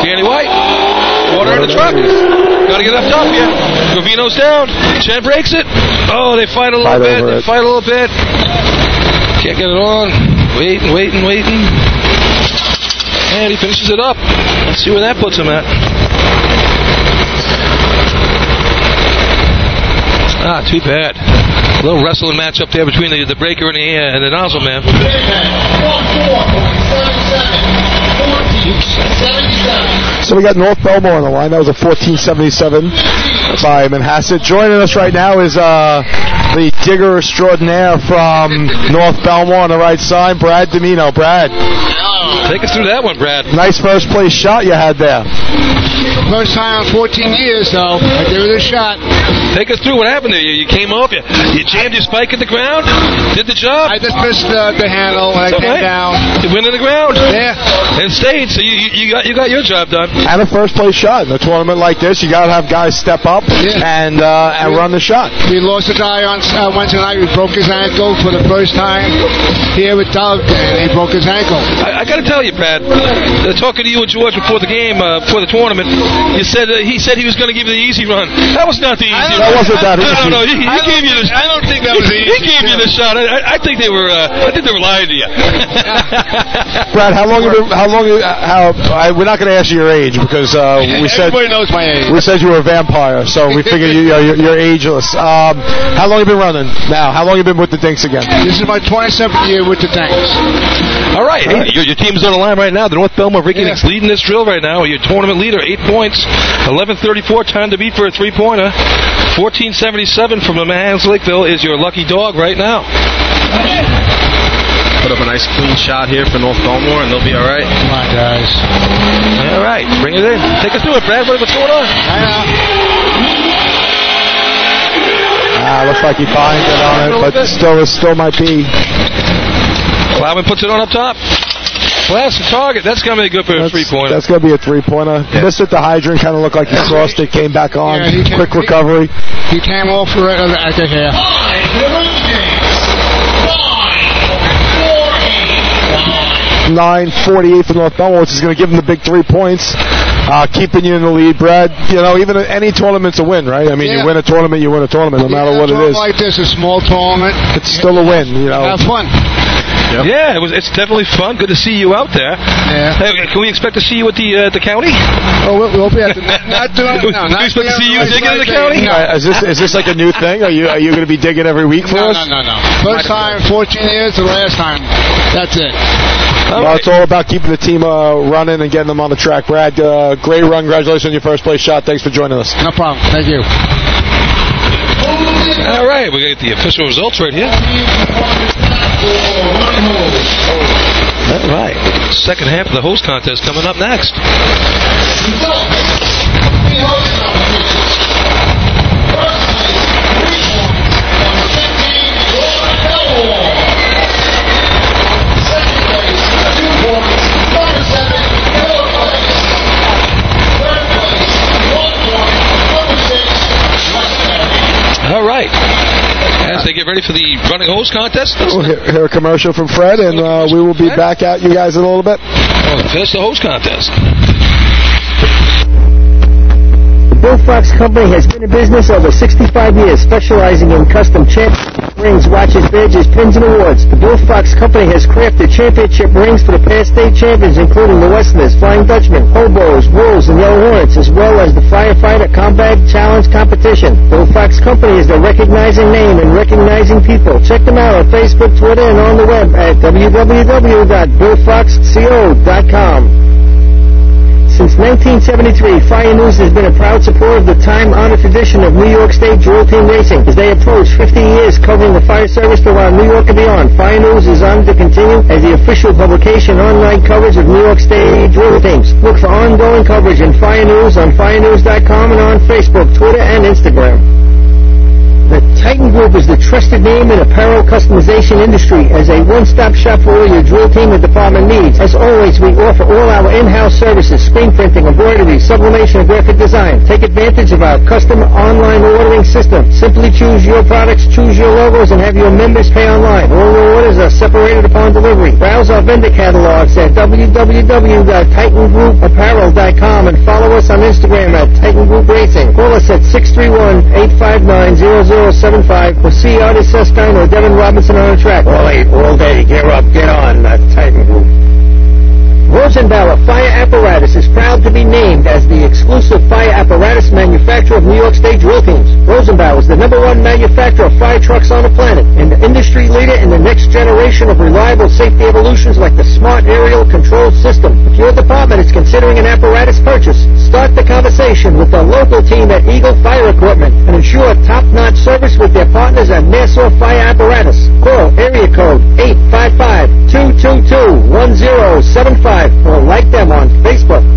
Danny White. Water in the truck. Got to get up top here. Gravino's down. Chen breaks it. Oh, they fight a little Fight bit. They it. fight a little bit. Can't get it on. Waiting, waiting, waiting. And he finishes it up. Let's see where that puts him at. Ah, too bad. A little wrestling match up there between the, the breaker and the, uh, and the nozzle man. So we got North Bellmore on the line. That was a 1477 by Manhasset. Joining us right now is uh, the digger extraordinaire from North Bellmore on the right side, Brad Domino. Brad. Take us through that one, Brad. Nice first place shot you had there. First time in 14 years, though. I give it a shot. Take us through what happened there. You, you came off, you, you jammed your spike in the ground, did the job. I just missed uh, the handle when I came okay. down. You went in the ground. Yeah. And stayed, so you, you, you got you got your job done. And a first place shot in a tournament like this, you got to have guys step up and uh, and run the shot. We lost a guy on uh, Wednesday night. He broke his ankle for the first time here with Doug, and he broke his ankle. I, I got to tell you, Pat, Uh, talking to you and George before the game, uh, before the tournament, you said uh, he said he was going to give you the easy run. That was not the easy. That run. wasn't that no, easy. No, no, he, he I don't gave you the. think- I don't think that was he, the He gave you the shot. I, I- I think they were. Uh, I think they were lying to you. Brad, how long you been? How long? How? I, we're not going to ask you your age because uh, we said Everybody knows my age. we said you were a vampire, so we figured you, you're, you're ageless. Um, how long have you been running now? How long have you been with the Dinks again? This is my 27th year with the Tanks. All right, hey, your, your team's on the line right now. The North Bellmore Vikings leading this drill right now. Your tournament leader, eight points, 11:34 time to beat for a three-pointer. 14:77 from the Manhasset Lakeville is your lucky dog right now. Put up a nice clean shot here for North Bellmore, and they'll be all right. Come on, guys. All right, bring it in. Take us through it, Brad. What- What's going on? Ah, looks like he finds it on it, but still, it still might be. Plowman puts it on up top. Blast the target. That's going to be good for a That's, three-pointer. that's going to be a three-pointer. Missed it. The hydrant kind of looked like he crossed it, came back on. Yeah, came- Quick recovery. He came off for it at the hair. Nine forty-eight for North Bellmore, which is going to give them the big three points, uh, keeping you in the lead, Brad. You know, even any tournament's a win, right? I mean, Yeah. you win a tournament, you win a tournament, no matter Yeah, what it is. tournament like this, a small tournament. It's still a win, you know. Have fun. Yeah, it was. It's definitely fun. Good to see you out there. Yeah. Hey, can we expect to see you at the uh, the county? Oh, we'll, we'll be at the not doing Do no, we not expect to see you doing digging in the right county? there. Uh, is this is this like a new thing? Are you are you going to be digging every week for No, us? no, no, no. First time, 14 years. The last time. That's it. well, it's all about keeping the team uh, running and getting them on the track. Brad, uh, great run. Congratulations on your first place shot. Thanks for joining us. No problem. Thank you. All right, we got the official results right here. All right, second half of the host contest coming up next. All right, as they get ready for the running hose contest, let's We'll hear, hear a commercial from Fred, and uh, we will be back at you guys in a little bit. finish the hose contest. The Bullfox Company has been in business over 65 years, specializing in custom championship rings, watches, badges, pins, and awards. The Bullfox Company has crafted championship rings for the past state champions, including the Westerners, Flying Dutchman, Hobos, Wolves, and Yellow Hornets, as well as the Firefighter Combat Challenge competition. Bullfox Company is the recognizing name and recognizing people. Check them out on Facebook, Twitter, and on the web at www.bullfoxco.com. Since 1973, Fire News has been a proud supporter of the time-honored tradition of New York State drill team racing. As they approach 50 years covering the fire service throughout New York and beyond, Fire News is honored to continue as the official publication online coverage of New York State drill teams. Look for ongoing coverage in Fire News on firenews.com and on Facebook, Twitter, and Instagram. The Titan Group is the trusted name in apparel customization industry as a one-stop shop for all your drill team and department needs. As always, we offer all our in-house services, screen printing, embroidery, sublimation, and graphic design. Take advantage of our custom online ordering system. Simply choose your products, choose your logos, and have your members pay online. All orders are separated upon delivery. Browse our vendor catalogs at www.titangroupapparel.com and follow us on Instagram at Titan Group Racing. Call us at 631-859-0000 1075 or see Artie Sustine or Devin Robinson on the track. All eight, all day. Gear up, get on, uh, Titan Group. Rosenbauer Fire Apparatus is proud to be named as the exclusive fire apparatus manufacturer of New York State drill teams. Rosenbauer is the number one manufacturer of fire trucks on the planet and the industry leader in the next generation of reliable safety evolutions like the Smart Aerial Control System. If your department is considering an apparatus purchase, start the conversation with the local team at Eagle Fire Equipment and ensure top-notch service with their partners at Nassau Fire Apparatus. Call area code 855-222-1075 or like them on Facebook.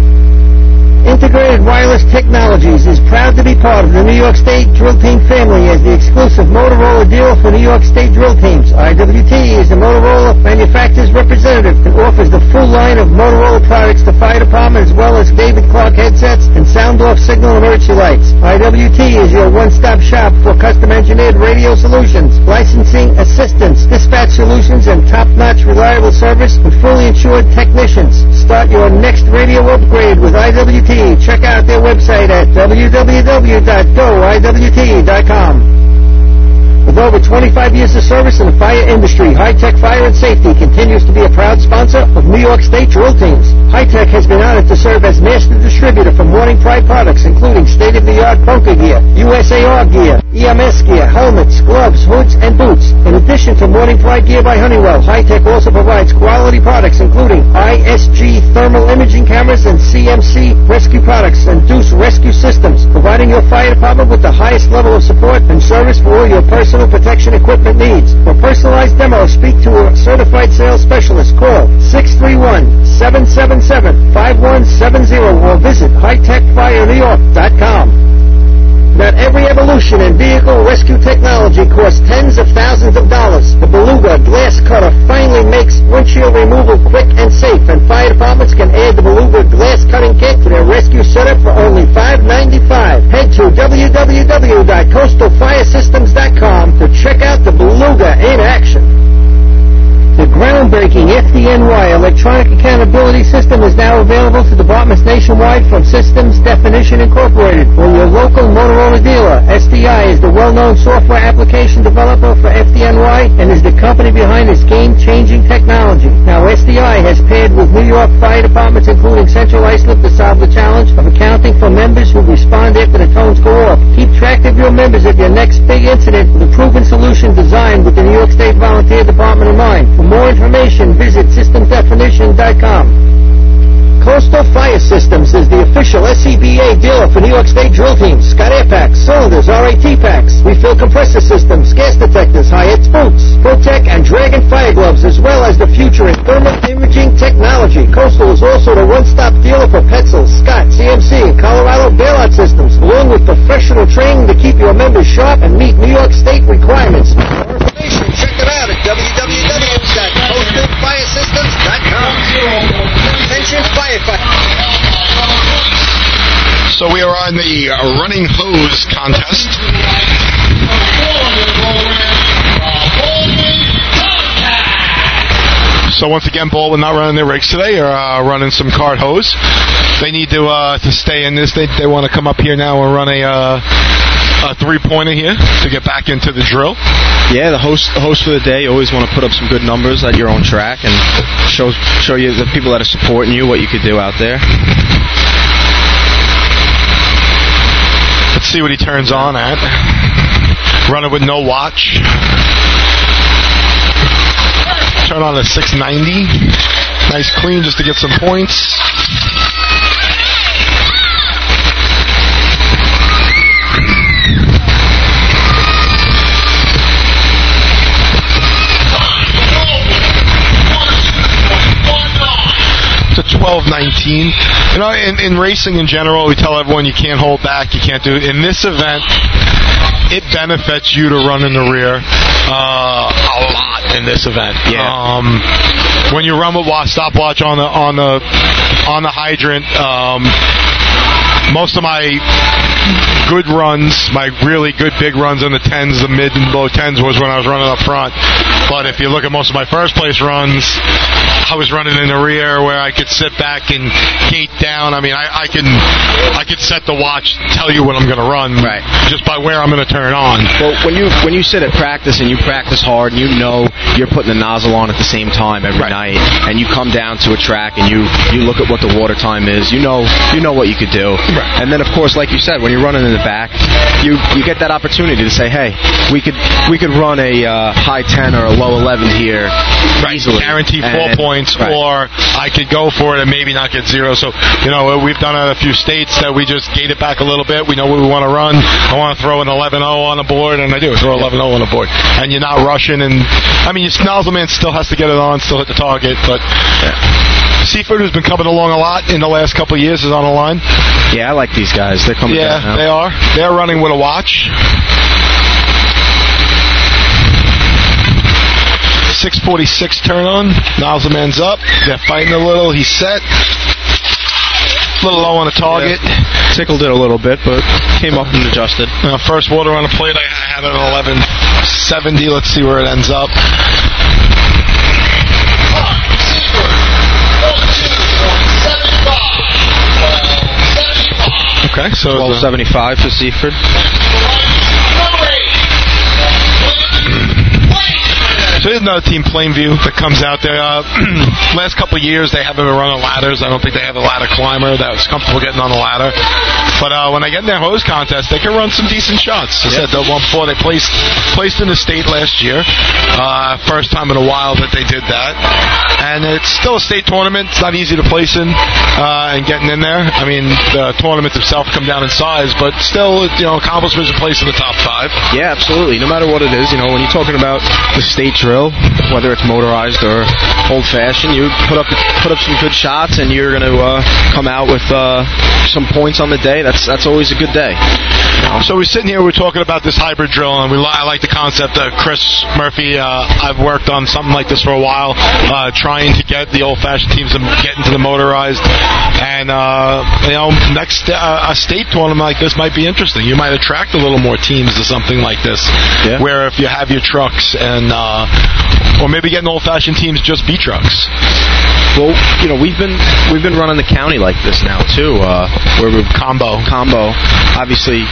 Integrated Wireless Technologies is proud to be part of the New York State Drill Team family as the exclusive Motorola dealer for New York State drill teams. IWT is the Motorola manufacturer's representative and offers the full line of Motorola products to fire department as well as David Clark headsets and sound off signal emergency lights. IWT is your one-stop shop for custom engineered radio solutions, licensing assistance, dispatch solutions, and top-notch reliable service with fully insured technicians. Start your next radio upgrade with IWT. Check out their website at www.goiwt.com. With over 25 years of service in the fire industry, High Tech Fire and Safety continues to be a proud sponsor of New York State drill teams. High Tech has been honored to serve as master distributor for Morning Pride products, including state-of-the-art bunker gear, USAR gear, EMS gear, helmets, gloves, hoods, and boots. In addition to Morning Pride gear by Honeywell, High Tech also provides quality products, including ISG thermal imaging cameras and CMC rescue products and Deuce rescue systems, providing your fire department with the highest level of support and service for all your personal protection equipment needs. For personalized demo, speak to a certified sales specialist. Call 631-777-5170 or visit hightechfirenewyork.com. Not every evolution in vehicle rescue technology costs tens of thousands of dollars. The Beluga glass cutter finally makes windshield removal quick and safe, and fire departments can add the Beluga glass cutting kit to their rescue setup for only $5.95. Head to www.coastalfiresystems.com to check out the Beluga in action. The groundbreaking FDNY electronic accountability system is now available to departments nationwide from Systems Definition Incorporated for your local Motorola dealer. SDI is the well-known software application developer for FDNY and is the company behind this game-changing technology. Now, SDI has paired with New York fire departments, including Central Islip, to solve the challenge of accounting for members who respond after the tones go off. Keep track of your members at your next big incident with a proven solution designed with the New York State Volunteer Department in mind. For more information, visit systemdefinition.com. Coastal Fire Systems is the official SCBA dealer for New York State drill teams. Scott Air Packs, cylinders, RAT packs, refill compressor systems, gas detectors, Hyatt's boots, Protec and Dragon fire gloves, as well as the future in thermal imaging technology. Coastal is also the one-stop dealer for Petzl, Scott, CMC, and Colorado bailout systems, along with professional training to keep your members sharp and meet New York State requirements. For information, it out at www.coastalfiresystems.com. Attention firefighters. So we are on the running hose contest. So once again, Baldwin not running their rigs today, They're uh, running some cart hose. They need to uh, to stay in this. They, they want to come up here now and run a uh, a three pointer here to get back into the drill. Yeah, the host the host for the day always want to put up some good numbers at your own track and show show you the people that are supporting you what you could do out there. Let's see what he turns on at. Running with no watch. Turn on a 690. Nice clean just to get some points. to 12:19. You know, in, in racing in general, we tell everyone you can't hold back, you can't do it. In this event, it benefits you to run in the rear uh, a lot in this event. Yeah. Um, when you run with stopwatch on the on the on the hydrant, um, most of my good runs, my really good big runs in the tens, the mid and low tens, was when I was running up front. But if you look at most of my first place runs, I was running in the rear where I could sit back and gate down. I mean, I, I can I could set the watch, tell you when I'm going to run, right. just by where I'm going to turn on. Well, when you when you sit at practice and you practice hard, and you know you're putting the nozzle on at the same time every night, and you come down to a track and you you look at what the water time is, you know you know what you could do. And then of course, like you said, when you're running in the back, you you get that opportunity to say, hey, we could we could run a uh, high ten or a low eleven here easily, guarantee four And- points, right. or I could go for it and maybe not get zero. So, you know, we've done it in a few states that we just gate it back a little bit. We know what we want to run. I want to throw an 11-0 on the board, and I do throw 11-0 on the board. And you're not rushing, and I mean, your Nozzleman still has to get it on, still hit the target, but. Seaford, who's been coming along a lot in the last couple of years, is on the line. Yeah, I like these guys. They're coming Yeah, down now. they are. They're running with a watch. 646 turn on. Nozzleman's up. They're fighting a little. He's set. A little low on the target. Tickled it a little bit, but came up and adjusted. Uh, first water on the plate, I had it at 1170. Let's see where it ends up. Okay, so twelve seventy five for Seaford. So there's another team, Plainview, that comes out there. Uh, last couple of years, they haven't been running ladders. I don't think they have a ladder climber that was comfortable getting on the ladder. But uh, when they get in their hose contest, they can run some decent shots. I said the one before they placed placed in the state last year. Uh, first time in a while that they did that, and it's still a state tournament. It's not easy to place in uh, and getting in there. I mean, the tournaments itself come down in size, but still, you know, accomplishments to place in the top five. Yeah, absolutely. No matter what it is, you know, when you're talking about the state drill, whether it's motorized or old fashioned, you put up put up some good shots, and you're going to uh, come out with uh, some points on the day. That's that's that's always a good day. So we're sitting here, we're talking about this hybrid drill, and we li- I like the concept. Uh, Chris Murphy, uh, I've worked on something like this for a while, uh, trying to get the old-fashioned teams to get into the motorized. And uh, you know, next uh, a state tournament like this might be interesting. You might attract a little more teams to something like this, where if you have your trucks and uh, or maybe getting old-fashioned teams just B trucks. Well, you know, we've been we've been running the county like this now too, uh, where we've combo combo. Obviously,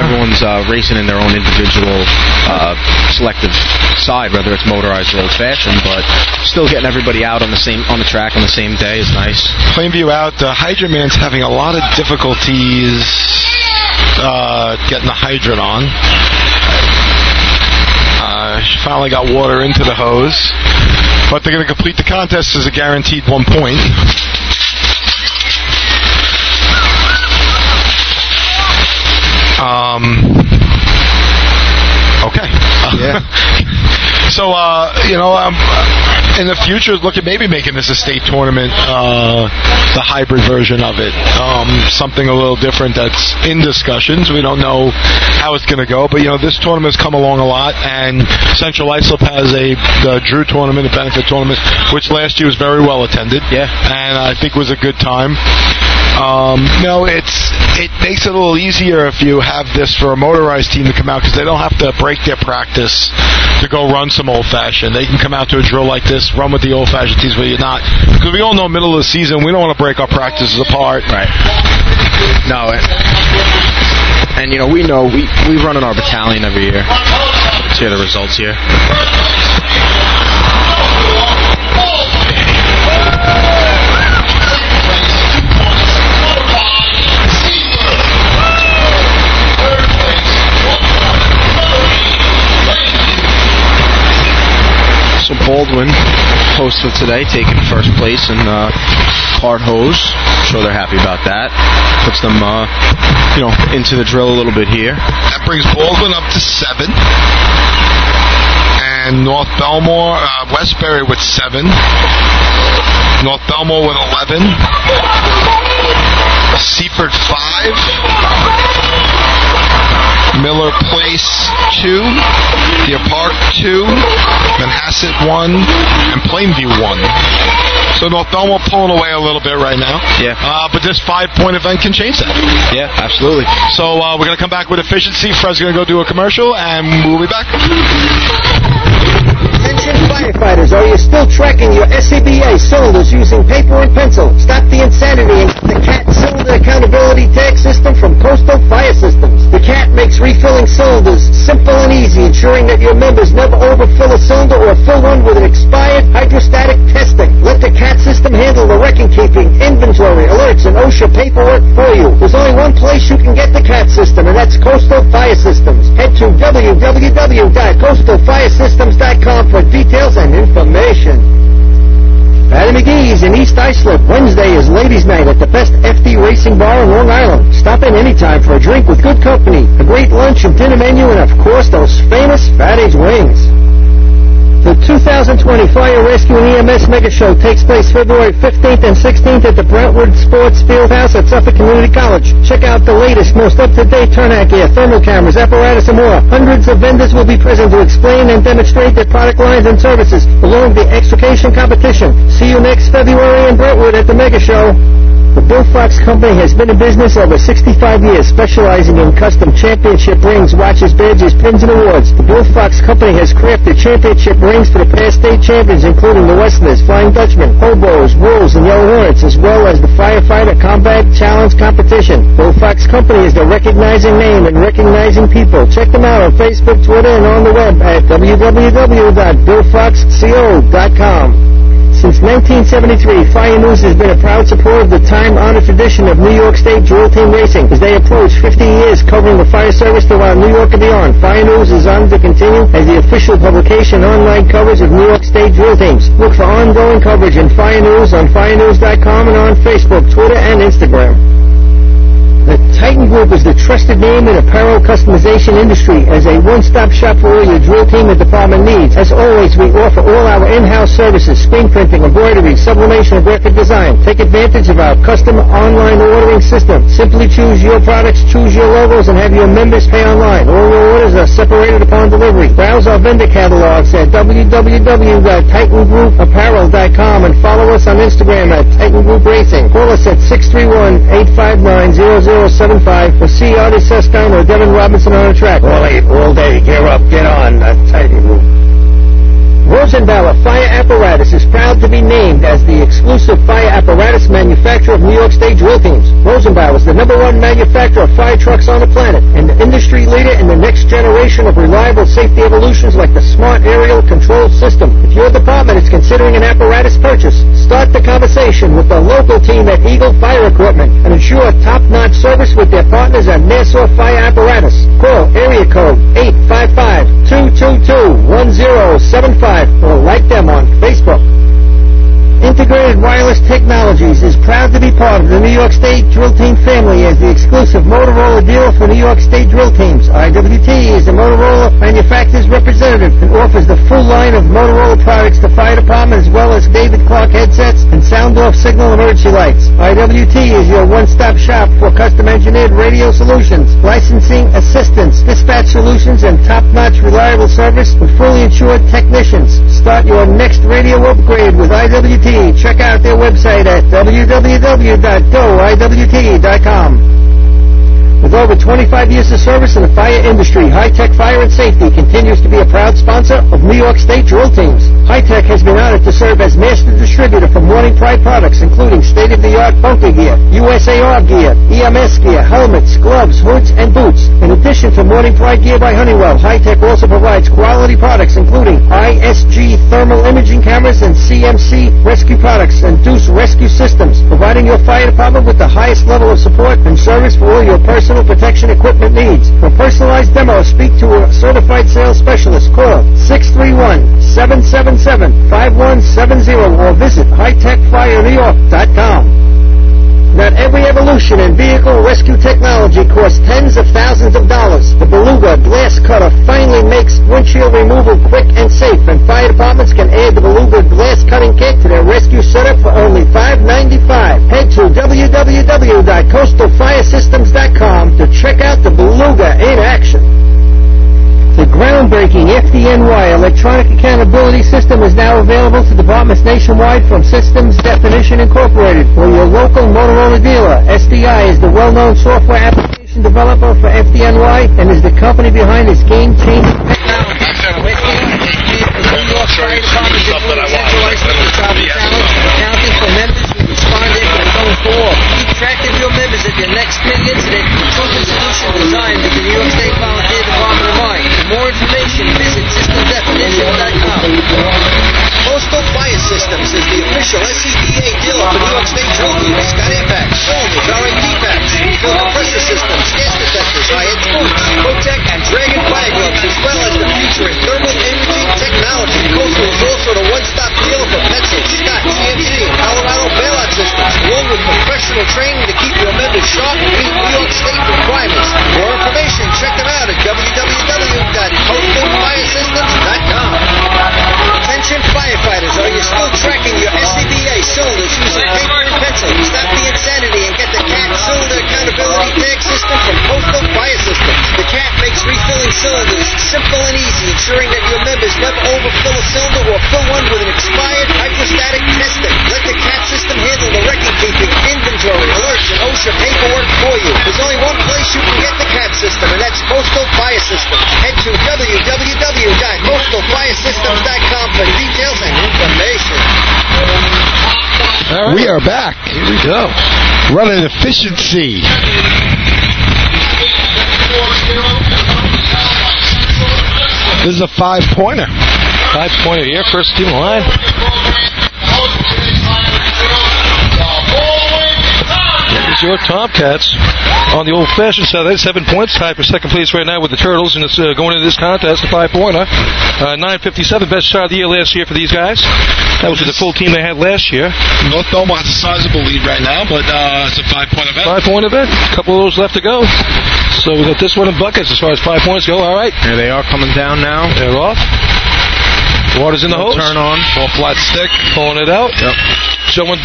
everyone's uh, racing in their own individual uh, selective side, whether it's motorized or old fashioned, but still getting everybody out on the same on the track on the same day is nice. Plainview out. Uh, Hydrant Man's having a lot of difficulties uh, getting the hydrant on. She finally got water into the hose, but they're going to complete the contest as a guaranteed one point. Um. Okay. Yeah. so, uh, you know, um, in the future, look at maybe making this a state tournament, uh, the hybrid version of it. Um, something a little different that's in discussions. We don't know how it's going to go, but, you know, this tournament's come along a lot, and Central Islip has a the Drew tournament, a benefit tournament, which last year was very well attended. Yeah. And I think was a good time. Um, no, it's it makes it a little easier if you have this for a motorized team to come out because they don't have to break their practice to go run some old fashioned. They can come out to a drill like this, run with the old fashioned teams you're not because we all know middle of the season we don't want to break our practices apart. Right. No, and, and you know we know we we run in our battalion every year. Let's hear the results here. So Baldwin, host of today, taking first place in uh, card hose. I'm sure they're happy about that. Puts them, uh, you know, into the drill a little bit here. That brings Baldwin up to seven. And North Bellmore, uh, Westbury with seven. North Bellmore with 11. Seaford five. Miller Place two. Deer Park two. Manhasset one. And Plainview one. So North Bellmore pulling away a little bit right now. Yeah. Uh, but this five point event can change that. Yeah, absolutely. So uh, we're going to come back with efficiency. Fred's going to go do a commercial, and we'll be back. Tracking your SCBA cylinders using paper and pencil. Stop the insanity and the CAT Cylinder Accountability Tag System from Coastal Fire Systems. The CAT makes refilling cylinders simple and easy, ensuring that your members never overfill a cylinder or fill one with an expired hydrostatic testing. Let the CAT system handle the record keeping, inventory, alerts, and OSHA paperwork for you. There's only one place you can get the CAT system, and that's Coastal Fire Systems. Head to www.coastalfiresystems.com for details and information. Fatty McGee's in East Islip. Wednesday is ladies' night at the best FD Racing Bar in Long Island. Stop in anytime for a drink with good company, a great lunch and dinner menu, and of course those famous Fatty's wings. The 2020 Fire Rescue and EMS Mega Show takes place February 15th and 16th at the Brentwood Sports Fieldhouse at Suffolk Community College. Check out the latest, most up-to-date turnout gear, thermal cameras, apparatus, and more. Hundreds of vendors will be present to explain and demonstrate their product lines and services, along with the extrication competition. See you next February in Brentwood at the Mega Show. The Bill Fox Company has been in business over 65 years, specializing in custom championship rings, watches, badges, pins, and awards. The Bill Fox Company has crafted championship rings for the past state champions, including the Westerners, Flying Dutchman, Hobos, Wolves, and Yellow Hornets, as well as the Firefighter Combat Challenge Competition. Bill Fox Company is the recognizing name and recognizing people. Check them out on Facebook, Twitter, and on the web at www.billfoxco.com. Since 1973, Fire News has been a proud supporter of the time-honored tradition of New York State drill team racing. As they approach 50 years covering the fire service throughout New York and beyond, Fire News is honored to continue as the official publication online coverage of New York State drill teams. Look for ongoing coverage in Fire News on firenews.com and on Facebook, Twitter, and Instagram. The Titan Group is the trusted name in apparel customization industry as a one-stop shop for all your drill team and department needs. As always, we offer all our in-house services, screen printing, embroidery, sublimation, and graphic design. Take advantage of our custom online ordering system. Simply choose your products, choose your logos, and have your members pay online. All your orders are separated upon delivery. Browse our vendor catalogs at www.titangroupapparel.com and follow us on Instagram at Titan Group Racing. Call us at 631-859-0075 or see Artie Seskine or Devin Robinson on a track. All, eight, all day, gear up, get on, uh, Titan Group. Rosenbauer Fire Apparatus is proud to be named as the exclusive fire apparatus manufacturer of New York State drill teams. Rosenbauer is the number one manufacturer of fire trucks on the planet and the industry leader in the next generation of reliable safety evolutions like the Smart Aerial Control System. If your department is considering an apparatus purchase, start the conversation with the local team at Eagle Fire Equipment and ensure top-notch service with their partners at Nassau Fire Apparatus. Call area code 855-222-1075 or like them on Facebook. Integrated Wireless Technologies is proud to be part of the New York State Drill Team family as the exclusive Motorola dealer for New York State Drill Teams. IWT is the Motorola manufacturer's representative and offers the full line of Motorola products to fire department as well as David Clark headsets and sound-off signal emergency lights. IWT is your one-stop shop for custom-engineered radio solutions, licensing assistance, dispatch solutions, and top-notch reliable service with fully insured technicians. Start your next radio upgrade with IWT. Check out their website at www.goiwt.com. With over 25 years of service in the fire industry, High Tech Fire and Safety continues to be a proud sponsor of New York State drill teams. High Tech has been honored to serve as master distributor for Morning Pride products, including state-of-the-art bunker gear, USAR gear, EMS gear, helmets, gloves, hoods, and boots. In addition to Morning Pride gear by Honeywell, High Tech also provides quality products, including ISG thermal imaging cameras and CMC rescue products and Deuce rescue systems, providing your fire department with the highest level of support and service for all your personal protection equipment needs. For personalized demo, speak to a certified sales specialist. Call 631-777-5170 or visit hightechfirenewyork.com. Not every evolution in vehicle rescue technology costs tens of thousands of dollars. The Beluga Glass Cutter finally makes windshield removal quick and safe, and fire departments can add the Beluga Glass Cutting Kit to their rescue setup for only $5.95. Head to www.coastalfiresystems.com to check out the Beluga in action. The groundbreaking FDNY electronic accountability system is now available to departments nationwide from Systems Definition Incorporated for your local Motorola dealer. SDI is the well-known software application developer for FDNY and is the company behind this game-changing Keep track of your members at your next big incident. Truth and Solution designed at the New York State Coastal Fire Systems is the official SCBA dealer for New York State drill groups, Scott Impacts, Soldiers, R&D packs, field compressor systems, gas detectors, high-end boots, Protec, and Dragon fire gloves, as well as the future in thermal imaging technology. Coastal is also the one-stop dealer for Petzl, Scott, CMC, and Colorado bailout systems, along with professional training to keep your members sharp and meet New York State requirements. For more information, check them out at www.coastalfiresystems.com. you're still tracking your SCBA soldiers using paper and pencil, stop the insanity and get the cat soldier accountability tag system from Coastal Fire System. Cat makes refilling cylinders simple and easy, ensuring that your members never overfill a cylinder or fill one with an expired hydrostatic piston. Let the Cat system handle the record keeping, inventory, alerts, and OSHA paperwork for you. There's only one place you can get the Cat system, and that's Coastal Fire Systems. Head to www.coastalfiresystems.com for details and information. Right. We are back. Here we go. Running efficiency. This is a five pointer. Five pointer here, first team line. There's your Tomcats on the old-fashioned side. They have seven points, tied for second place right now with the Turtles, and it's uh, going into this contest, a five-pointer. Uh, 957, best shot of the year last year for these guys. That was with the full team they had last year. North Bellmore has a sizable lead right now, but uh, it's a five-point event. Five-point event. A couple of those left to go. So we got this one in buckets as far as five points go. All right. There they are coming down now. They're off. Water's in the hose. Turn on. Full flat stick. Pulling it out. Yep. Showing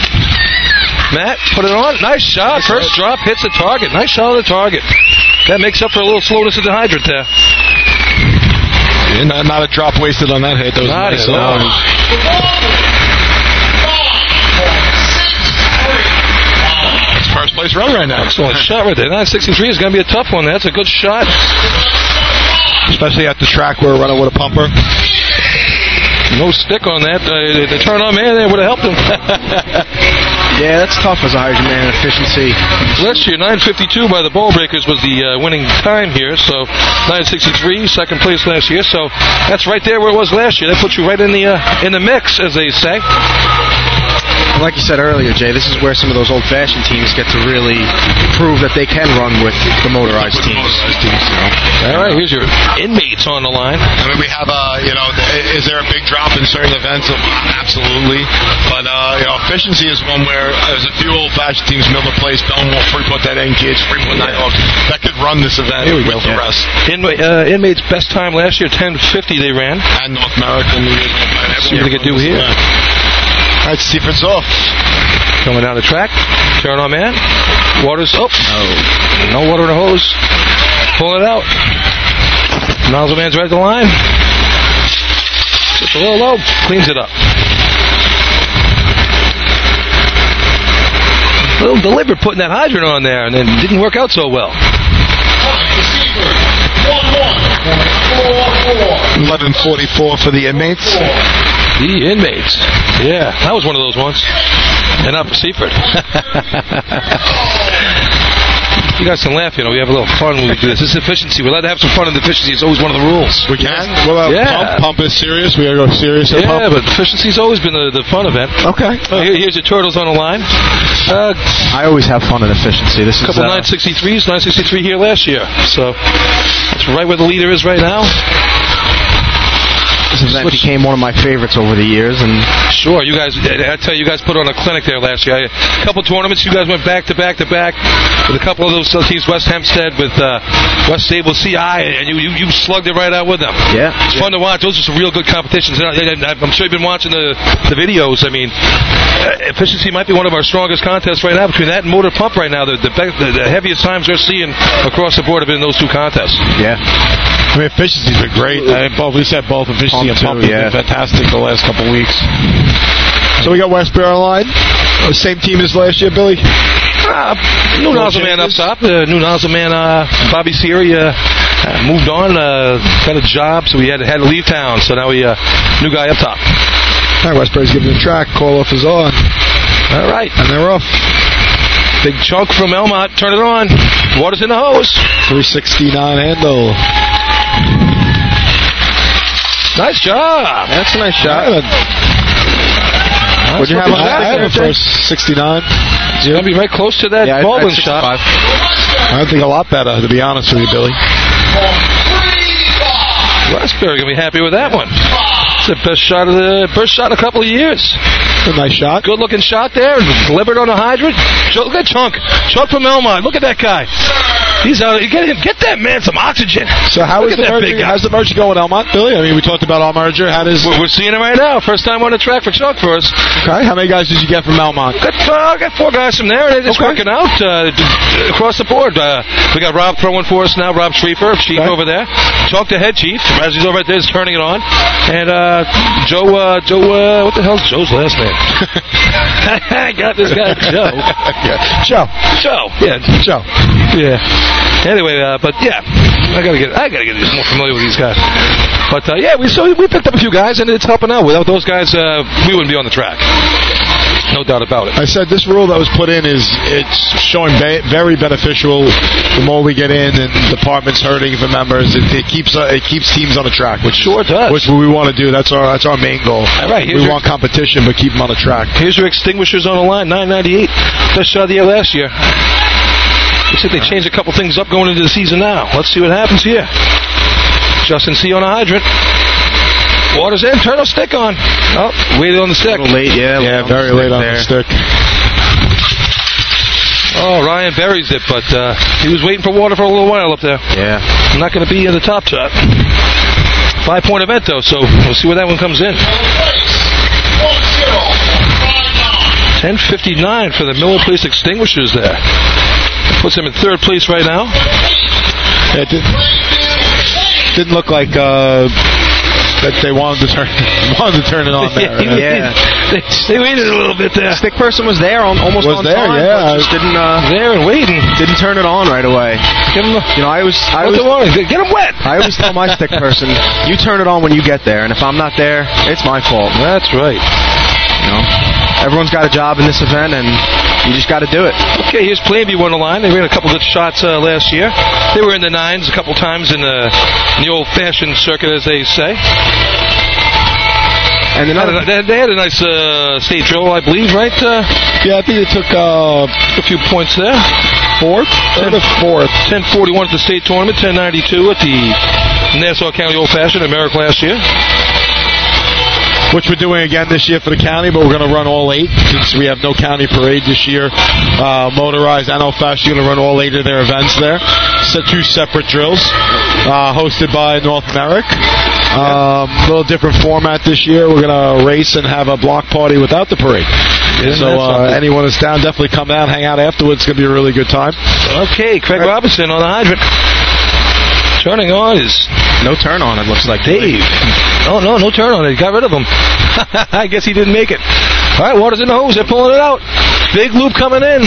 Matt, put it on. Nice shot. First drop hits the target. Nice shot on the target. That makes up for a little slowness at the hydrant there. Yeah, not, not a drop wasted on that hit. That was Not nice. at all. It's first place run right now. Excellent shot right there. 963 is going to be a tough one. That's a good shot. Especially at the track where we're running with a pumper. No stick on that. Uh, the turn on man there would have helped him. Yeah, that's tough as a hydrant man efficiency. Last year, 952 by the Ball Breakers was the uh, winning time here. So 963, second place last year. So that's right there where it was last year. That puts you right in the uh, in the mix, as they say. Like you said earlier, Jay, this is where some of those old-fashioned teams get to really prove that they can run with the motorized teams. All right, here's your inmates on the line. I mean, we have a, you know, is there a big drop in certain events? Absolutely. But, uh, you know, efficiency is one where there's a few old-fashioned teams, Miller Place, Bellmore, Freeport, that end kids, Freeport Nighthawks, that could run this event Here we with go. the rest. Inma- uh, inmates best time last year, 1050 they ran. And North Merrick, New Year's, and See what they could do here. All right, see if it's off. Coming down the track. Turn on man. Water's up. No. No water in the hose. Pull it out. Nozzle man's right at the line. Just a little low. Cleans it up. A little deliberate putting that hydrant on there and then didn't work out so well. 1144 for the inmates. The inmates. Yeah, that was one of those ones. And not for Seaford. you guys can laugh, you know. We have a little fun when we do this. This is efficiency. We're allowed to have some fun, and efficiency It's always one of the rules. We can. What about Yeah. pump? Pump is serious. We gotta go serious at Yeah, pump. but efficiency's always been the, the fun event. Okay. Oh, here, here's your turtles on the line. Uh, I always have fun in efficiency. This is a couple uh, 963s, 963 here last year. So it's right where the leader is right now. This event Switch. became one of my favorites over the years, and Sure, you guys. I tell you, you guys put on a clinic there last year. A couple tournaments, you guys went back to back to back with a couple of those teams, West Hempstead with uh, West Sayville, and you, you you slugged it right out with them. yeah, It's fun to watch. Those are some real good competitions. And I- I- I'm sure you've been watching the, the videos. I mean, uh, efficiency might be one of our strongest contests right now. Between that and motor pump right now, the, the, the, the heaviest times we're seeing across the board have been those two contests. yeah. I mean, efficiency's been great. I mean, both we said both efficiency Pump and pump has yeah. been fantastic the last couple weeks. So we got Westbury on the line. Uh, Same team as last year, Billy. Uh, new No nozzle man up top. Uh, new nozzle man, uh, Bobby Siri, uh, uh, moved on, uh, got a job, so we had, had to leave town. So now we, uh, new guy up top. All right, Westbury's giving the track. Call off is on. All right. And they're off. Big chunk from Elmont. Turn it on. Water's in the hose. 369 handle. Nice job. That's a nice shot. Nice What'd you have on shot I have there, a first 69. It's going to be right close to that Yeah, I- Baldwin I'd shot. I think a lot better, to be honest with you, Billy. Westbury going to be happy with that one. It's the best shot of the best shot in a couple of years. A nice shot. Good looking shot there. Delivered on the hydrant. Look at Chunk. Chunk from Elmont. Look at that guy. He's out. Get him. Get that man some oxygen. So how Look is the merger? How's the merger going, Elmont, Billy? I mean, we talked about our merger. How does? We're, we're seeing it right now. First time on the track for Chuck for us. Okay. How many guys did you get from Elmont? Got, uh, got four guys from there, and it's Okay. working out uh, across the board. Uh, we got Rob throwing for us now. Rob Schriefer, chief Okay. over there. Chuck, the head chief, as he's over there, is turning it on. And uh, uh, Joe, uh, Joe, uh, what the hell's Joe's last name? I got this guy, Joe. Joe. Joe. Yeah, Joe. Yeah. Anyway, uh, but yeah, I gotta get, I gotta get more familiar with these guys. But uh, yeah, we so we picked up a few guys, and it's helping out. Without those guys, uh, we wouldn't be on the track. No doubt about it. I said this rule that was put in is it's showing ba- very beneficial. The more we get in and departments hurting for members, it, it keeps uh, it keeps teams on the track, which sure does. Which we want to do. That's our that's our main goal. All right, we want competition, but keep them on the track. Here's your extinguishers on the line, 998. Best shot of the year last year. Looks like they changed a couple things up going into the season now. Let's see what happens here. Justin C on a hydrant. Water's in. Turn a stick on. Oh, waited on the stick. late, yeah. Yeah, very late on the stick. Oh, Ryan buries it, but uh, he was waiting for water for a little while up there. Yeah. Not going to be in the top shot. Five point event, though, so we'll see where that one comes in. 10.59 for the Miller Place Extinguishers there. Puts him in third place right now. It didn't, didn't look like uh, that they wanted to turn wanted to turn it on there. Yeah. They, they waited a little bit there. Stick person was there, on, almost Was on there, time, yeah. but just didn't uh, there and waiting. Didn't turn it on right away. Give him, you know, I was, I was, the? Get him wet. I always tell my stick person, you turn it on when you get there, and if I'm not there, it's my fault. That's right. You know, everyone's got a job in this event, and you just got to do it. Okay, here's Plainview on the line. They ran a couple good shots uh, last year. They were in the nines a couple times in the, in the old-fashioned circuit, as they say. And Had a- they, they had a nice uh, state drill, I believe, right? Uh, yeah, I think they took uh, a few points there. Fourth, third or fourth. 1041 at the state tournament, 1092 at the Nassau County Old Fashioned in Merrick last year. Which we're doing again this year for the county, but we're going to run all eight since we have no county parade this year. Uh, motorized and old fashioned going to run all eight of their events there. So two separate drills, uh, hosted by North Merrick. Um, a little different format this year. We're going to race and have a block party without the parade. Isn't so uh, anyone that's down, definitely come out, hang out afterwards. It's going to be a really good time. Okay, Craig Robinson on the hydrant. Turning on is no turn on. It looks like Dave. Oh no, no turn on it. Got rid of him. I guess he didn't make it. All right, water's in the hose. They're pulling it out. Big loop coming in.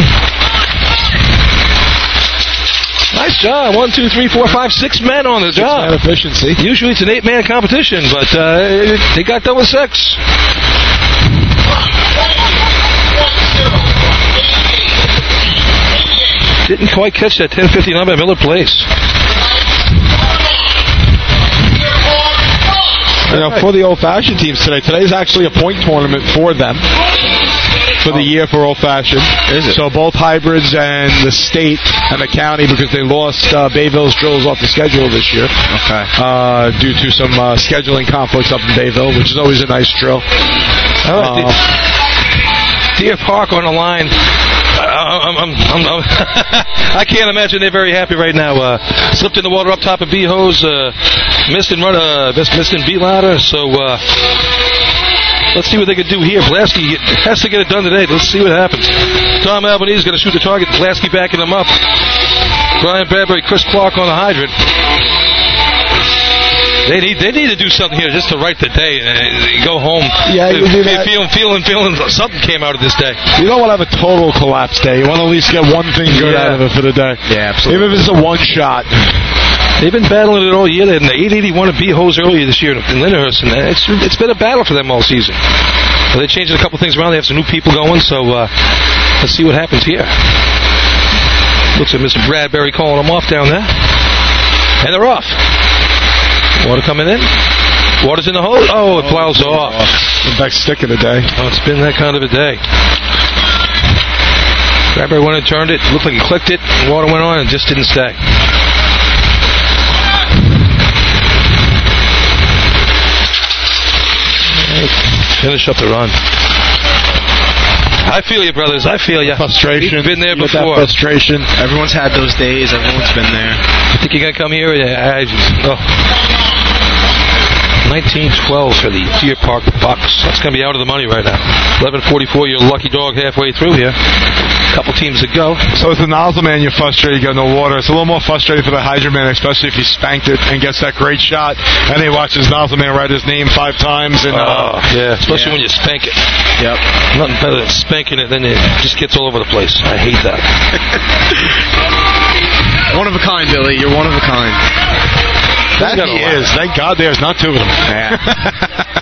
Nice job. One, two, three, four, five, six men on the job. man efficiency. Usually it's an eight-man competition, but uh, they got done with six. Didn't quite catch that 1059 by Miller Place. You know, for the old fashioned teams today, today's actually a point tournament for them for the year for old fashioned. Is it? So both hybrids and the state and the county because they lost uh, Bayville's drills off the schedule this year. Okay. Uh, due to some uh, scheduling conflicts up in Bayville, which is always a nice drill. All Uh, Deer Park on the line. I'm, I'm, I'm, I'm I can't imagine they're very happy right now. Uh, slipped in the water up top of B hose, uh, missed and run, uh, missed and B ladder. So uh, let's see what they can do here. Blasky has to get it done today. Let's see what happens. Tom Albanese is going to shoot the target. Blasky backing him up. Brian Bradbury, Chris Clark on the hydrant. They need they need to do something here just to right the day and uh, go home. Yeah, you do that. Feeling feeling feeling something came out of this day. you don't want to have a total collapse day. You want to at least get one thing good Yeah. out of it for the day. Yeah, absolutely. Even if it's a one shot. They've been battling it all year. They had an 881 at B hose earlier this year in Lindenhurst, and it's it's been a battle for them all season. Well, they changed a couple things around. They have some new people going, so uh, let's see what happens here. Looks like Mr. Bradbury calling them off down there, and they're off. Water coming in. Water's in the hole? Oh, it plows off. The best stick of the day. Oh, it's been that kind of a day. Bradbury went and turned it. Looked like he clicked it. Water went on and just didn't stay. Finish up the run. I feel you, brothers. I feel you. Frustration. We've been there You get that before. frustration. Everyone's had those days. Everyone's been there. You think you're gonna come here? Yeah, I just, oh. 1912 for the Deer Park Bucks. That's going to be out of the money right now. 11:44. You're a lucky dog halfway through here. A couple teams to go. So as the nozzle man, you're frustrated, you got no water. It's a little more frustrating for the hydrant man, especially if he spanked it and gets that great shot, and he watches nozzle man write his name five times. And Oh, uh, yeah, especially when you spank it. Yep. Nothing better than spanking it, then it just gets all over the place. I hate that. One of a kind, Billy. You're one of a kind. That he is. Thank God there's not two of them.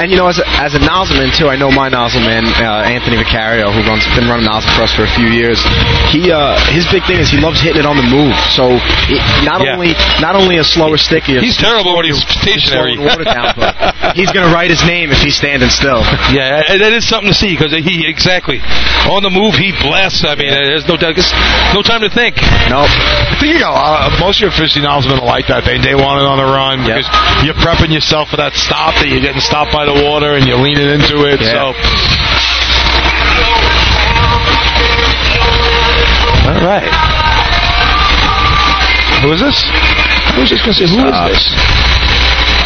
And you know, as a, as a nozzleman too, I know my nozzleman, uh, Anthony Vicario, who runs been running nozzle for us for a few years. He uh, his big thing is he loves hitting it on the move. So it, not Yeah. only not only a slower sticky. He's terrible when he's stationary. water down, but he's gonna write his name if he's standing still. Yeah, and that is something to see because he exactly on the move he blasts. I mean, there's no doubt. 'cause No time to think. Nope. I think you know uh, most of your aficionados are like that. They they want it on the run because you're prepping yourself for that stop that you're getting stopped by the water and you're leaning into it. Yeah. So All right. who is this? I was just going to say, who is this?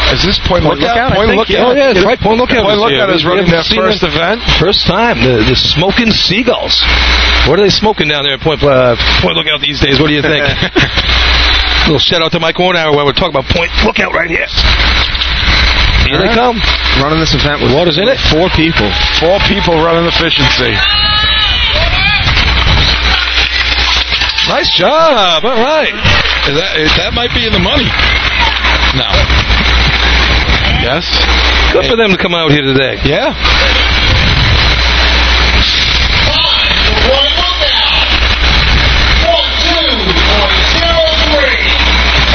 Is this Point Lookout? Lookout, Point Lookout. Oh, yeah, that's right, Point Lookout Point is. Lookout is running their first them. event. First time, the, the smoking seagulls. What are they smoking down there at Point, uh, Point Lookout these days? What do you think? little shout out to Mike Warnow while we're talking about Point Lookout right here. Here they come. Running this event with Water's in it. four people. Four people running efficiency. Nice job. All right. Is that, is, that might be in the money. No. Yes. Good for them to come out here today. Yeah.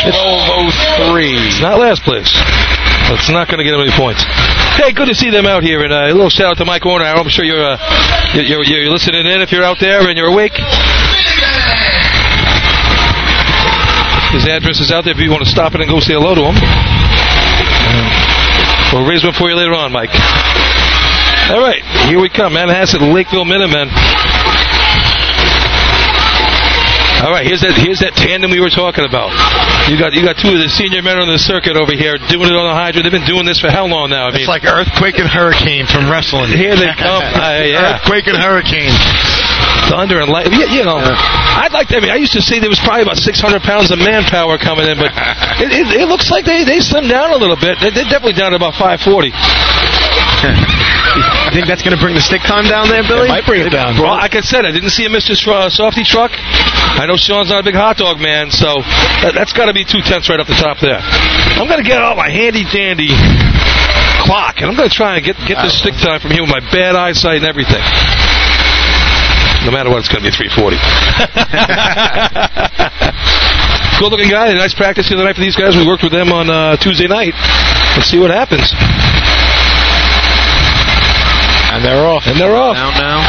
Oh three. It's not last place. It's not going to get any points. Hey, good to see them out here, and uh, a little shout out to Mike Warner. I'm sure you're, uh, you're, you're listening in if you're out there and you're awake. His address is out there if you want to stop it and go say hello to him. We'll raise one for you later on, Mike. All right, here we come, Manhasset Lakeville Minutemen. All right, here's that here's that tandem we were talking about. You got you got two of the senior men on the circuit over here doing it on the hydrant. They've been doing this for how long now? I mean, It's like earthquake and hurricane from wrestling. Here they come. Uh, yeah. Earthquake and hurricane. Thunder and light. You, you know, I'd like to. I mean, I used to say there was probably about 600 pounds of manpower coming in, but it, it, it looks like they they slimmed down a little bit. They, they're definitely down to about 540. I think that's going to bring the stick time down there, Billy. might bring it down. Well, like I said, I didn't see a Mr. Tr- uh, Softee truck. I know Sean's not a big hot dog man, so that, that's got to be two tenths right up the top there. I'm going to get out my handy dandy clock, and I'm going to try and get get this stick time from here with my bad eyesight and everything. No matter what, it's going to be 340. Good looking guy. Nice practice the other night for these guys. We worked with them on uh, Tuesday night. Let's see what happens. And they're off. And they're off. Down now.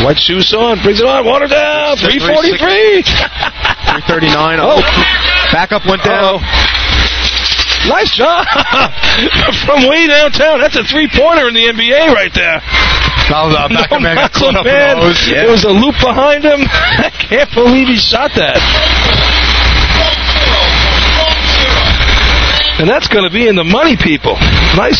White shoes on. Brings it on. Water down. 343. 339. Oh. Backup went down. Nice job from way downtown. That's a three-pointer in the NBA right there. Now the backup man got muscle caught up man. those. There was a loop behind him. I can't believe he shot that. And that's going to be in the money, people. Nice.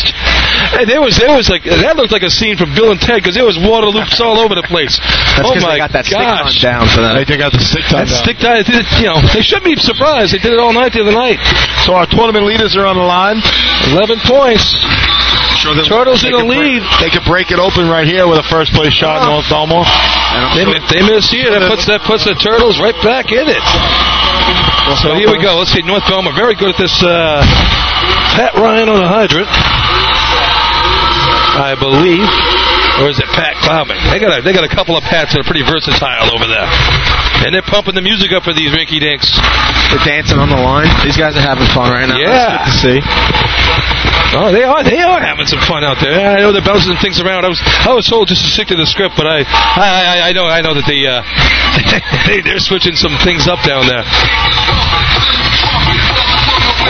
Hey, there was there was like that looked like a scene from Bill and Ted because there was water loops all over the place. That's oh 'cause my they got that stick gosh. down for them. They got the stick time That down. stick tie, they you know, they shouldn't be surprised. They did it all night the other night. So our tournament leaders are on the line. 11 points. Sure Turtles in the could break- lead. They could break it open right here with a first place shot in North Bellmore. They, if they miss here, that puts that puts the Turtles right back in it. So here we go. Let's see. North Bellmore very good at this. Uh, Pat Ryan on the hydrant, I believe, or is it Pat Cloudman? They got a, they got a couple of Pats that are pretty versatile over there, and they're pumping the music up for these rinky dinks. They're dancing on the line. These guys are having fun right now. Yeah. That's good to see. Oh, they are. They are having some fun out there. I know they're bouncing things around. I was I was told just to stick to the script, but I I, I, I know I know that they uh they, they're switching some things up down there.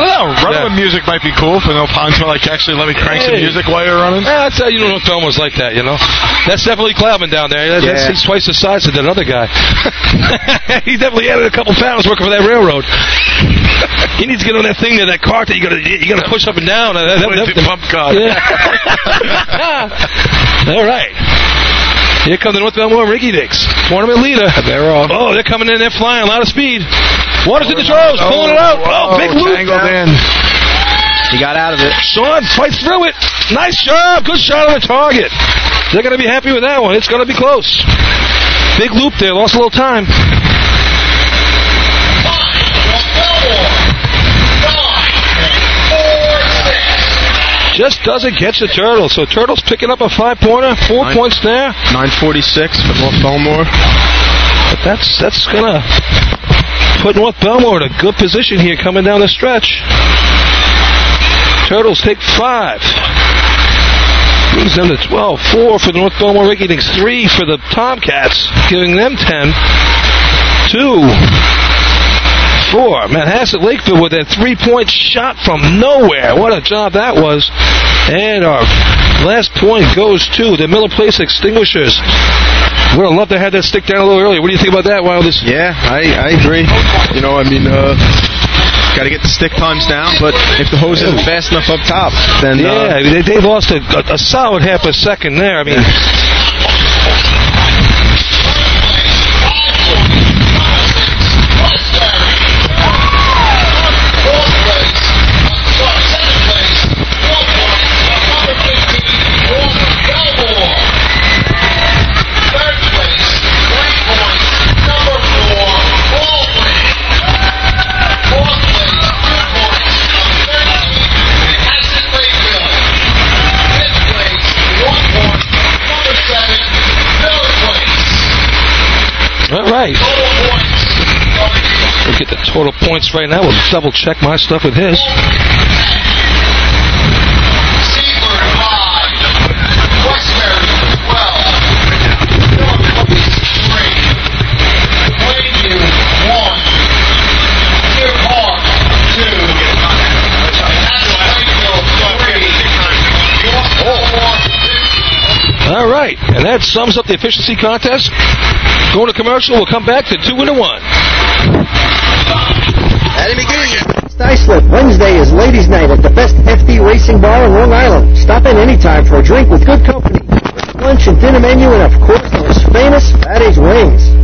Well, running with music might be cool for no punishment. Like actually, let me crank some music while you're running. Yeah, that's how you know North like that. You know, that's definitely Cloudman down there. That's, Yeah. he's twice the size of that other guy. he definitely added a couple pounds working for that railroad. he needs to get on that thing there, that cart that you gotta you gotta push up and down. Uh, that- that- The pump card. Yeah. All right. Here come the North Bellmore Rinky Dinks. Tournament leader. They're off. Oh, they're coming in. They're flying. A lot of speed. Waters in the throws. Pulling it out. Oh, big oh, loop. Tangled in. He got out of it. Sean fights through it. Nice job. Good shot on the target. They're going to be happy with that one. It's going to be close. Big loop there. Lost a little time. Just doesn't catch the Turtles. So Turtles picking up a five-pointer. Four Nine. points there. 946 for North Bellmore. But that's that's gonna put North Bellmore in a good position here coming down the stretch. Turtles take five. Brings them to 12. Four for the North Bellmore Rinky. Three for the Tomcats, giving them 10. Two. Four. Manhasset Lakeville with that three-point shot from nowhere. What a job that was. And our last point goes to the Miller Place Extinguishers. Would have loved to have that stick down a little earlier. What do you think about that, Wildest? Yeah, I, I agree. You know, I mean, uh, got to get the stick times down, but if the hose isn't fast enough up top, then Yeah, uh, they, they lost a, a solid half a second there. I mean, right. We'll get the total points right now. We'll double check my stuff with his. That sums up the efficiency contest. Going to commercial, we'll come back to two and a one. Fatty McGee. Islip. Wednesday is ladies' night at the best FD racing bar in Long Island. Stop in anytime for a drink with good company. Lunch and dinner menu, and of course, those famous Fatty's wings.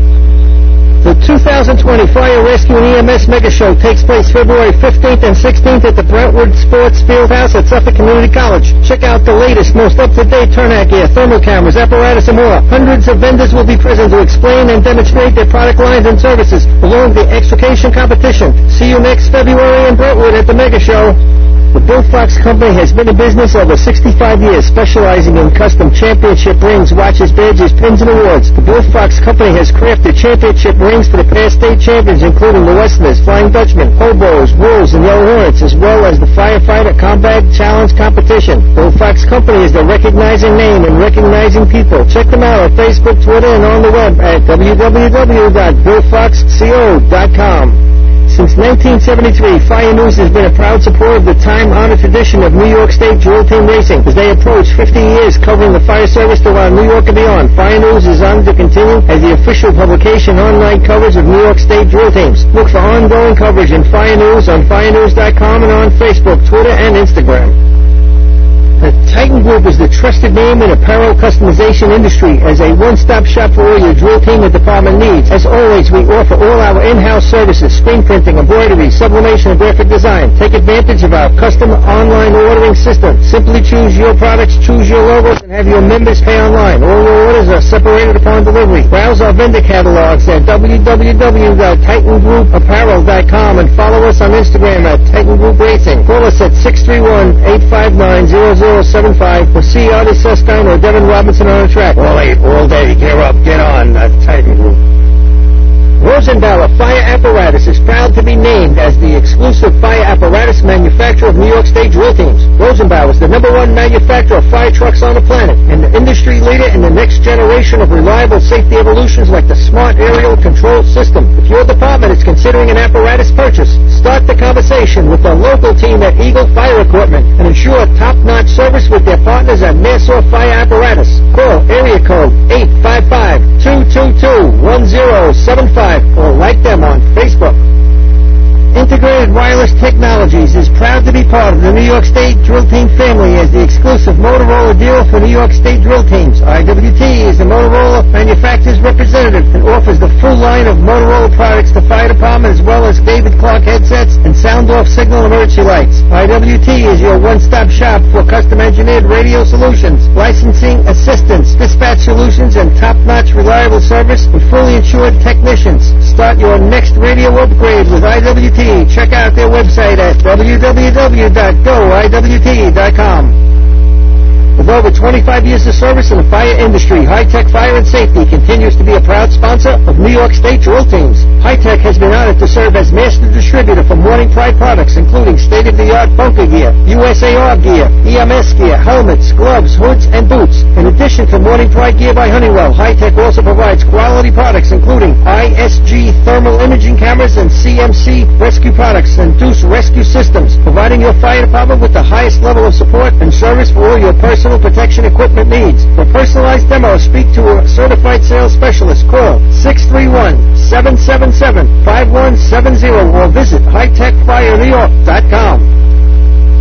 The 2020 Fire Rescue and EMS Mega Show takes place February 15th and 16th at the Brentwood Sports Fieldhouse at Suffolk Community College. Check out the latest, most up-to-date turnout gear, thermal cameras, apparatus, and more. Hundreds of vendors will be present to explain and demonstrate their product lines and services, along with the extrication competition. See you next February in Brentwood at the Mega Show. The Bill Fox Company has been in business over 65 years, specializing in custom championship rings, watches, badges, pins, and awards. The Bill Fox Company has crafted championship rings for the past state champions, including the Westerners, Flying Dutchman, Hobos, Wolves, and Yellow Hornets, as well as the Firefighter Combat Challenge competition. Bill Fox Company is the recognizing name and recognizing people. Check them out on Facebook, Twitter, and on the web at www.billfoxco.com. Since 1973, Fire News has been a proud supporter of the time-honored tradition of New York State drill team racing. As they approach 50 years covering the fire service throughout New York and beyond, Fire News is honored to continue as the official publication online coverage of New York State drill teams. Look for ongoing coverage in Fire News on firenews.com and on Facebook, Twitter, and Instagram. The Titan Group is the trusted name in apparel customization industry as a one-stop shop for all your drill team and department needs. As always, we offer all our in-house services, screen printing, embroidery, sublimation, and graphic design. Take advantage of our custom online ordering system. Simply choose your products, choose your logos, and have your members pay online. All orders are separated upon delivery. Browse our vendor catalogs at www.titangroupapparel.com and follow us on Instagram at Titan Group Racing. Call us at 631-859-0075 or see Artie Suskind or Devin Robinson on the track. All eight, all day. Gear up, get on. Titan Group. Rosenbauer Fire Apparatus is proud to be named as the exclusive fire apparatus manufacturer of New York State drill teams. Rosenbauer is the number one manufacturer of fire trucks on the planet and the industry leader in the next generation of reliable safety evolutions like the smart aerial control system. If your department is considering an apparatus purchase, start the conversation with the local team at Eagle Fire Equipment and ensure top-notch service with their partners at Nassau Fire Apparatus. Call area code 855-222-1075 or like them on Facebook. Integrated Integrated Wireless Technologies is proud to be part of the New York State Drill Team family as the exclusive Motorola dealer for New York State Drill Teams. IWT is the Motorola manufacturer's representative and offers the full line of Motorola products to off signal emergency lights. IWT is your one-stop shop for custom engineered radio solutions, licensing assistance, dispatch solutions, and top-notch reliable service with fully insured technicians. Start your next radio upgrade with IWT. Check out their website at www.goiwt.com. With over 25 years of service in the fire industry, High Tech Fire and Safety continues to be a proud sponsor of New York State drill teams. High Tech has been honored to serve as master distributor for Morning Pride products, including state-of-the-art bunker gear, USAR gear, EMS gear, helmets, gloves, hoods, and boots. In addition to Morning Pride gear by Honeywell, High Tech also provides quality products, including ISG thermal imaging cameras and CMC rescue products and Deuce rescue systems, providing your fire department with the highest level of support and service for all your personal protection equipment needs. For personalized demos, speak to a certified sales specialist. Call 631-777-5170 or visit hightechfirenewyork.com.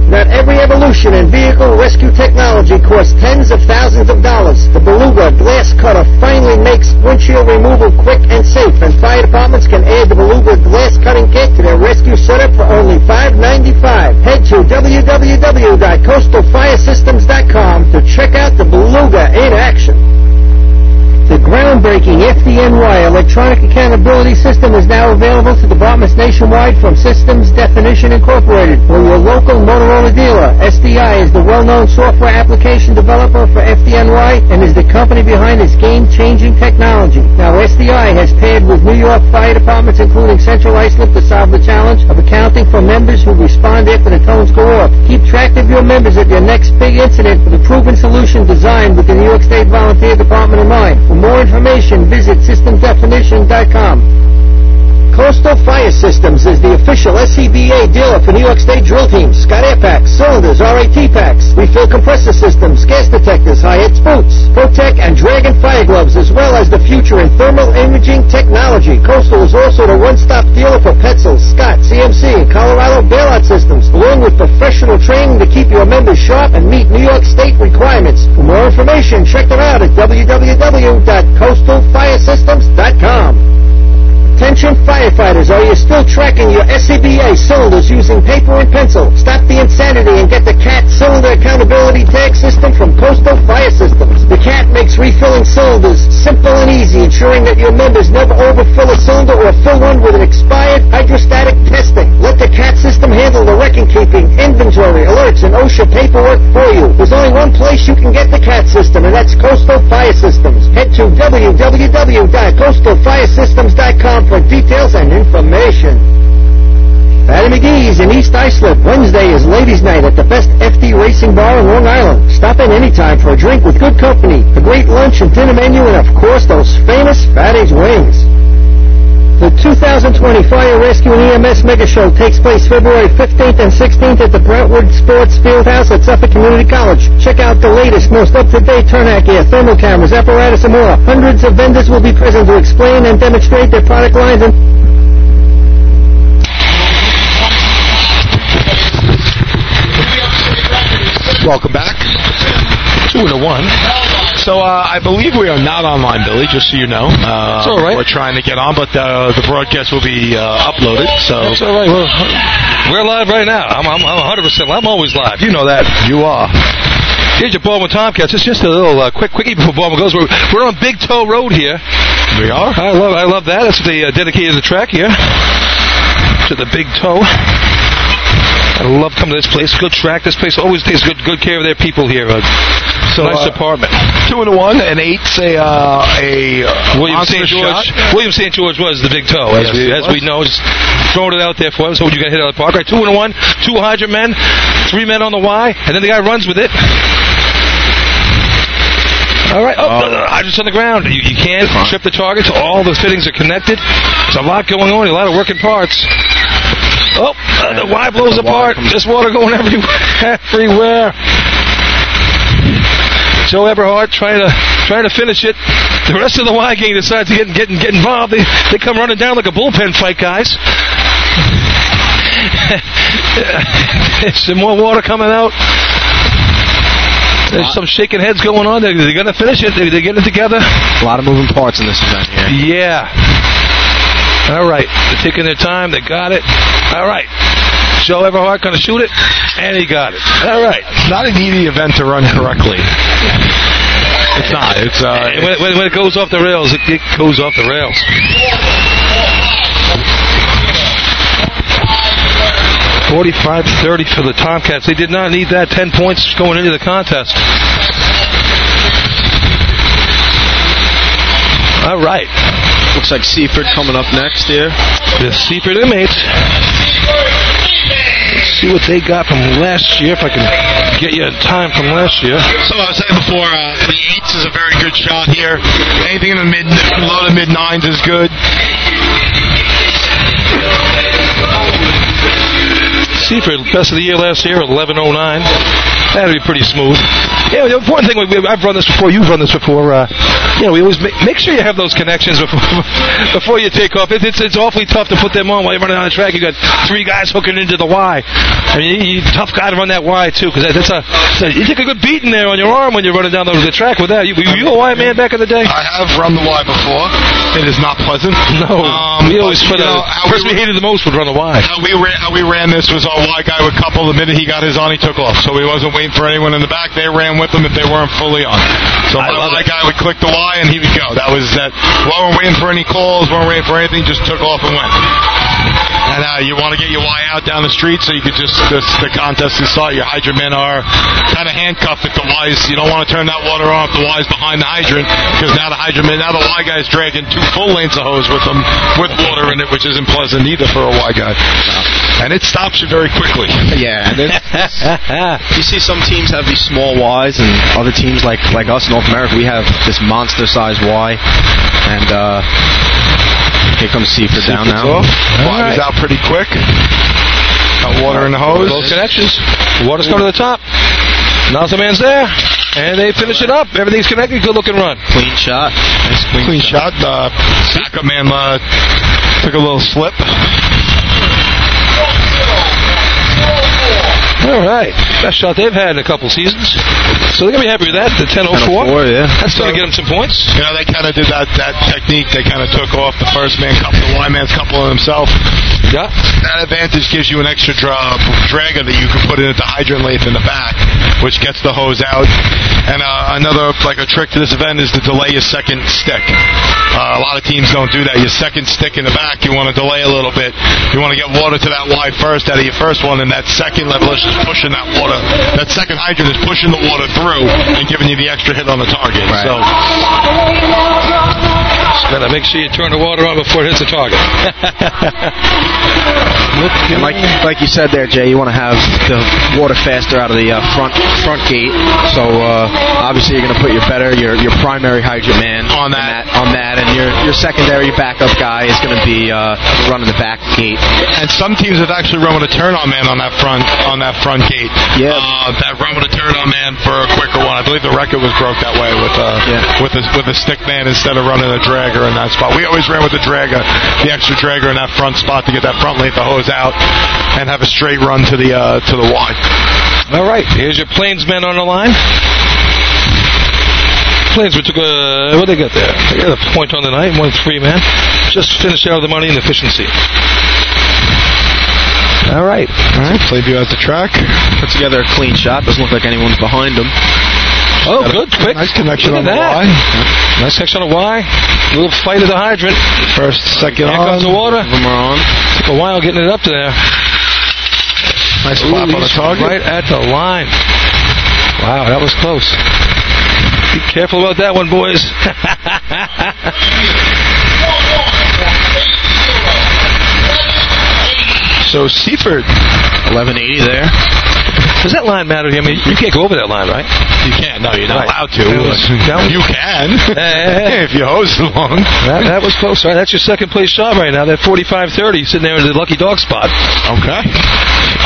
Not every evolution in vehicle rescue technology costs tens of thousands of dollars. The Beluga glass cutter finally makes windshield removal quick and safe, and fire departments can add the Beluga glass cutting kit to their rescue setup for only $5.95. Head to www.coastalfiresystems.com to check out the Beluga in action. The groundbreaking FDNY electronic accountability system is now available to departments nationwide from Systems Definition Incorporated or your local Motorola dealer. SDI is the well-known software application developer for FDNY and is the company behind this game-changing technology. Now, SDI has paired with New York fire departments, including Central Islip, to solve the challenge of accounting for members who respond after the tones go off. Keep track of your members at your next big incident with a proven solution designed with the New York State Volunteer Department in mind. For more information, visit systemdefinition.com. Coastal Fire Systems is the official SCBA dealer for New York State drill teams. Scott Air Packs, cylinders, RAT packs, refill compressor systems, gas detectors, high-hits boots, Protec and Dragon fire gloves, as well as the future in thermal imaging technology. Coastal is also the one-stop dealer for Petzl, Scott, CMC, and Colorado bailout systems, along with professional training to keep your members sharp and meet New York State requirements. For more information, check them out at www.coastalfiresystems.com. Attention firefighters, are you still tracking your SCBA cylinders using paper and pencil? Stop the insanity and get the CAT Cylinder Accountability Tag System from Coastal Fire Systems. The CAT makes refilling cylinders simple and easy, ensuring that your members never overfill a cylinder or fill one with an expired hydrostatic testing. Let the CAT system handle the record keeping, inventory, alerts, and OSHA paperwork for you. There's only one place you can get the CAT system, and that's Coastal Fire Systems. Head to www.coastalfiresystems.com for details and information. Fatty McGee's in East Islip. Wednesday is Ladies' Night at the Best FD Racing Bar in Long Island. Stop in anytime for a drink with good company, a great lunch and dinner menu, and of course those famous Fatty's wings. The 2020 Fire Rescue and EMS Mega Show takes place February 15th and 16th at the Brentwood Sports Fieldhouse at Suffolk Community College. Check out the latest, most up-to-date turnout gear, thermal cameras, apparatus, and more. Hundreds of vendors will be present to explain and demonstrate their product lines and Welcome back. Two and a one. So uh, I believe we are not online, Billy. Just so you know, uh, It's all right. We're trying to get on, but uh, the broadcast will be uh, uploaded. So That's all right. We're, we're live right now. I'm, I'm, I'm 100%. I'm always live. You know that. You are. Here's your Baldwin Tomcats. It's just a little uh, quick quickie before Baldwin goes. We're, we're on Big Toe Road here. We are. I love I love that. That's the uh, dedicated track here to the Big Toe. I love coming to this place. Good track. This place always takes good good care of their people here. Uh, So, nice uh, apartment. Two and a one, and eight's a uh, a William St. George. shot. William St. George was the big toe, as Yes, we as was. we know. Just throwing it out there for us. So you got to hit out of the park. Right, two and a one, two hydrant men, three men on the Y, and then the guy runs with it. All right, oh, the hydrants on the ground. You, you can't trip the targets. All the fittings are connected. There's a lot going on. A lot of working parts. Oh, uh, the Y blows The apart. comes- There's water going everywhere. everywhere. Joe Eberhard trying to trying to finish it. The rest of the Y gang decides to get get, get involved. They they come running down like a bullpen fight, guys. There's some more water coming out. There's some shaking heads going on. They're, they're going to finish it. They're, they're getting it together. A lot of moving parts in this event here. Yeah. All right. They're taking their time. They got it. All right. Joe Everhart going to shoot it, and he got it. All right. Not an easy event to run correctly. It's not. It's uh. When, it- when, when it goes off the rails, it, it goes off the rails. Forty-five thirty for the Tomcats. They did not need that ten points going into the contest. All right. Looks like Seaford coming up next here. The Seaford inmates. Let's see what they got from last year. If I can get you a time from last year. So I was saying before, uh, the eights is a very good shot here. Anything in the mid, low to mid nines is good. Seaford, best of the year last year, 1109. That'd be pretty smooth. Yeah, the important thing, we, we- I've run this before, you've run this before, uh, you know, we always make, make sure you have those connections before before you take off. It, it's, it's awfully tough to put them on while you're running on the track. you got three guys hooking into the Y. I mean, you, you tough guy to run that Y, too, because that's a, you take a good beating there on your arm when you're running down the, the track with that. You, were you a Y man back in the day? I have run the Y before. It is not pleasant. No. Um, we always put a, know, how person we hated the most would run a Y. How we ran, how we ran this was our Y guy would couple. The minute he got his on, he took off. So he wasn't waiting for anyone in the back. They ran with him if they weren't fully on. So my Y guy would click the Y and he would go. That was that. We weren't waiting for any calls. weren't waiting for anything. Just took off and went. And uh, you want to get your Y out down the street so you could just this, the contest can start. Your hydrant men are kind of handcuffed at the Y's. You don't want to turn that water off. The Y's behind the hydrant because now the hydrant now the Y guy's dragging two full lanes of hose with them with water in it, which isn't pleasant either for a Y guy. And it stops you very quickly. Yeah, you see some teams have these small Ys, and other teams like like us, in North America, we have this monster-sized Y. And uh, here comes Seaford down now. Y was out pretty quick. Got water in the hose. Those connections. Water's coming to the top. Nozzle man's there. And they finish it up. Everything's connected. Good looking run. Clean shot. Nice clean, Clean shot. Uh, backup man uh, took a little slip. All right. Best shot they've had in a couple seasons. So they're going to be happy with that. The 10.04. 10.04, yeah. That's going to get them some points. You know, they kind of did that that technique. They kind of took off the first man couple, the Y man's couple on himself. Yeah. That advantage gives you an extra dra- dragger that you can put in at the hydrant lathe in the back, which gets the hose out. And uh, another like a trick to this event is to delay your second stick. Uh, a lot of teams don't do that. Your second stick in the back, you want to delay a little bit. You want to get water to that Y first out of your first one, and that second level is just pushing that water. That second hydrant is pushing the water through and giving you the extra hit on the target. So Better make sure you turn the water on before it hits the target. And like like you said there, Jay, you want to have the water faster out of the uh, front front gate. So uh, obviously you're going to put your better your your primary hydrant man On that. on that, and your your secondary backup guy is going to be uh, running the back gate. And some teams have actually run with a turn on man on that front on that front gate. Yeah. Uh, that run with a turn on man for a quicker one. I believe the record was broke that way with uh Yeah. with a with a stick man instead of running a dragger in that spot. We always ran with the dragger, the extra dragger in that front spot to get that front length of hose out and have a straight run to the uh to the Y. All right. Here's your Plainsmen on the line. Plainsmen took a. What they got there? They got a point on the night. One three man. Just finished out the money and efficiency. All right. All right. Played you at the track. Put together a clean shot. Doesn't look like anyone's behind him. Oh, good, quick. Nice connection Look on at the that. Y. Nice connection on the Y. Little fight of the hydrant. First, second Here on. comes the water. Them are on. Took a while getting it up to there. Nice Ooh, flap on the target. Right at the line. Wow, that was close. Be careful about that one, boys. So Seaford, 1180 there. Does that line matter? I mean, you can't go over that line, right? you can't. No, you're not Right. allowed to. Was- you can if you hose long. That, that was close. Right, that's your second place shot right now. That 45-30 sitting there in the lucky dog spot. Okay.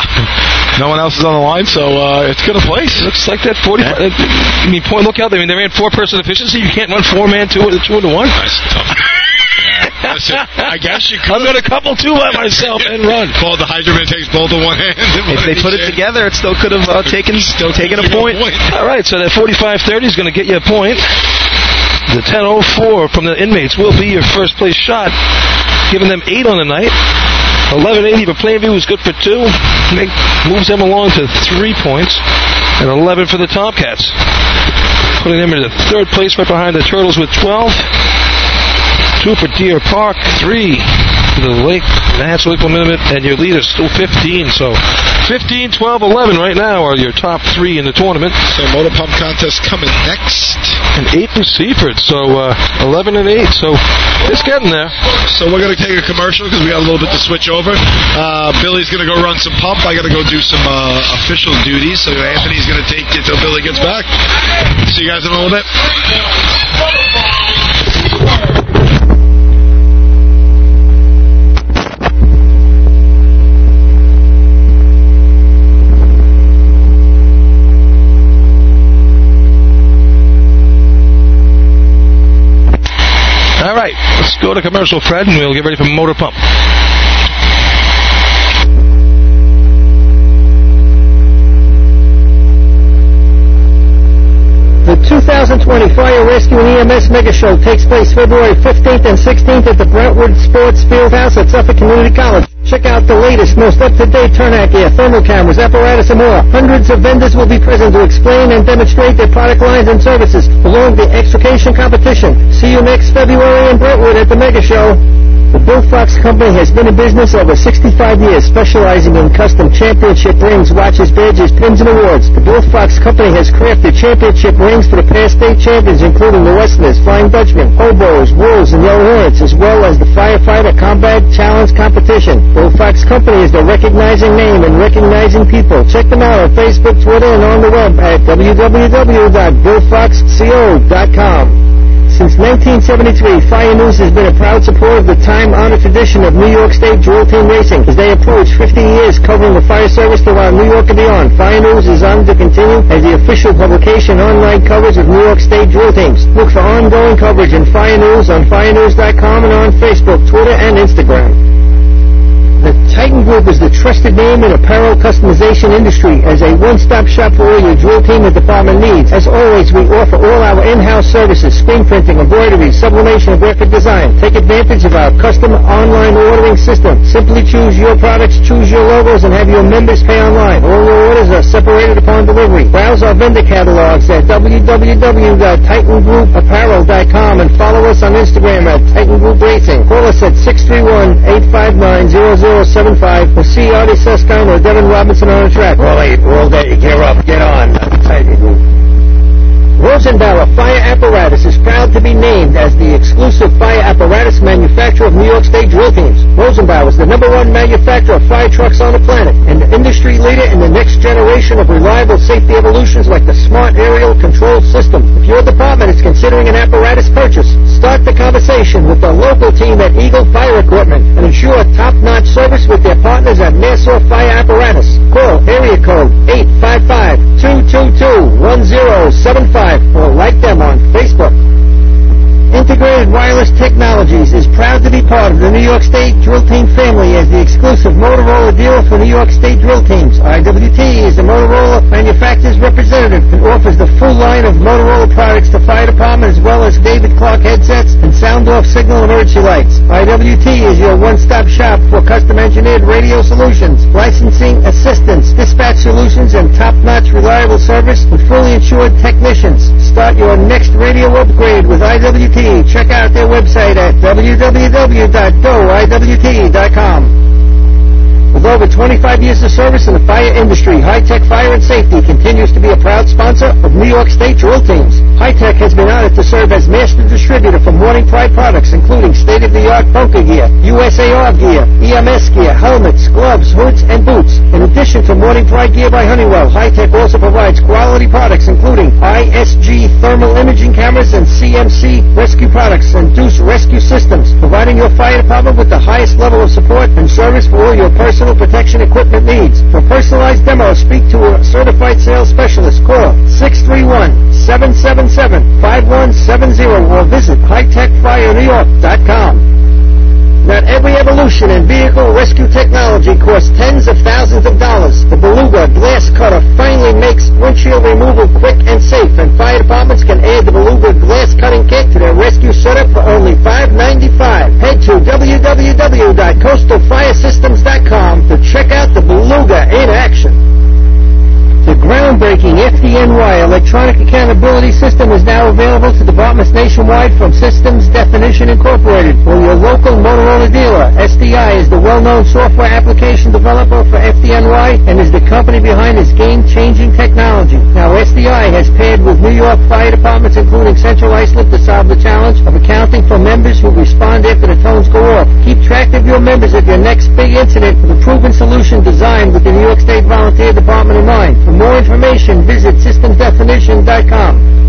no one else is on the line, so uh, it's good a place. Looks like that 45. uh, I mean, point. Look out! I mean, they ran four-person efficiency. You can't run four-man two, two into one. That's tough. Listen, I guess you could. Got a couple too by myself and run. Paul the Hydroman takes both in one hand. If they put it together, it still could have uh, taken taken a point. All right, so that 45-30 is going to get you a point. The 10.04 from the inmates will be your first place shot, giving them eight on the night. 11.80 for Plainview is good for two. Make, moves them along to three points. And 11 for the Tomcats. Putting them into third place right behind the Turtles with 12. Two for Deer Park. Three for the Lake National Lake Minute. And your lead is still 15. So 15, 12, 11 right now are your top three in the tournament. So motor pump contest coming next. And eight for Seaford. So uh, 11 and 8. So it's getting there. So we're going to take a commercial because we got a little bit to switch over. Uh, Billy's going to go run some pump. I got to go do some uh, official duties. So Anthony's going to take you till Billy gets back. See you guys in a little bit. All right, let's go to commercial, Fred, and we'll get ready for Motor Pump. The 2020 Fire Rescue and EMS Mega Show takes place February 15th and 16th at the Brentwood Sports Fieldhouse at Suffolk Community College. Check out the latest, most up-to-date turnout gear, thermal cameras, apparatus, and more. Hundreds of vendors will be present to explain and demonstrate their product lines and services along the extrication competition. See you next February in Brentwood at the Mega Show. The Bill Fox Company has been in business over 65 years, specializing in custom championship rings, watches, badges, pins, and awards. The Bill Fox Company has crafted championship rings for the past state champions, including the Westerners, Flying Dutchman, Hobos, Wolves, and Yellow Hornets, as well as the Firefighter Combat Challenge Competition. Bill Fox Company is the recognizing name and recognizing people. Check them out on Facebook, Twitter, and on the web at www.billfoxco.com. Since 1973, Fire News has been a proud supporter of the time-honored tradition of New York State Drill Team Racing. As they approach 50 years covering the fire service throughout New York and beyond, Fire News is honored to continue as the official publication online coverage of New York State drill teams. Look for ongoing coverage in Fire News on firenews.com and on Facebook, Twitter, and Instagram. The Titan Group is the trusted name in apparel customization industry as a one-stop shop for all your drill team and department needs. As always, we offer all our in-house services, screen printing, embroidery, sublimation, and graphic design. Take advantage of our custom online ordering system. Simply choose your products, choose your logos, and have your members pay online. All your orders are separated upon delivery. Browse our vendor catalogs at www.titangroupapparel.com and follow us on Instagram at Titan Group Racing. Call us at 631-859-0075 or see Artie Suskind or Devin Robinson on the track. All eight, roll day, gear up, get on. Rosenbauer Fire Apparatus is proud to be named as the exclusive fire apparatus manufacturer of New York State drill teams. Rosenbauer is the number one manufacturer of fire trucks on the planet and the industry leader in the next generation of reliable safety evolutions like the Smart Aerial Control System. If your department is considering an apparatus purchase, start the conversation with the local team at Eagle Fire Equipment and ensure top-notch service with their partners at Nassau Fire Apparatus. Call area code 855-222-1075 or like them on Facebook. Integrated Wireless Technologies is proud to be part of the New York State Drill Team family as the exclusive Motorola dealer for New York State drill teams. IWT is the Motorola manufacturer's representative and offers the full line of Motorola products to fire department as well as David Clark headsets and sound-off signal emergency lights. IWT is your one-stop shop for custom-engineered radio solutions, licensing assistance, dispatch solutions, and top-notch reliable service with fully insured technicians. Start your next radio upgrade with IWT. Check out their website at www.goiwt.com. With over 25 years of service in the fire industry, High Tech Fire and Safety continues to be a proud sponsor of New York State drill teams. High Tech has been honored to serve as master distributor for Morning Pride products, including state-of-the-art bunker gear, USAR gear, EMS gear, helmets, gloves, hoods, and boots. In addition to Morning Pride gear by Honeywell, High Tech also provides quality products, including ISG thermal imaging cameras and CMC rescue products and Deuce rescue systems, providing your fire department with the highest level of support and service for all your personal protection equipment needs. For personalized demo, speak to a certified sales specialist. Call 631-777-5170 or visit hightechfirenewyork.com. Not every evolution in vehicle rescue technology costs tens of thousands of dollars. The Beluga Glass Cutter finally makes windshield removal quick and safe, and fire departments can add the Beluga Glass Cutting Kit to their rescue setup for only $5.95. Head to www.coastalfiresystems.com to check out the Beluga in action. The groundbreaking FDNY electronic accountability system is now available to departments nationwide from Systems Definition Incorporated or your local Motorola dealer. SDI is the well-known software application developer for FDNY and is the company behind this game-changing technology. Now SDI has paired with New York fire departments including Central Islip to solve the challenge of accounting for members who respond after the tones go off. Keep track of your members at your next big incident with a proven solution designed with the New York State Volunteer Department in mind. For more information, visit systemdefinition.com.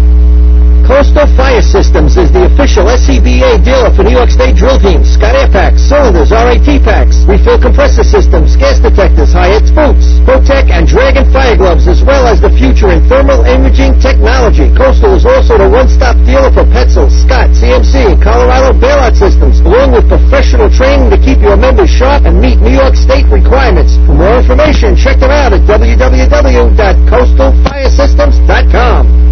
Coastal Fire Systems is the official SCBA dealer for New York State drill teams, Scott Air Packs, cylinders, RAT packs, refill compressor systems, gas detectors, Hyatt's boots, Protec and Dragon fire gloves, as well as the future in thermal imaging technology. Coastal is also the one-stop dealer for Petzl, Scott, CMC, and Colorado bailout systems, along with professional training to keep your members sharp and meet New York State requirements. For more information, check them out at www.coastalfiresystems.com.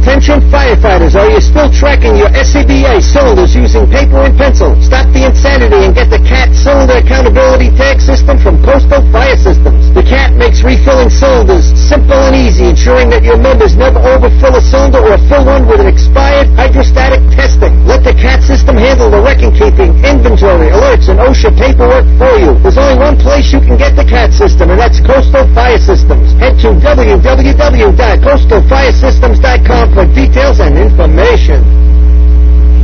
Attention firefighters, are you still tracking your SCBA cylinders using paper and pencil? Stop the insanity and get the CAT Cylinder Accountability Tag System from Coastal Fire Systems. The CAT makes refilling cylinders simple and easy, ensuring that your members never overfill a cylinder or fill one with an expired hydrostatic testing. Let the CAT system handle the record keeping, inventory, alerts, and OSHA paperwork for you. There's only one place you can get the CAT system, and that's Coastal Fire Systems. Head to www.coastalfiresystems.com for details and information.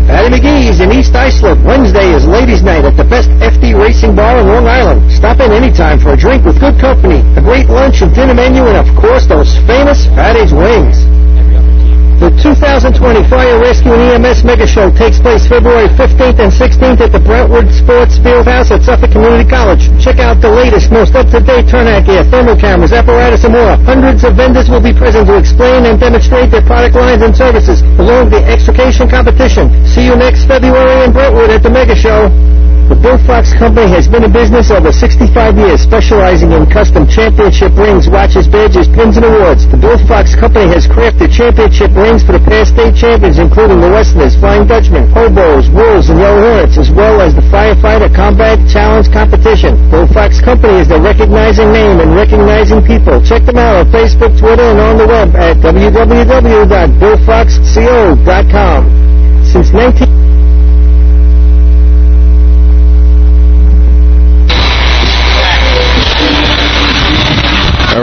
Fatty McGee's in East Islip. Wednesday is ladies' night at the best FD racing bar in Long Island. Stop in anytime for a drink with good company, a great lunch and dinner menu, and of course those famous Fatty's wings. The 2020 Fire Rescue and EMS Mega Show takes place February 15th and 16th at the Brentwood Sports Field House at Suffolk Community College. Check out the latest, most up-to-date turnout gear, thermal cameras, apparatus, and more. Hundreds of vendors will be present to explain and demonstrate their product lines and services, along with the extrication competition. See you next February in Brentwood at the Mega Show. The Bill Fox Company has been in business over 65 years, specializing in custom championship rings, watches, badges, pins, and awards. The Bill Fox Company has crafted championship rings for the past state champions, including the Westerners, Flying Dutchman, Hobos, Wolves, and Yellow Hornets, as well as the Firefighter Combat Challenge Competition. Bill Fox Company is the recognizing name and recognizing people. Check them out on Facebook, Twitter, and on the web at www.billfoxco.com. Since 19... All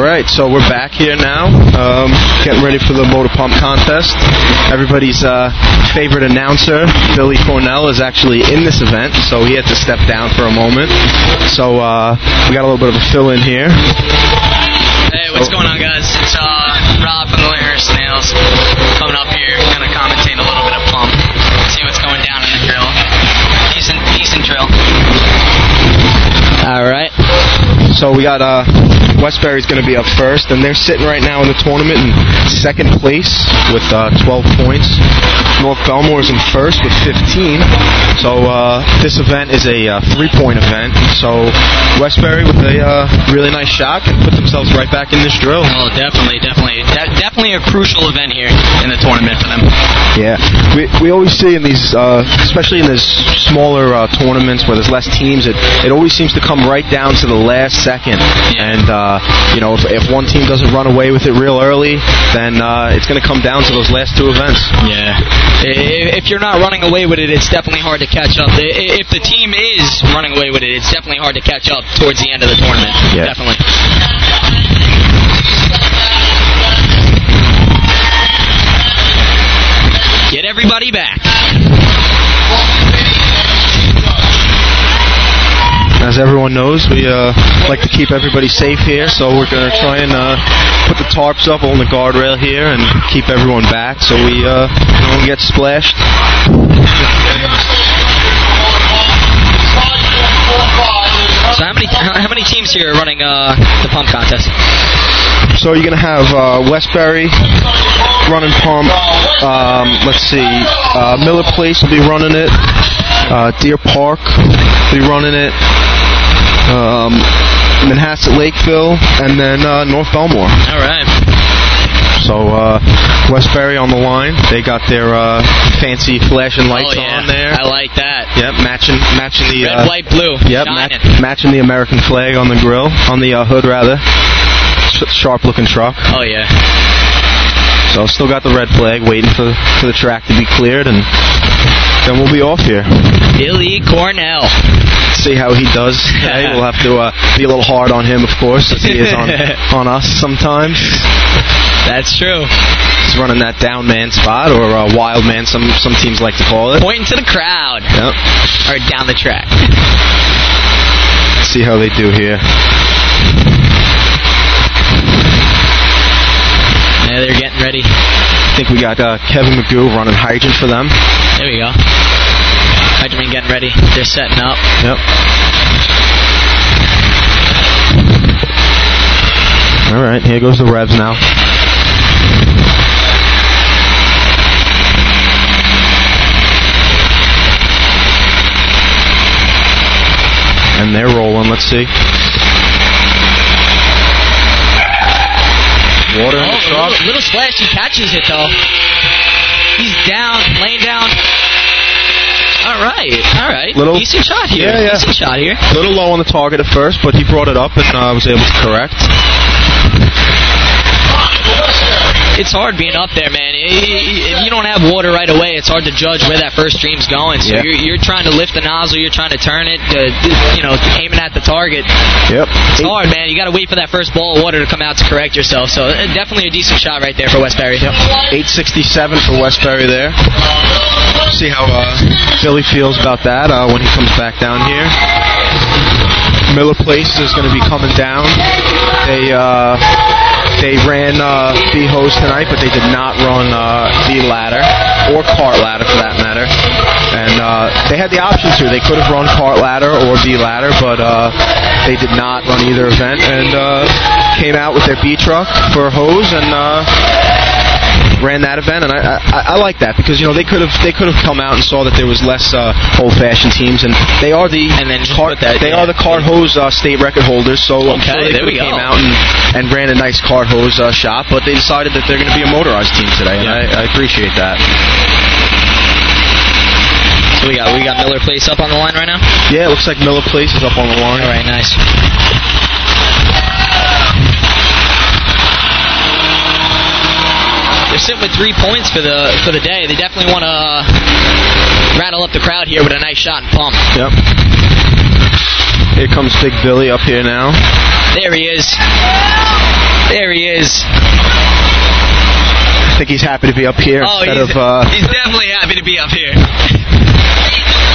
right, so we're back here now, um, getting ready for the motor pump contest. Everybody's uh, favorite announcer, Billy Cornell, is actually in this event, so he had to step down for a moment. So uh, we got a little bit of a fill in here. Hey, what's going on, guys? It's uh, Rob from the Lair Snails coming up here, gonna commentate a little bit of pump, see what's going down in the drill. Decent, decent drill. All right. So we got uh, Westbury's going to be up first, and they're sitting right now in the tournament in second place with uh, 12 points. North Bellmore's in first with 15. So uh, this event is a uh, three-point event. So Westbury with a uh, really nice shot can put themselves right back in this drill. Oh, definitely, definitely, De- definitely a crucial event here in the tournament for them. Yeah, we, we always see in these, uh, especially in these smaller uh, tournaments where there's less teams, it, it always seems to come right down to the last second. And, uh, you know, if, if one team doesn't run away with it real early, then uh, it's going to come down to those last two events. Yeah. If you're not running away with it, it's definitely hard to catch up. If the team is running away with it, it's definitely hard to catch up towards the end of the tournament. Yeah. Definitely. Get everybody back. As everyone knows, we uh, like to keep everybody safe here, so we're going to try and uh, put the tarps up on the guardrail here and keep everyone back so we uh, don't get splashed. So how many how, many teams here are running uh, the pump contest? So you're going to have uh, Westbury running pump. Um, let's see, uh, Miller Place will be running it. Uh, Deer Park, be running it. Um, Manhasset Lakeville, and then uh, North Bellmore. All right. So uh, Westbury on the line. They got their uh, fancy flashing lights oh, yeah. on there. I like that. Yep, matching matching the Red, uh, white, blue. Yep, matching the American flag on the grill, on the uh, hood rather. Sh- sharp looking truck. Oh yeah. So still got the red flag, waiting for for the track to be cleared, and then we'll be off here. Billy Cornell. See how he does today. we'll have to uh, be a little hard on him, of course, as he is on on us sometimes. That's true. He's running that down man spot or uh, wild man. Some some teams like to call it. Pointing to the crowd. Yep. Or down the track. See how they do here. Yeah, they're getting ready. I think we got uh, Kevin Magoo running hydrant for them. There we go. Hydroman getting ready. They're setting up. Yep. All right, here goes the revs now. And they're rolling. Let's see. Water in the Oh, truck. little, little splash. He catches it though. He's down, laying down. All right, all right. Little- Decent shot here. Yeah, yeah. Decent shot here. A little low on the target at first, but he brought it up and uh, was able to correct. It's hard being up there, man. If you don't have water right away, it's hard to judge where that first stream's going. So Yeah. you're, you're trying to lift the nozzle, you're trying to turn it, uh, you know, aiming at the target. Yep. It's hard, man. You got to wait for that first ball of water to come out to correct yourself. So uh, definitely a decent shot right there for Westbury. Yep. 867 for Westbury there. See how uh, Billy feels about that uh, when he comes back down here. Miller Place is going to be coming down. They uh, they ran uh, B hose tonight, but they did not run uh, B ladder or cart ladder for that matter. And uh, they had the option to. They could have run cart ladder or B ladder, but uh, they did not run either event and uh, came out with their B truck for hose and. Uh, ran that event, and I, I I like that because you know they could have they could have come out and saw that there was less uh, old-fashioned teams, and they are the and then that, they yeah. are the cart hose uh, state record holders. So I'm sure they there we came go. out and, and ran a nice cart hose uh, shop, but they decided that they're going to be a motorized team today, and I, I appreciate that. So we got we got Miller Place up on the line right now. Yeah, it looks like Miller Place is up on the line. All right, nice. They're sitting with three points for the for the day. They definitely want to rattle up the crowd here with a nice shot and pump. Yep. Here comes Big Billy up here now. There he is. There he is. I think he's happy to be up here Oh, instead he's, of. Uh, he's definitely happy to be up here.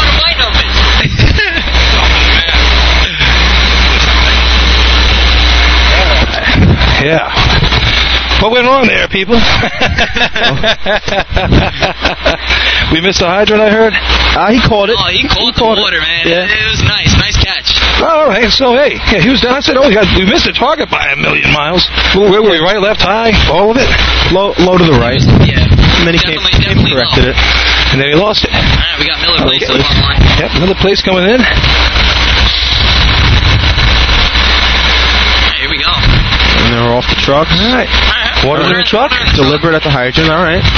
Yeah. What went wrong there, people? we missed the hydrant, I heard. Uh, he caught it. Oh, he caught the water, man. Yeah. It, it was nice. Nice catch. All right, so hey, yeah, he was down. I said, oh, we, we missed the target by a million miles. Where were we? Right, left, high, all of it. Low, low to the right. Yeah. And then he came, Definitely- came definitely corrected it. And then he lost it. All right, we got Miller Place Okay. up on the line. Yep, another place coming in. Hey, here we go. And they're off the trucks. All right. Water in the truck. Deliberate at the hydrant. All right. Oh,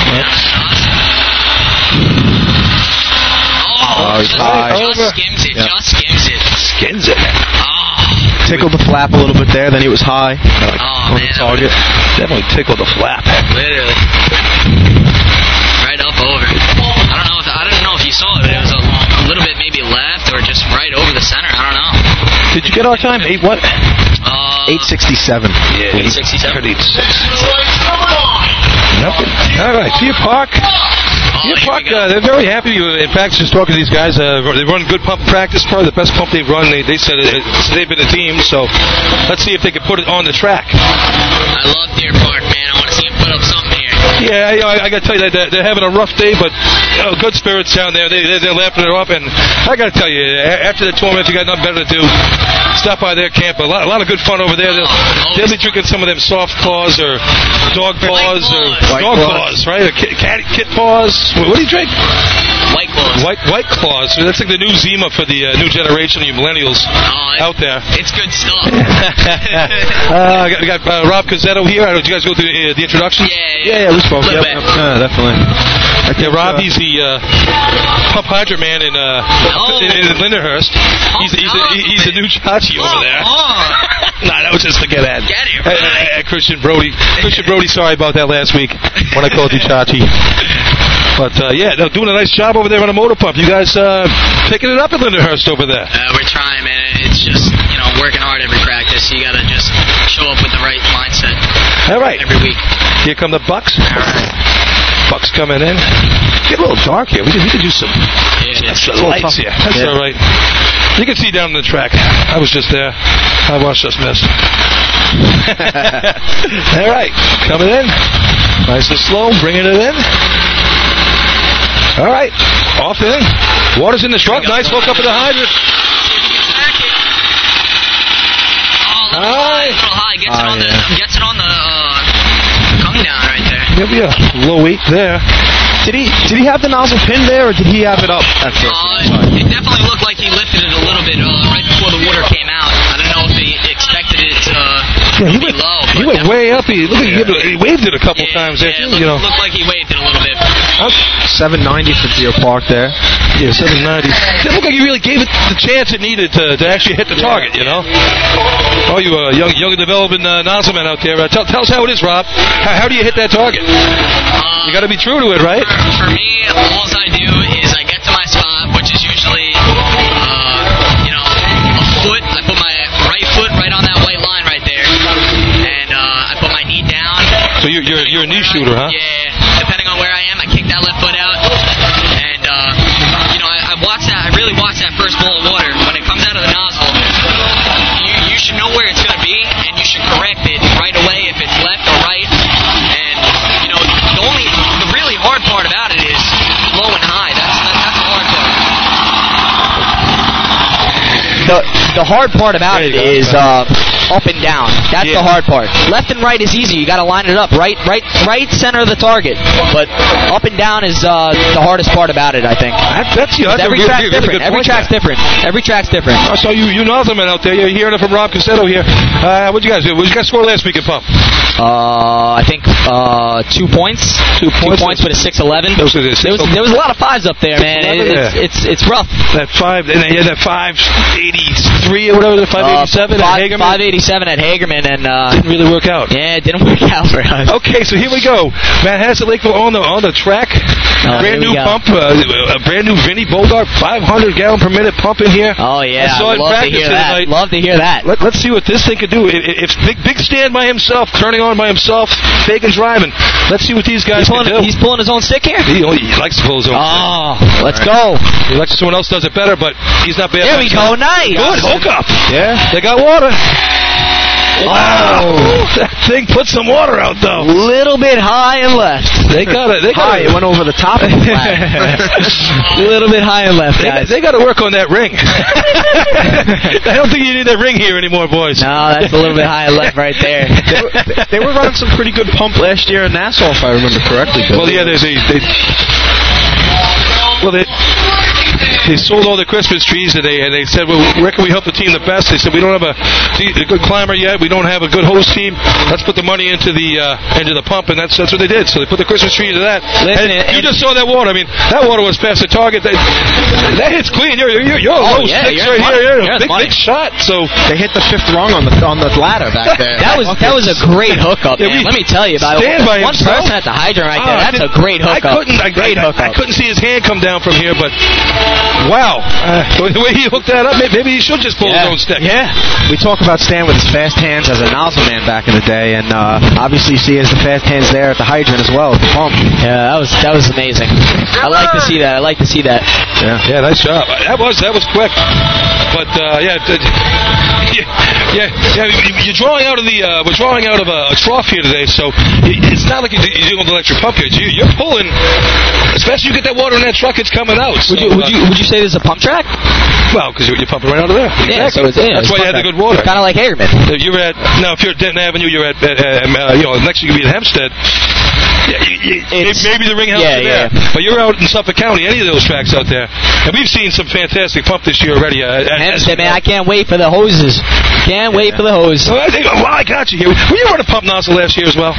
Oh, he's high. just skims it. Yep. Just skims it. Skins it. Oh. Tickled the flap a little bit there. Then he was high Oh, on the target. Definitely tickled the flap. Literally. Right up over. I don't know if I don't know if you saw it. but It was a, a little bit maybe left or just right over the center. I don't know. Did you get our time? Eight what? Uh, 867. Yeah, 867. 866. Nothing. All right, Deer Park. Deer Park, uh, they're very happy. In fact, just talking to these guys, uh, they run good pump practice. Probably the best pump they've run. They, they said it, it's- they've been a team. So let's see if they can put it on the track. I love Deer Park, man. I want to see him put up something. Yeah, you know, I, I got to tell you that they're, they're having a rough day, but you know, good spirits down there. They, they're, they're laughing it off, and I got to tell you, after the tournament, if you got nothing better to do, stop by their camp. A lot, a lot of good fun over there. They'll, they'll be drinking some of them soft claws or dog paws or White dog claws. paws, right? Or kit, cat, kit paws. What, what do you drink? White claws. White White Claws. So that's like the new Zima for the uh, new generation of you millennials out there. It's good stuff. uh, I got, we got uh, Rob Cazzetto here. Did you guys go through the, uh, the introduction? Yeah, yeah, we spoke. Little Yep, bit. yep. Yeah, definitely. Yeah, Rob, he's the uh, pump hydrant man in, uh, in, in Lindenhurst. He's, he's, a, he's a new Chachi over there. nah, that was just to get at. Get it, Hey, hey, hey, Christian Brody. Christian Brody, sorry about that last week when I called you Chachi. But uh, yeah, they're doing a nice job over there on a motor pump. You guys uh, picking it up at Lindenhurst over there. Uh, we're trying, man. It's just, you know, working hard every practice. You gotta just show up with the right mindset. All right. Every week. Here come the Bucks. Bucks coming in. Get a little dark here. We could, we could do some, Yeah, some lights here. That's Yeah. all right. You can see down the track. I was just there. I watched us miss. all right. Coming in. Nice and slow. Bringing it in. All right. Off in. Water's in the truck. Nice hook up in the hydrant. Little high. Gets it on the, gets it on the uh, come down right there. Maybe a low weight there. Did he did he have the nozzle pinned there, or did he have it up at first? Uh, it definitely looked like he lifted it a little bit uh, right before the water came out. I don't know if he expected it to, Yeah, he went, low. he went way up. He, look, at- he, waved it a couple times there. Yeah, too, you know. looked, looked like he waved it a little bit. 790 for Deer Park there. Yeah, 790. It looked like he really gave it the chance it needed to, to actually hit the target, you know? Oh, you uh, young, young developing uh, nozzleman out there. Uh, tell, tell us how it is, Rob. How, how do you hit that target? you got to be true to it, right? For me, all I do is I get to my spot, which is usually, uh, you know, a foot. I put my right foot right on that you're, you're, you're a knee shooter, huh? Yeah, depending on where I am, I kick that left foot out, and uh, you know, I, I watch that. I really watch that first bowl of water when it comes out of the nozzle. You, you should know where it's going to be, and you should correct it right away if it's left or right. And you know, the only, the really hard part about it is low and high. That's that, that's the hard part. The hard part about it is uh, up and down. That's the hard part. Left and right is easy. You got to line it up. Right, right, right center of the target. But up and down is uh, the hardest part about it. I think. that's you. That's every track's different. Every track's different. Every track's different. Saw you, you nozzleman out there. You're hearing it from Rob Cassetto here. Uh, what'd you guys do? What did you guys score last week at pump? Uh, I think uh, two points. Two points. with a six eleven. Those are the There was, there was a lot of fives up there, man. It- it's, it's it's rough. That five, and had that five eighty three or whatever, the five eighty seven Uh, at Hagerman. 587 at Hagerman, and uh, Didn't really work out. Yeah, it didn't work out for us. Okay, so here we go. Manhasset Lakeville on the on the track. Oh, brand new pump, uh, a brand new Vinny Bogart 500 gallon per minute pump in here. Oh yeah, I saw it love to hear that. night. Love to hear that. Let, let's see what this thing could do. If, if Big Big Stan by himself, turning on by himself, faking driving. Let's see what these guys He's can pulling, do. he's pulling his own stick here. He, he likes to pull his own. Oh, stick. let's go. He likes someone else does it better, but he's not bad. There we go. Nice. Good hook up. Yeah. They got water. Wow. That thing put some water out though. Little bit high and left. They got it. They got High, it went over the top of the flag. A little bit high and left, They, guys. they got to work on that ring. I don't think you need that ring here anymore, boys. No, that's a little bit high and left right there. they, were, they were running some pretty good pump last year in Nassau, if I remember correctly. Well, yeah, they, they, they well, they they sold all the Christmas trees and they and they said, well, where can we help the team the best? They said we don't have a, a good climber yet. We don't have a good host team. Let's put the money into the uh, into the pump, and that's that's what they did. So they put the Christmas tree into that. Listen, and and- you just saw that water. I mean, that water was past the target. That, that hits clean. You're you're, you're Oh, low yeah, sticks you're right in here. money. You're You're a big big shot. So They hit the fifth rung on the on the ladder back there. That was that was a great hookup, Yeah, man. we- Let me tell you about it. Stand by One himself. person at the hydrant right there. Oh, That's a didn't- great I hookup. couldn't. I, great I, hookup. I couldn't see his hand come down from here, but wow, uh, the way he hooked that up, maybe, maybe he should just pull Yeah. his own stick. Yeah, we talk about Stan with his fast hands as a nozzle man back in the day, and uh, obviously you see he has the fast hands there at the hydrant as well, at the pump. Yeah, that was that was amazing. I like to see that. I like to see that. Yeah. Yeah, nice job. That was that was quick, but uh, yeah, yeah, yeah, yeah. You're drawing out of the uh, we're drawing out of a, a trough here today, so it's not like you're you're doing an electric pump here. You- You're pulling especially fast you get that water in that truck, it's coming out. Would you, would you would you say this is a pump track? Well, because you're, pumping right out of there. Yeah, so it's, yeah, That's it's why you had the good water. Kind of like Hagerman. If you're at now, if you're at Denton Avenue, you're at, at, um, uh, you know next you could be at Hempstead. Yeah, you, maybe the ring house yeah, there, but you're out in Suffolk County, any of those tracks out there, and we've seen some fantastic pump this year already. Uh, Hempstead, man, I can't wait for the hoses. Can't wait for the hose. So I think, well, I got you here. Were you running pump nozzle last year as well?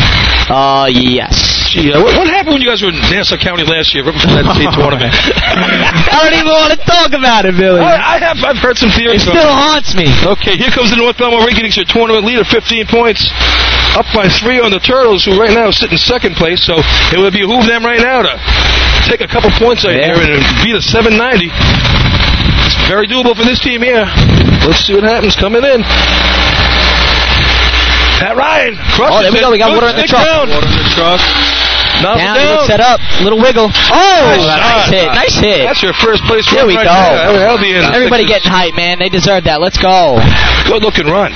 Uh, yes. Gee, uh, what, what happened when you guys were in Nassau County last year, right before that state tournament? I don't even want to talk about it, Billy. I, I have. I've heard some theories. It still haunts me. Okay, here comes the North Bellmore Rankings, your tournament leader, 15 points, up by three on the Turtles, who right now sit in second place. So it would behoove them right now to take a couple points out here and beat a 790. It's very doable for this team here. Let's see what happens coming in. Pat Ryan. Oh, there we go. We got water in the truck. Water in the truck. Nothing Down, down. look set up, little wiggle. Oh, oh, Nice nice, hit, nice hit. That's your first place There run we right go. there. That'll be in Everybody getting hype, man. They deserve that. Let's go. Good looking run.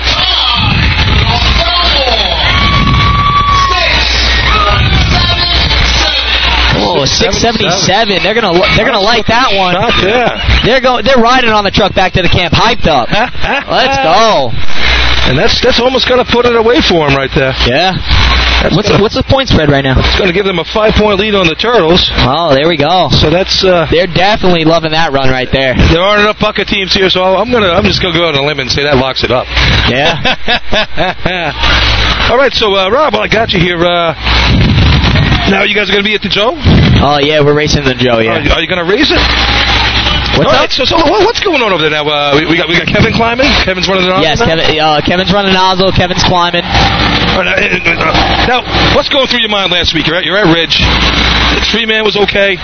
Oh, 677. They're gonna they're gonna like that one. Shot. They're go they're riding on the truck back to the camp, hyped up. Let's go. And that's that's almost going to put it away for him right there. Yeah. That's What's gonna, what's the point spread right now? It's going to give them a five point lead on the Turtles. Oh, there we go. So that's uh, They're definitely loving that run right there. there aren't enough bucket teams here, so I'm gonna I'm just gonna go out on a limb and say that locks it up. Yeah. All right, so uh, Rob, I got you here. Uh, now you guys are gonna be at the Joe. Oh yeah, we're racing the Joe. Are, Yeah. you- are you gonna race it? What's All right, up? so, so what- what's going on over there now? Uh, we, we got we got Kevin climbing. Kevin's running the nozzle. Yes, Kevin. Uh, Kevin's running the nozzle. Kevin's climbing. Now, what's going through your mind last week? You're at, you're at Ridge. The three man was okay.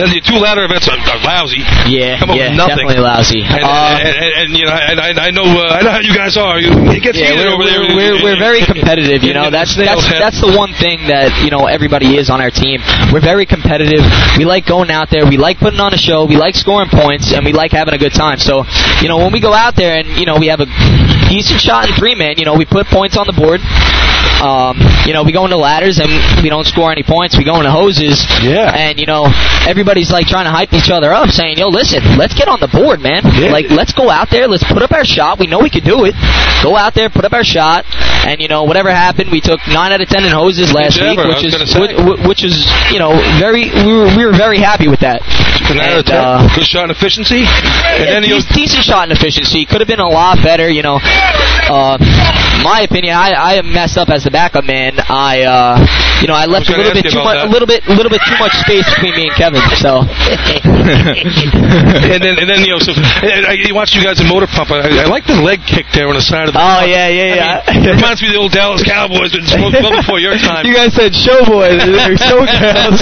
Then the two ladder events are, are lousy. Yeah, Come yeah, with nothing. definitely lousy. And, Uh, and, and, and, you know, I, I know uh, I know how you guys are. You, it gets yeah, we're, over there. we're, we're, we're very competitive. You know, that's that's that's the one thing that you know everybody is on our team. We're very competitive. We like going out there. We like putting on a show. We like scoring points, and we like having a good time. So, you know, when we go out there and you know we have a decent shot in three man, you know, we put points on the board. Um, you know, we go into ladders and we don't score any points. We go into hoses. Yeah. And you know, everybody's like trying to hype each other up, saying, "Yo, listen, let's get on the board, man. Like, let's go out there. Let's put up our shot. We know we could do it. Go out there, put up our shot, and you know, whatever happened, we took nine out of ten in hoses last Good week, which is which, which is you know very we were we were very happy with that. Nine out of And, ten. uh, Good shot and efficiency. And yeah, then dec- decent shot and efficiency. Could have been a lot better, you know. Uh, my opinion, I, I am messed up as the backup man. I, uh, you know, I left I a little bit too much, a little bit, a little bit too much space between me and Kevin. So, and then and then you know so and I, watched you guys in motor pump. I, I like the leg kick there on the side of the. Oh, yeah, yeah, yeah. I mean, it reminds me of the old Dallas Cowboys, but well before your time. you guys said showboys, showgirls.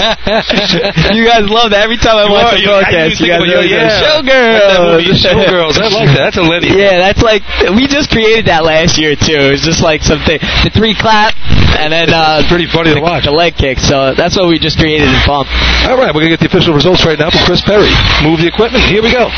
you guys love that every time I You watch are, the you- broadcast. didn't You guys think about always you, yeah. showgirls. That movie, Showgirls. I like that. That's a Lenny. Yeah, that's like we just created that last year too. It was just like something the three clap and then uh it's pretty funny to watch. the leg kick. So that's what we just created in pump. All right, we're gonna get the official results right now from Chris Perry. Move the equipment. Here we go.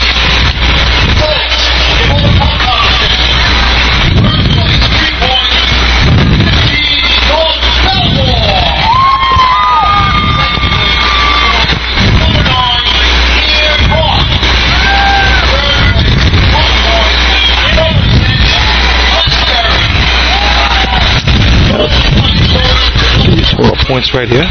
Points right here.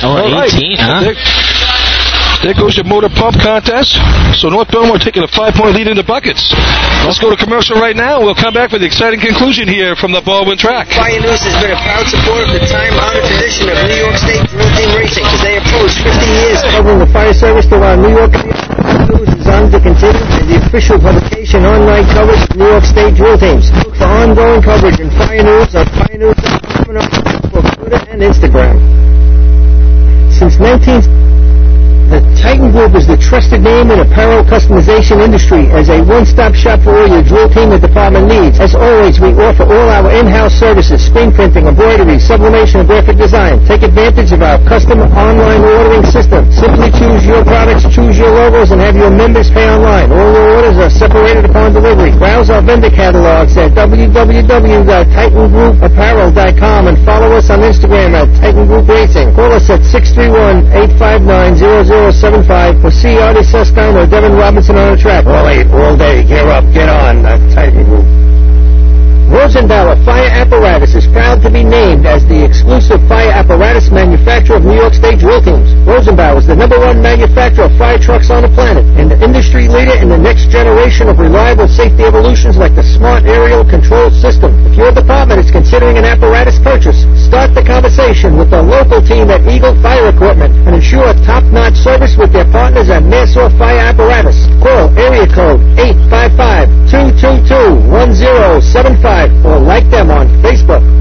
Oh, All right. 18, huh? There, there goes your motor pump contest. So North Bellmore taking a five-point lead in the buckets. Let's go to commercial right now. We'll come back with the exciting conclusion here from the Baldwin track. Fire News has been a proud supporter of the time-honored tradition of New York State Drill Team Racing as they approach 50 years covering the fire service throughout New York. Fire News is honored to continue as the official publication online coverage of New York State drill teams. Look for ongoing coverage in Fire News on firenews.com and on Facebook, Twitter, and Instagram. Since 19... The Titan Group is the trusted name in apparel customization industry as a one-stop shop for all your drill team and department needs. As always, we offer all our in-house services, screen printing, embroidery, sublimation, and graphic design. Take advantage of our custom online ordering system. Simply choose your products, choose your logos, and have your members pay online. All your orders are separated upon delivery. Browse our vendor catalogs at www.titangroupapparel.com and follow us on Instagram at Titan Group Racing. Call us at 631-859-0075 or see Artie Suskind or Devin Robinson on the track. All eight, all day. Gear up, get on. Titan Group. Rosenbauer Fire Apparatus is proud to be named as the exclusive fire apparatus manufacturer of New York State drill teams. Rosenbauer is the number one manufacturer of fire trucks on the planet and the industry leader in the next generation of reliable safety evolutions like the Smart Aerial Control System. If your department is considering an apparatus purchase, start the conversation with the local team at Eagle Fire Equipment and ensure top-notch service with their partners at Nassau Fire Apparatus. Call area code 855-222-1075 or like them on Facebook.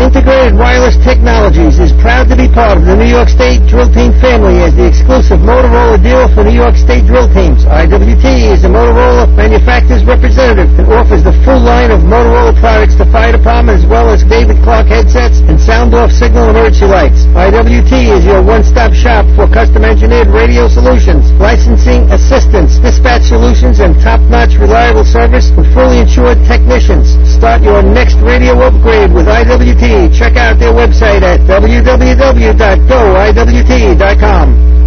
Integrated Wireless Technologies is proud to be part of the New York State Drill Team family as the exclusive Motorola dealer for New York State drill teams. IWT is a Motorola manufacturer's representative and offers the full line of Motorola products to fire department as well as David Clark headsets and sound-off signal emergency lights. IWT is your one-stop shop for custom-engineered radio solutions, licensing assistance, dispatch solutions, and top-notch reliable service with fully insured technicians. Start your next radio upgrade with IWT. Check out their website at www.goiwt.com.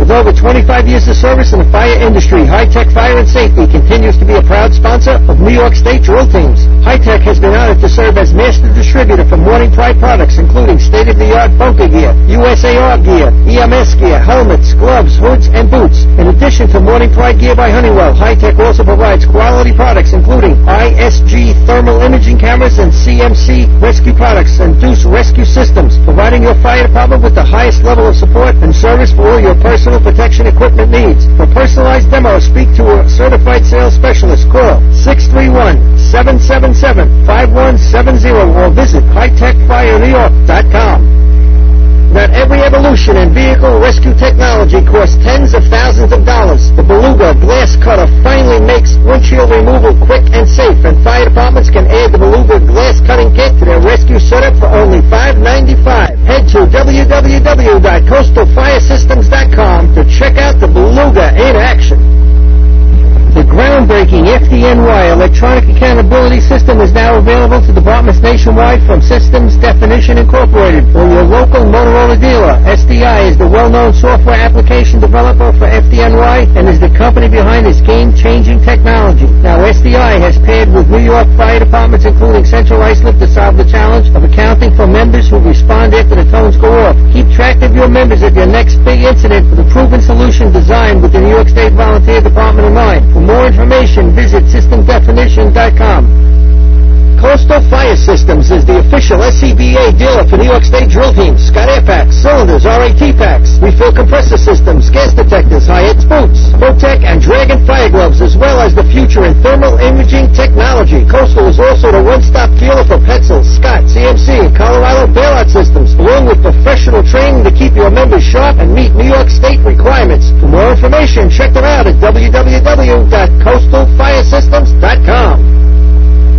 With over 25 years of service in the fire industry, High Tech Fire and Safety continues to be a proud sponsor of New York State drill teams. High Tech has been honored to serve as master distributor for Morning Pride products, including state-of-the-art bunker gear, USAR gear, EMS gear, helmets, gloves, hoods, and boots. In addition to Morning Pride gear by Honeywell, High Tech also provides quality products, including ISG thermal imaging cameras and CMC rescue products and Deuce rescue systems, providing your fire department with the highest level of support and service for all your personal protection equipment needs. For personalized demos, speak to a certified sales specialist. Call 631-777-5170 or visit hightechfirenewyork.com. Not every evolution in vehicle rescue technology costs tens of thousands of dollars. The Beluga Glass Cutter finally makes windshield removal quick and safe, and fire departments can add the Beluga Glass Cutting Kit to their rescue setup for only $5.95. Head to www.coastalfiresystems.com to check out the Beluga in action. The groundbreaking FDNY electronic accountability system is now available to departments nationwide from Systems Definition Incorporated or your local Motorola dealer. SDI is the well-known software application developer for FDNY and is the company behind this game-changing technology. Now, SDI has paired with New York fire departments, including Central Islip, to solve the challenge of accounting for members who respond after the tones go off. Keep track of your members at your next big incident with a proven solution designed with the New York State Volunteer Department in mind. For more information, visit systemdefinition.com. Coastal Fire Systems is the official SCBA dealer for New York State drill teams. Scott Air Packs, cylinders, RAT packs, refill compressor systems, gas detectors, Hyatt's boots, Protec and Dragon fire gloves, as well as the future in thermal imaging technology. Coastal is also the one-stop dealer for Petzl, Scott, CMC, and Colorado bailout systems, along with professional training to keep your members sharp and meet New York State requirements. For more information, check them out at www.coastalfiresystems.com.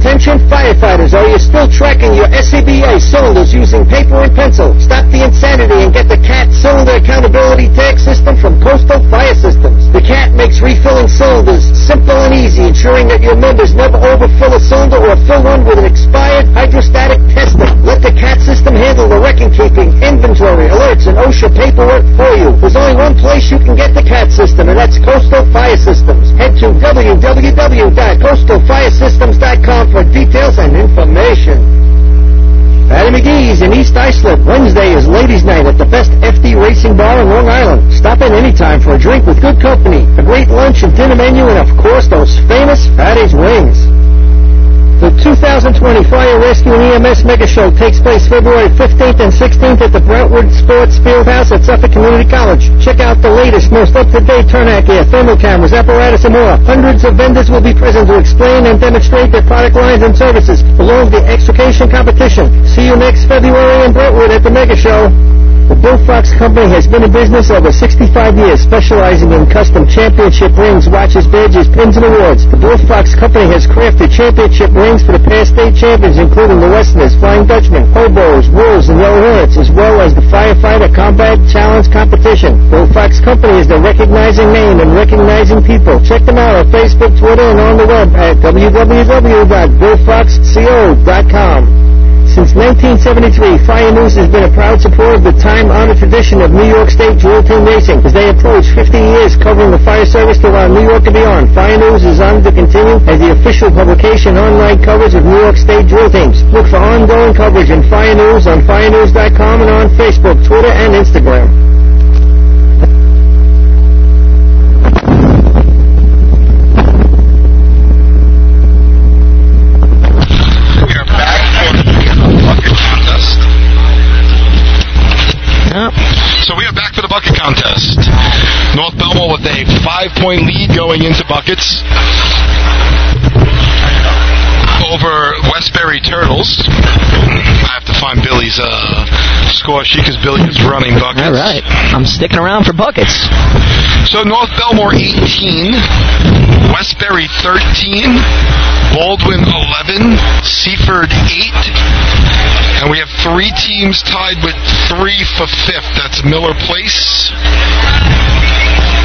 Attention firefighters, are you still tracking your SCBA cylinders using paper and pencil? Stop the insanity and get the CAT Cylinder Accountability Tag System from Coastal Fire Systems. The CAT makes refilling cylinders simple and easy, ensuring that your members never overfill a cylinder or fill one with an expired hydrostatic testing. Let the CAT system handle the record keeping, inventory, alerts, and OSHA paperwork for you. There's only one place you can get the CAT system, and that's Coastal Fire Systems. Head to www.coastalfiresystems.com for details and information. Fatty McGee's in East Islip. Wednesday is ladies' night at the best FD Racing Bar in Long Island. Stop in anytime for a drink with good company, a great lunch and dinner menu, and of course those famous Fatty's wings. The 2020 Fire Rescue and EMS Mega Show takes place February 15th and 16th at the Brentwood Sports Fieldhouse at Suffolk Community College. Check out the latest, most up-to-date turnout gear, thermal cameras, apparatus, and more. Hundreds of vendors will be present to explain and demonstrate their product lines and services, along with the extrication competition. See you next February in Brentwood at the Mega Show. The Bill Fox Company has been in business over 65 years, specializing in custom championship rings, watches, badges, pins, and awards. The Bill Fox Company has crafted championship rings for the past state champions, including the Westerners, Flying Dutchmen, Hobos, Wolves, and Yellow Hornets, as well as the Firefighter Combat Challenge Competition. Bill Fox Company is the recognizing name and recognizing people. Check them out on Facebook, Twitter, and on the web at www.billfoxco.com. Since 1973, Fire News has been a proud supporter of the time-honored tradition of New York State Drill Team Racing. As they approach 50 years covering the fire service throughout New York and beyond, Fire News is honored to continue as the official publication online coverage of New York State drill teams. Look for ongoing coverage in Fire News on firenews.com and on Facebook, Twitter, and Instagram. We are back for the bucket contest. So we are back for the bucket contest. North Bellmore with a five-point lead going into buckets over Westbury Turtles. I have to find Billy's uh, score sheet because Billy is running buckets. All right. I'm sticking around for buckets. So North Bellmore 18, Westbury 13, Baldwin 11, Seaford 8, and we have three teams tied with three for fifth. That's Miller Place,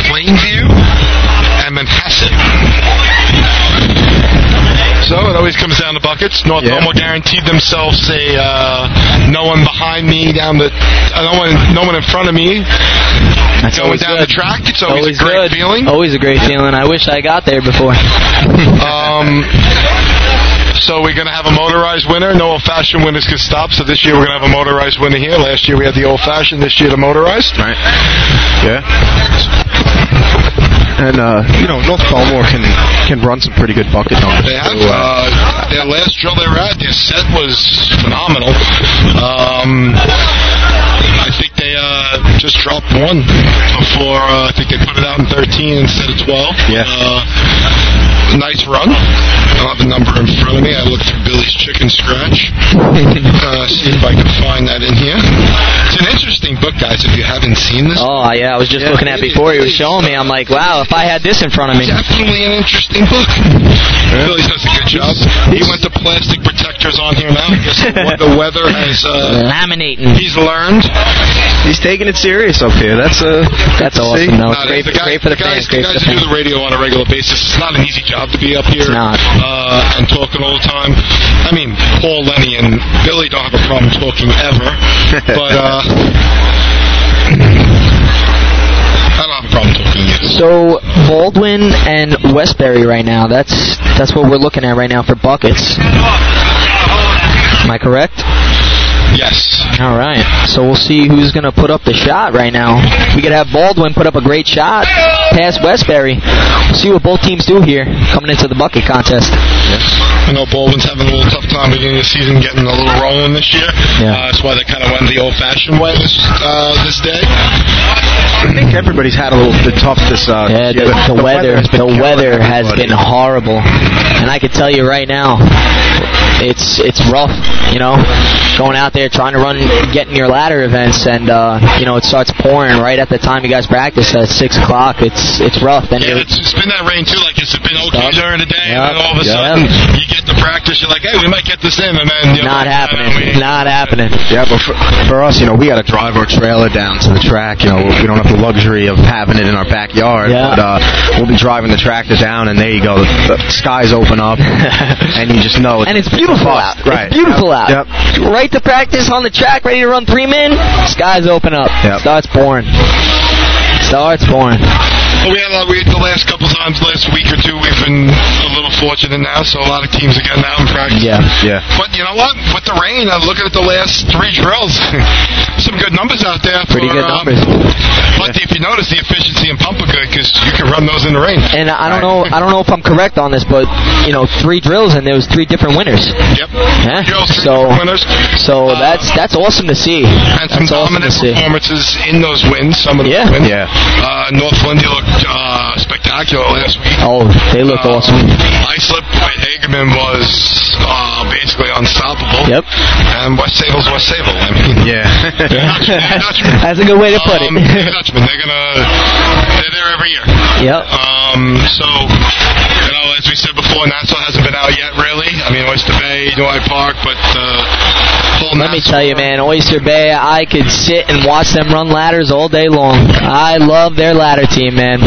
Plainview, and Manhasset. So it always comes down to buckets. North Yeah. Bellmore guaranteed themselves a uh, no one behind me down the uh, no one no one in front of me. That's going always down good. the track. It's always, Always a great good. feeling. Always a great feeling. I wish I got there before. Um, so we're going to have a motorized winner. No old-fashioned winners can stop. So this year we're going to have a motorized winner here. Last year we had the old-fashioned. This year the motorized. Right. Yeah. And uh, you know, North Bellmore can can run some pretty good bucket numbers. They have too, uh, uh, their last drill they were at. Their set was phenomenal. Um, I think they uh, just dropped one before. Uh, I think they put it out in 13 instead of 12. Yeah. Uh, nice run. I don't have the number in front of me. I looked for Billy's chicken scratch. uh, see if I can find that in here. It's an interesting book, guys. If you haven't seen this, Oh yeah, I was just Yeah. looking at it before he was showing me. I'm like, wow, if I had this in front of me. definitely an interesting book. Billy does a good job. He went to plastic protectors on here now. I guess the the weather has uh, Laminating. he's learned. He's taking it serious up here. That's uh, That's see? awesome. No, it's Nah, great, the guy- great for the, guys, fans. The guys the who do the radio on a regular basis. It's not an easy job to be up here It's not. Uh, and talking all the time. I mean, Paul, Lenny, and Billy don't have a problem talking ever, but uh, I don't have a problem talking. So Baldwin and Westbury right now. That's that's what we're looking at right now for buckets. Am I correct? Yes. All right. So we'll see who's going to put up the shot right now. We could have Baldwin put up a great shot past Westbury. We'll see what both teams do here coming into the bucket contest. Yes. I know Baldwin's having a little tough time beginning of the season, getting a little rolling this year. Yeah. Uh, that's why they kind of went the old-fashioned way this uh, this day. I think everybody's had a little bit tough this. Uh, Yeah, this the, year. the weather, has been the weather has been horrible, and I can tell you right now, it's it's rough. You know, going out there trying to run, getting your ladder events, and uh, you know it starts pouring right at the time you guys practice at six o'clock. It's it's rough. Then Yeah, you're- it's, it's been that rain too. Like it's been okay Stuff. during the day, Yep. and then all of a Yep. sudden you get to practice. You're like, hey, we might get this in, and then you know, not happening. we- Not happening. Yeah, but for, for us, you know, we got to drive our trailer down to the track. You know, we don't have the luxury of having it in our backyard. Yeah. But uh, we'll be driving the tractor down, and there you go. The skies open up, and you just know. And it's beautiful out. Right. It's beautiful out. Yep. Right to practice on the track, ready to run three men. Skies open up. Yep. Starts pouring. Starts pouring. We had uh, we the last couple times, last week or two, we've been a little fortunate now. So a lot of teams are getting out in practice. Yeah. Yeah. But you know what? With the rain, I'm looking at the last three drills. Some good numbers out there. Pretty good uh, numbers. But if you notice, the efficiency in pump are good because you can run those in the rain. And I don't know, I don't know if I'm correct on this, but you know, three drills and there was three different winners. Yep. Yeah. Drills, So, winners. so that's that's awesome to see. and some That's awesome to dominant performances in those wins. Some of Yeah. wins. Yeah. Uh, North Lindy looked uh, spectacular last week. Oh, they look awesome. Islip with Hagerman was uh, basically unstoppable. Yep. And West Sayville's West Sayville. I mean, yeah. That's a good way to put it. um, the Dutchman, they're gonna they're there every year. Yep. Um, so you know, as we said before, Nassau hasn't been out yet, really. I mean, Oyster Bay, Noy Park, but uh, whole Let me tell you, man, Oyster Bay, I could sit and watch them run ladders all day long. I love their ladder team, man.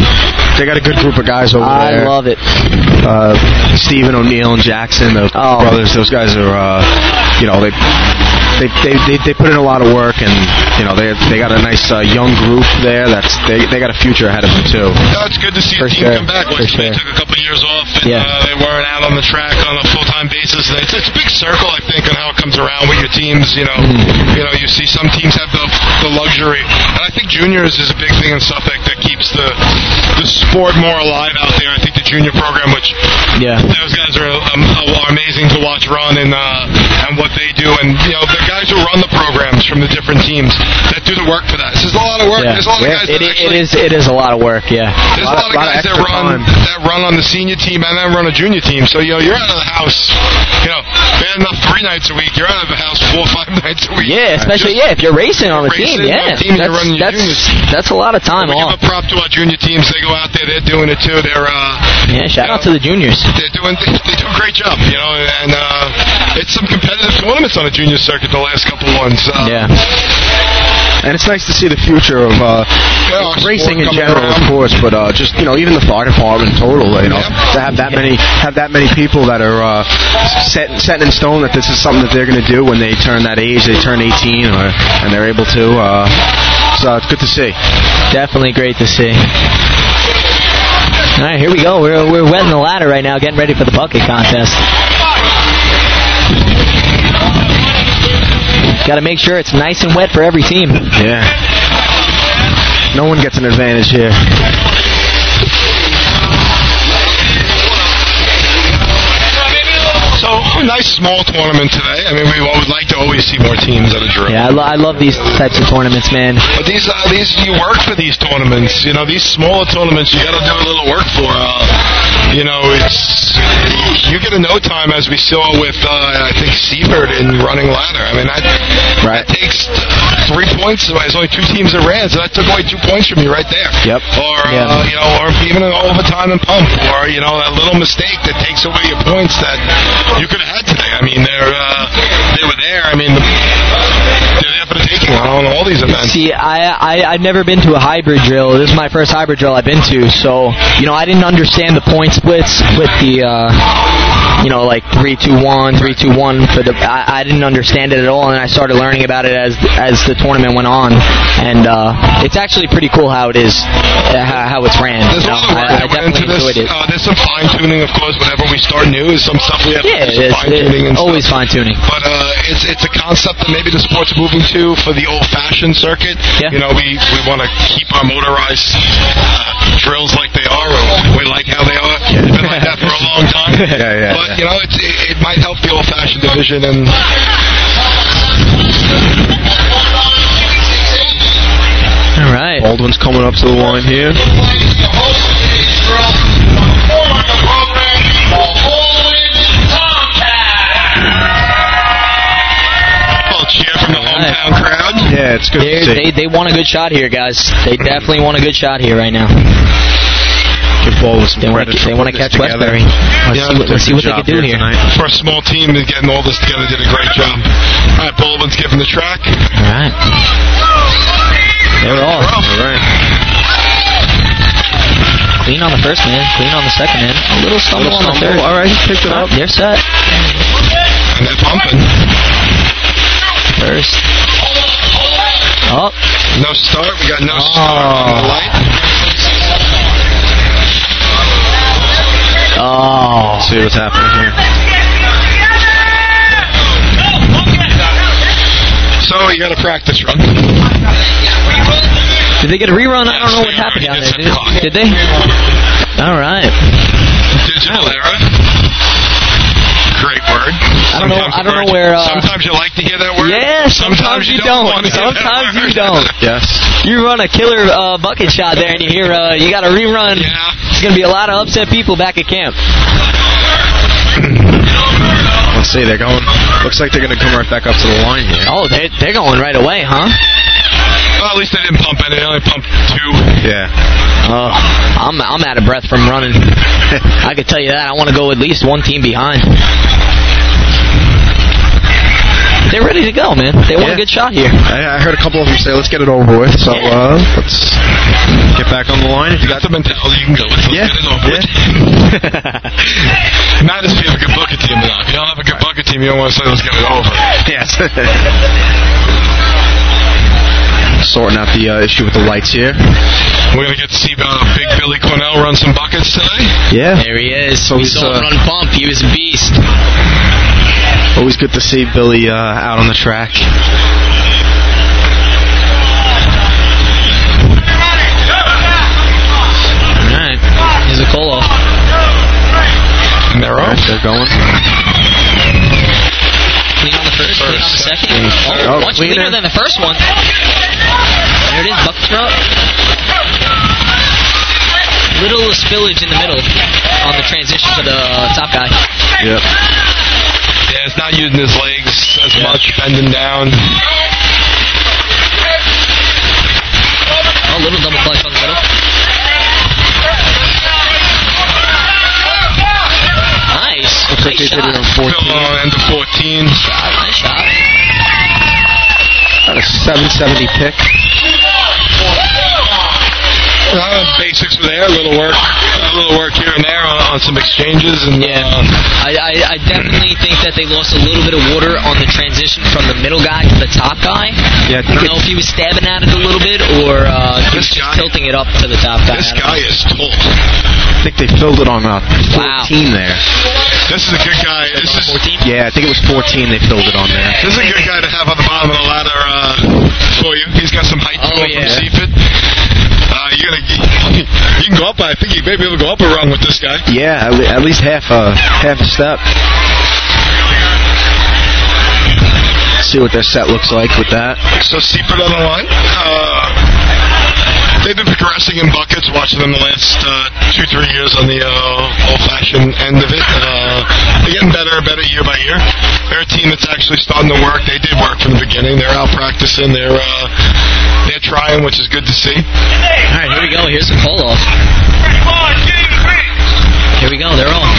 They got a good group of guys over I there. I love it. Uh, Stephen O'Neill and Jackson, the Oh. brothers. Those guys are, uh, you know, they. They, they, they, they put in a lot of work and you know they they got a nice uh, young group there that's they, they got a future ahead of them too. No, it's good to see For a team sure, come back. Bay sure. took a couple of years off, and Yeah. uh, they weren't out on the track on a full-time basis. And it's, it's a big circle, I think, on how it comes around with your teams. You know, Mm-hmm. you know, you see some teams have the, the luxury, and I think juniors is a big thing in Suffolk that keeps the the sport more alive out there. I think the junior program, which Yeah. those guys are, um, are amazing to watch run and uh, and what they do, and you know the guys who run the programs from the different teams that do the work for that. This is a lot of work. Yeah. There's a lot of guys It, that actually is it is a lot of work, yeah. there's a lot, of guys that run that run on the senior team and then run a junior team. So you know you're out of the house. You know, bad enough three nights a week. You're out of the house four or five nights a week. Yeah, especially Just yeah, if you're racing on the racing team, yeah. team, that's, that's, that's a lot of time we off. give a prop to our junior teams. They go out there. They're doing it too. They're uh, Yeah, shout out to the juniors. they're doing they, they do a great job. You know, and uh, it's some competitive tournaments on the junior circuit the last couple ones. Uh, yeah. And it's nice to see the future of uh, racing in coming general, of course, but uh, just you know, even the fire department in total, you know, to have that many have that many people that are uh, set set in stone that this is something that they're going to do when they turn that age, they turn 18, or and they're able to. Uh, so it's good to see. Definitely great to see. All right, here we go. We're we're wetting the ladder right now, getting ready for the bucket contest. Got to make sure it's nice and wet for every team. Yeah. No one gets an advantage here. So a nice small tournament today. I mean, we would like to always see more teams at a drill. Yeah, I, lo- I love these types of tournaments, man. But these, uh, these, you work for these tournaments. You know, these smaller tournaments, you got to do a little work for. Uh, you know, it's you get a no time as we saw with, uh, I think Seaford in running ladder. I mean, that, that takes three points. There's only two teams that ran, so that took away two points from you right there. Yep. Or Yeah. uh, you know, or even an overtime and pump, or you know, that little mistake that takes away your points that you could have had today. I mean, they're uh, they were there. I mean, they're there for the taking on all these events. See, I, I I've never been to a hybrid drill. This is my first hybrid drill I've been to, so you know I didn't understand the point splits with the uh, you know like three two one, three two one for the. I, I didn't understand it at all, and I started learning about it as as the tournament went on, and uh, it's actually pretty cool how it is, uh, how, how it's ran. There's you know? I, I definitely this. enjoyed it. Uh, there's some fine tuning, of course. Whenever we start new, is some stuff we have Yeah, to do it's, some fine tuning and always fine tuning. But uh, it's it's a concept that maybe the sport's moving to for the old-fashioned circuit. Yeah. You know, we we want to keep our motorized uh, drills like they are. Or we like how they are. It's been like that for a long time. Yeah, yeah, But yeah. you know, it's, it, it might help the old-fashioned division and. All right. Baldwin's coming up to the line here. Cheer from hometown crowd. Yeah, it's good They're- to see. They they want a good shot here, guys. They definitely want a good shot here right now. Give Baldwin some They Wanna, they want to catch together. Westbury. Let's Yeah, see what, let's see what they Good can do job here. tonight. For a small team, and getting all this together, did a great job. All right, Baldwin's giving the track. All right. They're off. All right. Clean on the first man, clean on the second man. A little stumble Little on the third. All right, he picked it up. They're set. And they're pumping. First. Oh. No start. We got no start on light. Oh. Let's see what's happening here. So you got a practice run. Did they get a rerun? I don't know what happened down there. Did, did they? All right. Digital era. Great word. I I don't know. I don't know where. Uh, Sometimes you like to hear that word. Yeah, sometimes, you don't. wanna hear that Sometimes you word. don't. Yes. You run a killer uh, bucket shot there, and you hear uh, you got a rerun. Yeah. It's gonna be a lot of upset people back at camp. Let's see, they're going. Looks like they're going to come right back up to the line here. Oh, they they're going right away, huh? Well, at least they didn't pump any. They only pumped two. Yeah. Oh, I'm I'm out of breath from running. I could tell you that. I want to go at least one team behind. They're ready to go, man. They want a good shot here. I, I heard a couple of them say, "Let's get it over with." So uh, let's get back on the line. If you got the mentality, you can go with. Let's Yeah. get it over with. Matters if you have a good bucket team or not. If you don't have a good bucket team, you don't want to say, let's get it over. Yes. Sorting out the uh, issue with the lights here. We're going to get to see uh, Big Billy Cornell run some buckets today. Yeah. There he is. So we he's, saw him run bump. He was a beast. Always good to see Billy uh, out on the track. All right. Here's a call off. And they're All right, they're going. Clean on the first, clean on the second. Oh, Oh, much cleaner. cleaner than the first one. There it is, bucket drop. Little spillage in the middle on the transition to the uh, top guy. Yep. Yeah, it's not using his legs as much, bending down. Oh, little double clutch on the middle. Nice. Looks like nice they did it shot. on 14. Still on end of 14. Shot, nice shot. A 770 pick. Uh, basics were there, a little work, a little work here and there on, on some exchanges, and Yeah. uh, I, I, I definitely think that they lost a little bit of water on the transition from the middle guy to the top guy. Yeah, I I don't know if he was stabbing at it a little bit or uh, he was just tilting it up to the top guy. this I guy know. is tall. I think they filled it on uh, 14 Wow. there. This is a good guy. This is 14? Yeah, I think it was 14 they filled it on there. this is a good guy to have on the bottom of the ladder uh, for you. He's got some height to Oh, him yeah. from Seaford. Uh, you're gonna, you can go up. I think you may be able to go up a rung with this guy. Yeah, at, at least half a half a step. See what their set looks like with that. So Seaford on the line. Uh, they've been progressing in buckets. Watching them the last uh, two, three years on the uh, old-fashioned end of it. Uh, they're getting better better year by year. They're a team that's actually starting to work. They did work from the beginning. They're out practicing. They're uh, they're trying, which is good to see. All right, here we go. Here's the call off. Here we go. They're on.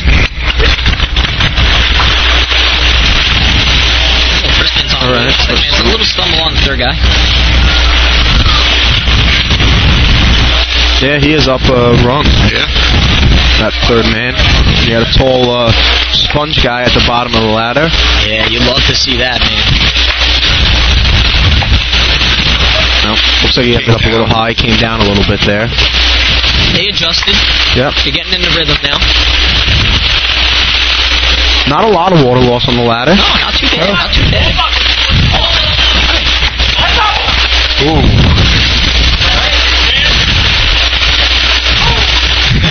All right. A little stumble on the third guy. Yeah, he is up a rung. Yeah. That third man. You got a tall uh, sponge guy at the bottom of the ladder. Yeah, you'd love to see that, man. No, looks like he ended up a little high, came down a little bit there. They adjusted. Yep. They're getting in the rhythm now. Not a lot of water loss on the ladder. No, not too bad. Not too bad.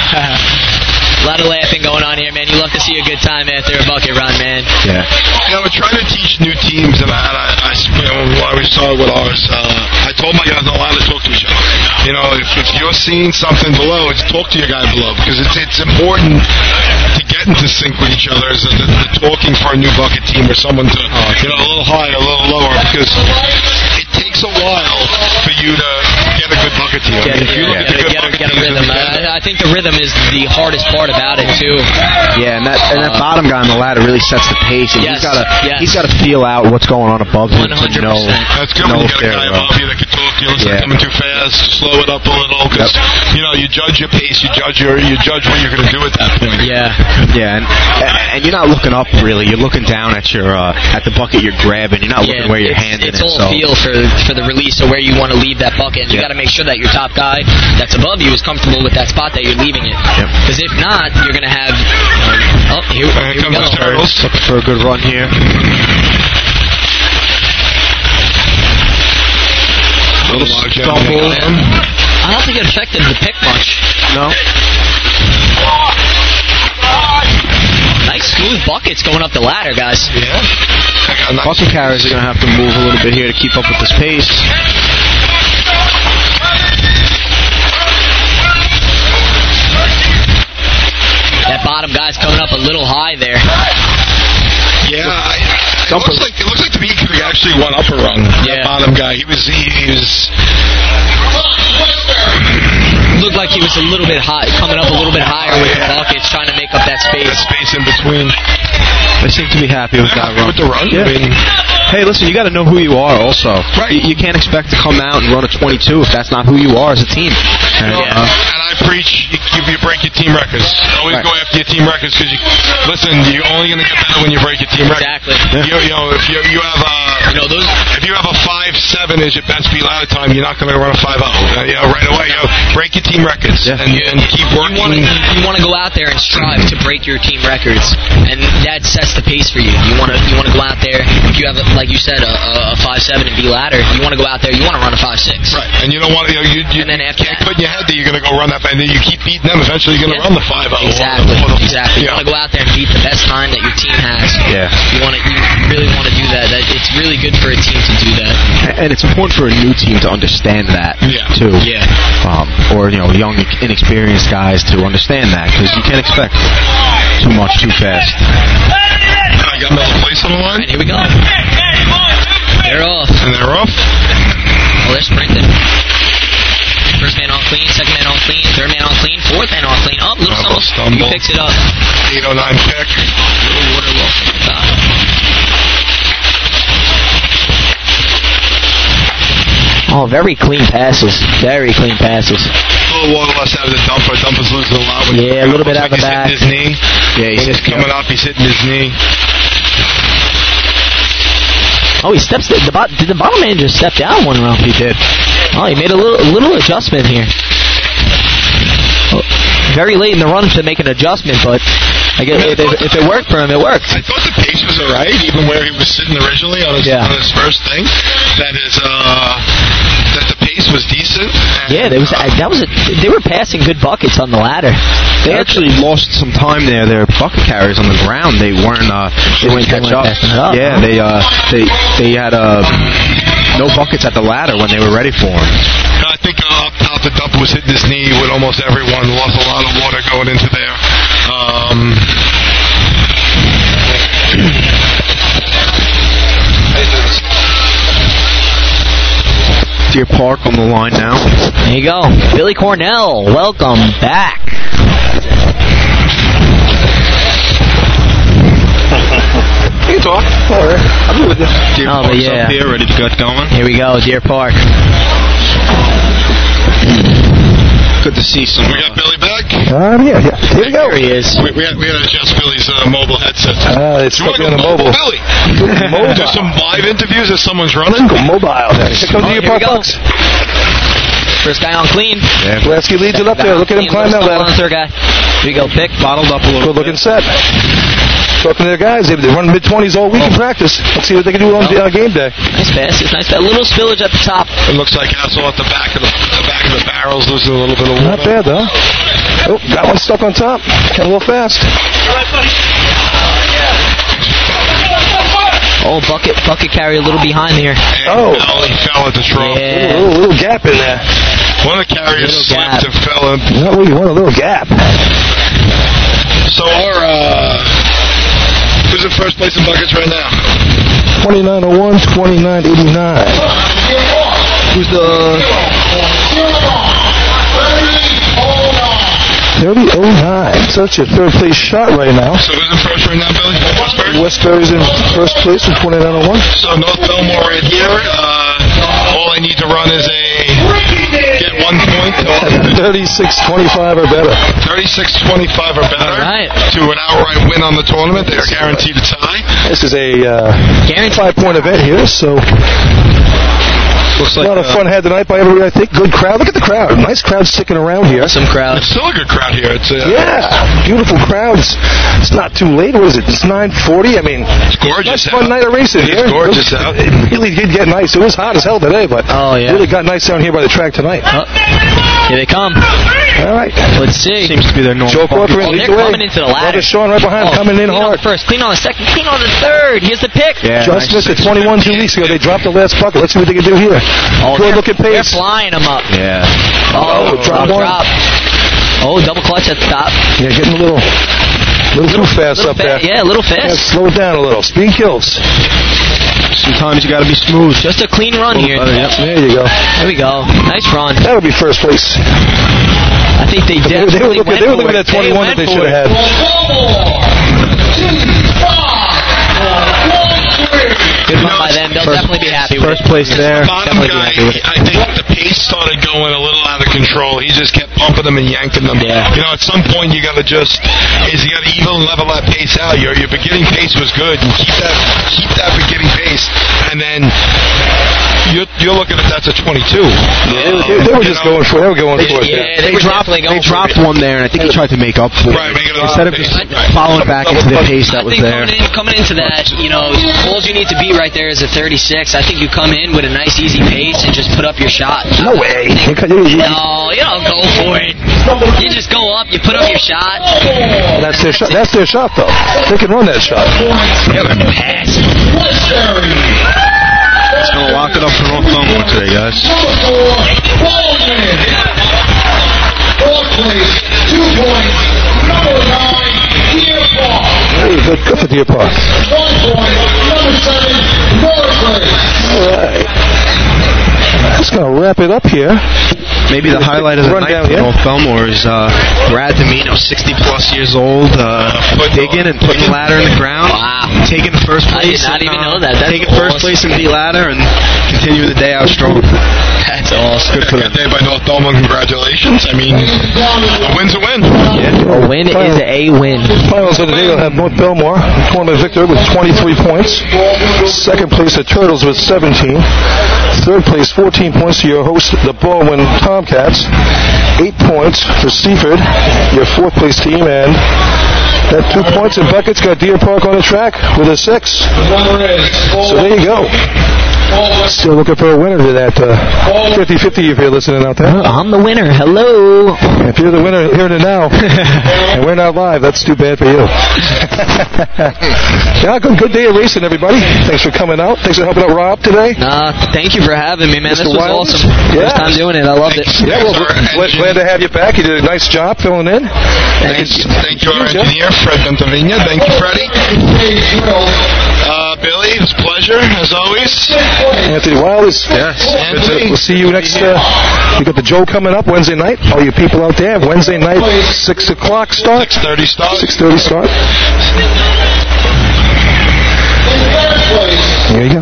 A lot of laughing going on here, man. You love to see a good time after a bucket run, man. Yeah. You know, we're trying to teach new teams, and I, and I, I you know, when we started with ours, uh, I told my guys not allowed to talk to each other. You know, if, if you're seeing something below, it's talk to your guy below because it's it's important to get into sync with each other. Is the, the talking for a new bucket team or someone to you know a little higher, a little lower because it takes a while for you to get a good bucket team. I Get, mean, if you look at the good get, bucket get a rhythm. I, I think the rhythm is the hardest part about it too. Yeah, and that and that Uh, bottom guy on the ladder really sets the pace, and Yes, he's got to yes. he's got to feel out what's going on above him to 100%. know. That's good know when you got a guy above you that can talk to you. Listen, Yeah. coming too fast, slow it up a little because you know you judge your pace, you judge your you judge what you're going to do at that point. Yeah. Yeah, and, and you're not looking up really. You're looking down at your uh, at the bucket you're grabbing. You're not Yeah, looking where your hand is. it's in all it. So feel for for the release of where you want to leave that bucket. And you Yeah. got to make sure that your top guy that's above you is comfortable with that spot that you're leaving it. Because if not, you're gonna have. oh, here, Uh, here we go. looking for a good run here. Little stumble. I don't think it affected the pick much. No. Nice. smooth buckets going up the ladder, guys. Yeah. Bucket carriers are going to have to move a little bit here to keep up with this pace. That bottom guy's coming up a little high there. Yeah, I, it looks like it looks like the beat crew actually went up a run. That bottom guy, he was he, he was Looked like he was a little bit high, coming up a little bit higher with the buckets, trying to make up that space. space in between. They seem to be happy with that run. With the run, Yeah. I mean, Hey, listen, you got to know who you are. Also, right? You, you can't expect to come out and run a 22 if that's not who you are as a team. And, you know, uh, and I preach you, you, you break your team records. Always Right. go after your team records because you listen. You're only going to get better when you break your team record. Exactly. You, you know, if you you have a you know those if you have a five seven as your best speed ladder time, you're not going to run a five zero. Uh, you know, right away. You know, break your team records and, and keep working. You want to you want to go out there and strive to break your team records, and that sets the pace for you. You want to you want to go out there. If you have, a, like you said, a, a, a five seven and B ladder, you want to go out there. You want to run a five six. Right, and you don't want to. You, know, you, you, And then after can't put in your head that you're going to go run that, and then you keep beating them. Eventually, you're going to run the five zero. Exactly. Exactly. You want to go out there and beat the best time that your team has. Yeah. You want to. You really want to do that. That it's really good for a team to do that. and it's important for a new team to understand that Yeah. too. Yeah. Um, or you know, young inexperienced guys to understand that because you can't expect too much too fast. I got another place on the line. Here we go. They're off. And they're off. Oh, they're sprinting. First man on clean, second man on clean, third man on clean, fourth man on clean. Oh, little stumble. stumble. He picks it up. 809 pick. Little uh, water walk from. Oh, very clean passes. Very clean passes. A little water less out of the dumper. Dumper's losing a lot. When Yeah, a little bit out like the he's back. his knee. Yeah, he's coming up, he's hitting his knee. Oh, he steps. The, the did the bottom man just step down one round? He did. Oh, he made a little, a little adjustment here. Very late in the run to make an adjustment, but I guess if, if, if it worked for him, it worked. I thought the pace was alright, even where he was sitting originally on his Yeah. on his first thing. That is, uh, that the pace was decent. Yeah, there was uh, that was a, they were passing good buckets on the ladder. They actually lost some time there. Their bucket carriers on the ground. They weren't. Uh, they weren't- didn't catch up. up, Yeah, huh? they uh, they they had uh, no buckets at the ladder when they were ready for him. I think uh, up top the dumper was hitting his knee with almost everyone. Lost a lot of water going into there. Um, Deer Park on the line now. There you go, Billy Cornell. Welcome back. All right. I'll be with you. Deer Oh, Park's yeah. up here, ready to get going. Here we go, Deer Park. Good to see some. we got Billy back. Um, yeah, yeah. Here we go. There he is. We, we, had, we had to adjust Billy's uh, mobile headset. Uh, it's Do you want stuck to go on the mobile. Billy? Mobile. Do some live interviews as someone's running. Go mobile. There. Here comes Oh, the here we Park go. Bucks. First guy on clean. Yeah. Lasky leads it up there. Look at him climb that Stumble on ladder. the third guy. Here we go, pick. Bottled up a little. Good looking set. Talking to their guys, they they run mid twenties all week in practice. Let's see what they can do on uh, game day. Nice pass. It's nice. A little spillage at the top. It looks like Hassel at the back of the, the back of the barrels losing a little bit of water. Not bad though. Oh, got one stuck on top. Got a little fast. Oh, bucket bucket carry a little behind here. Oh. Fell, he fell at the trough. A Yeah. little, little gap in there. One of the carriers slipped and fell in. Not what you want, a little gap. So our uh, who's in first place in buckets right now? 2901, 2989. Who's the? 3009. So that's your third place shot right now. So who's in first right now, Billy? Westbury? Westbury's in first place with 2901. So North Bellmore right here. Uh, all I need to run is a get one point. 3625 or better. 36-25 or better Right. to an outright win on the tournament. They are guaranteed a tie. This is a uh, five point event here, so Looks a like lot of uh, fun had tonight by everybody, I think. Good crowd. Look at the crowd. Nice crowd sticking around here. Some crowd. It's still a good crowd here. It's uh, Yeah, beautiful crowds. It's not too late. What is it? It's 9:40. I mean, it's gorgeous. nice fun out. night of racing It's here. gorgeous out. It really did get nice. It was hot as hell today, but Oh yeah. really got nice down here by the track tonight. Oh. Here they come. All right. Let's see. Seems to be their normal. Joe Corcoran Oh, leads they're coming into the ladder. Brother Sean right behind, Oh, coming in clean on hard. the first, clean on the second, clean on the third. Here's the pick. Yeah, Just nice. missed it 21 two weeks ago. They dropped the last bucket. Let's see what they can do here. Oh, Good they're, looking they're flying them up. Yeah. Oh, oh drop drop, one. drop. Oh, double clutch at the top. Yeah, getting a little, little too fast little up fa- there. yeah, a little Yeah, fast. slow it down a little. Speed kills. Sometimes you got to be smooth. Just a clean run oh, here. Uh, yep There you go. There we go. Nice run. That'll be first place. I think they They, definitely they were looking, went they were looking it. at 21 that they should have it. had. Good run by them. They'll First- definitely be happy with First it. place there. Bottom guy, happy with it. I think the pace started going a little out of control. He just kept pumping them and yanking them. Yeah. You know, at some point you got to just is you got to even level that pace out. Your your beginning pace was good. You keep that keep that beginning pace, and then you're you're looking at that's a 22. They, they- they were um, just going for. it. They were going for it. Yeah, they, They dropped. definitely They dropped for it. one there, and I think he tried to make up for Right, it make it instead of just pace. Right. following back into the pace that was there. coming, in, coming into that, you know, all you need to be right there is a 36. I think you come in with a nice, easy pace and just put up your shot. No way. You can- you- you- No, you don't go for it. You just go up, you put up your shot. That's their shot. That's their shot, though. They can run that shot. Yeah, they're Pass. It's gonna lock it up for North Bellmore today, guys. Two points. Number nine, Deer Park. Hey, good, good for Deer Park. One point. Number seven, Northland. All right. That's going to wrap it up here. Maybe the highlight of the night down for here. North Bellmore is uh, Brad Domino, 60 plus years old, uh, digging and putting the ladder in the ground, Wow. taking first place. I did place. not in, even uh, know that. That's taking first awesome. place in the ladder and continuing the day out strong. That's awesome. Good for them. Good day by North Bellmore. Congratulations. I mean, a win's a win. A win is a win. Finals of the day will have North Bellmore, tournament victor with 23 points. Second place, the Turtles with 17. Third place, 14 points to your host, the Baldwin Tomcats. Eight points for Seaford, your fourth place team, and that two points in buckets got Deer Park on the track with a six. So there you go. Still looking for a winner to that uh, 50-50 if you're listening out there. I'm the winner. Hello. If you're the winner here and now, and we're not live, that's too bad for you. yeah, good, good day of racing, everybody. Thanks for coming out. Thanks for helping out Rob today. Nah, thank you for having me, man. Mr. This was Wiles? awesome. Yeah. First time doing it. I loved it. Yeah, well, glad, glad to have you back. You did a nice job filling in. Thank you, thank you, our engineer, Fred Bentavina. Thank you, Freddie. Uh, Billy, it's a pleasure, as always. Anthony Wiles. Yes. Anthony. We'll see you next. Uh, we got the Joe coming up Wednesday night. All you people out there, Wednesday night, six o'clock start. 6.30 start. Six thirty start. There you go.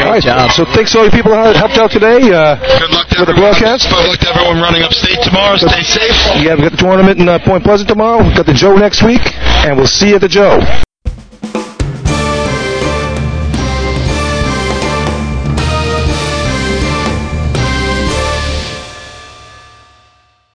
All right. So thanks to all you people who helped out today. Uh, Good luck to with the everyone. broadcast. Good luck to everyone running upstate tomorrow. Stay safe. Yeah, we've got the tournament in uh, Point Pleasant tomorrow. We've got the Joe next week, and we'll see you at the Joe.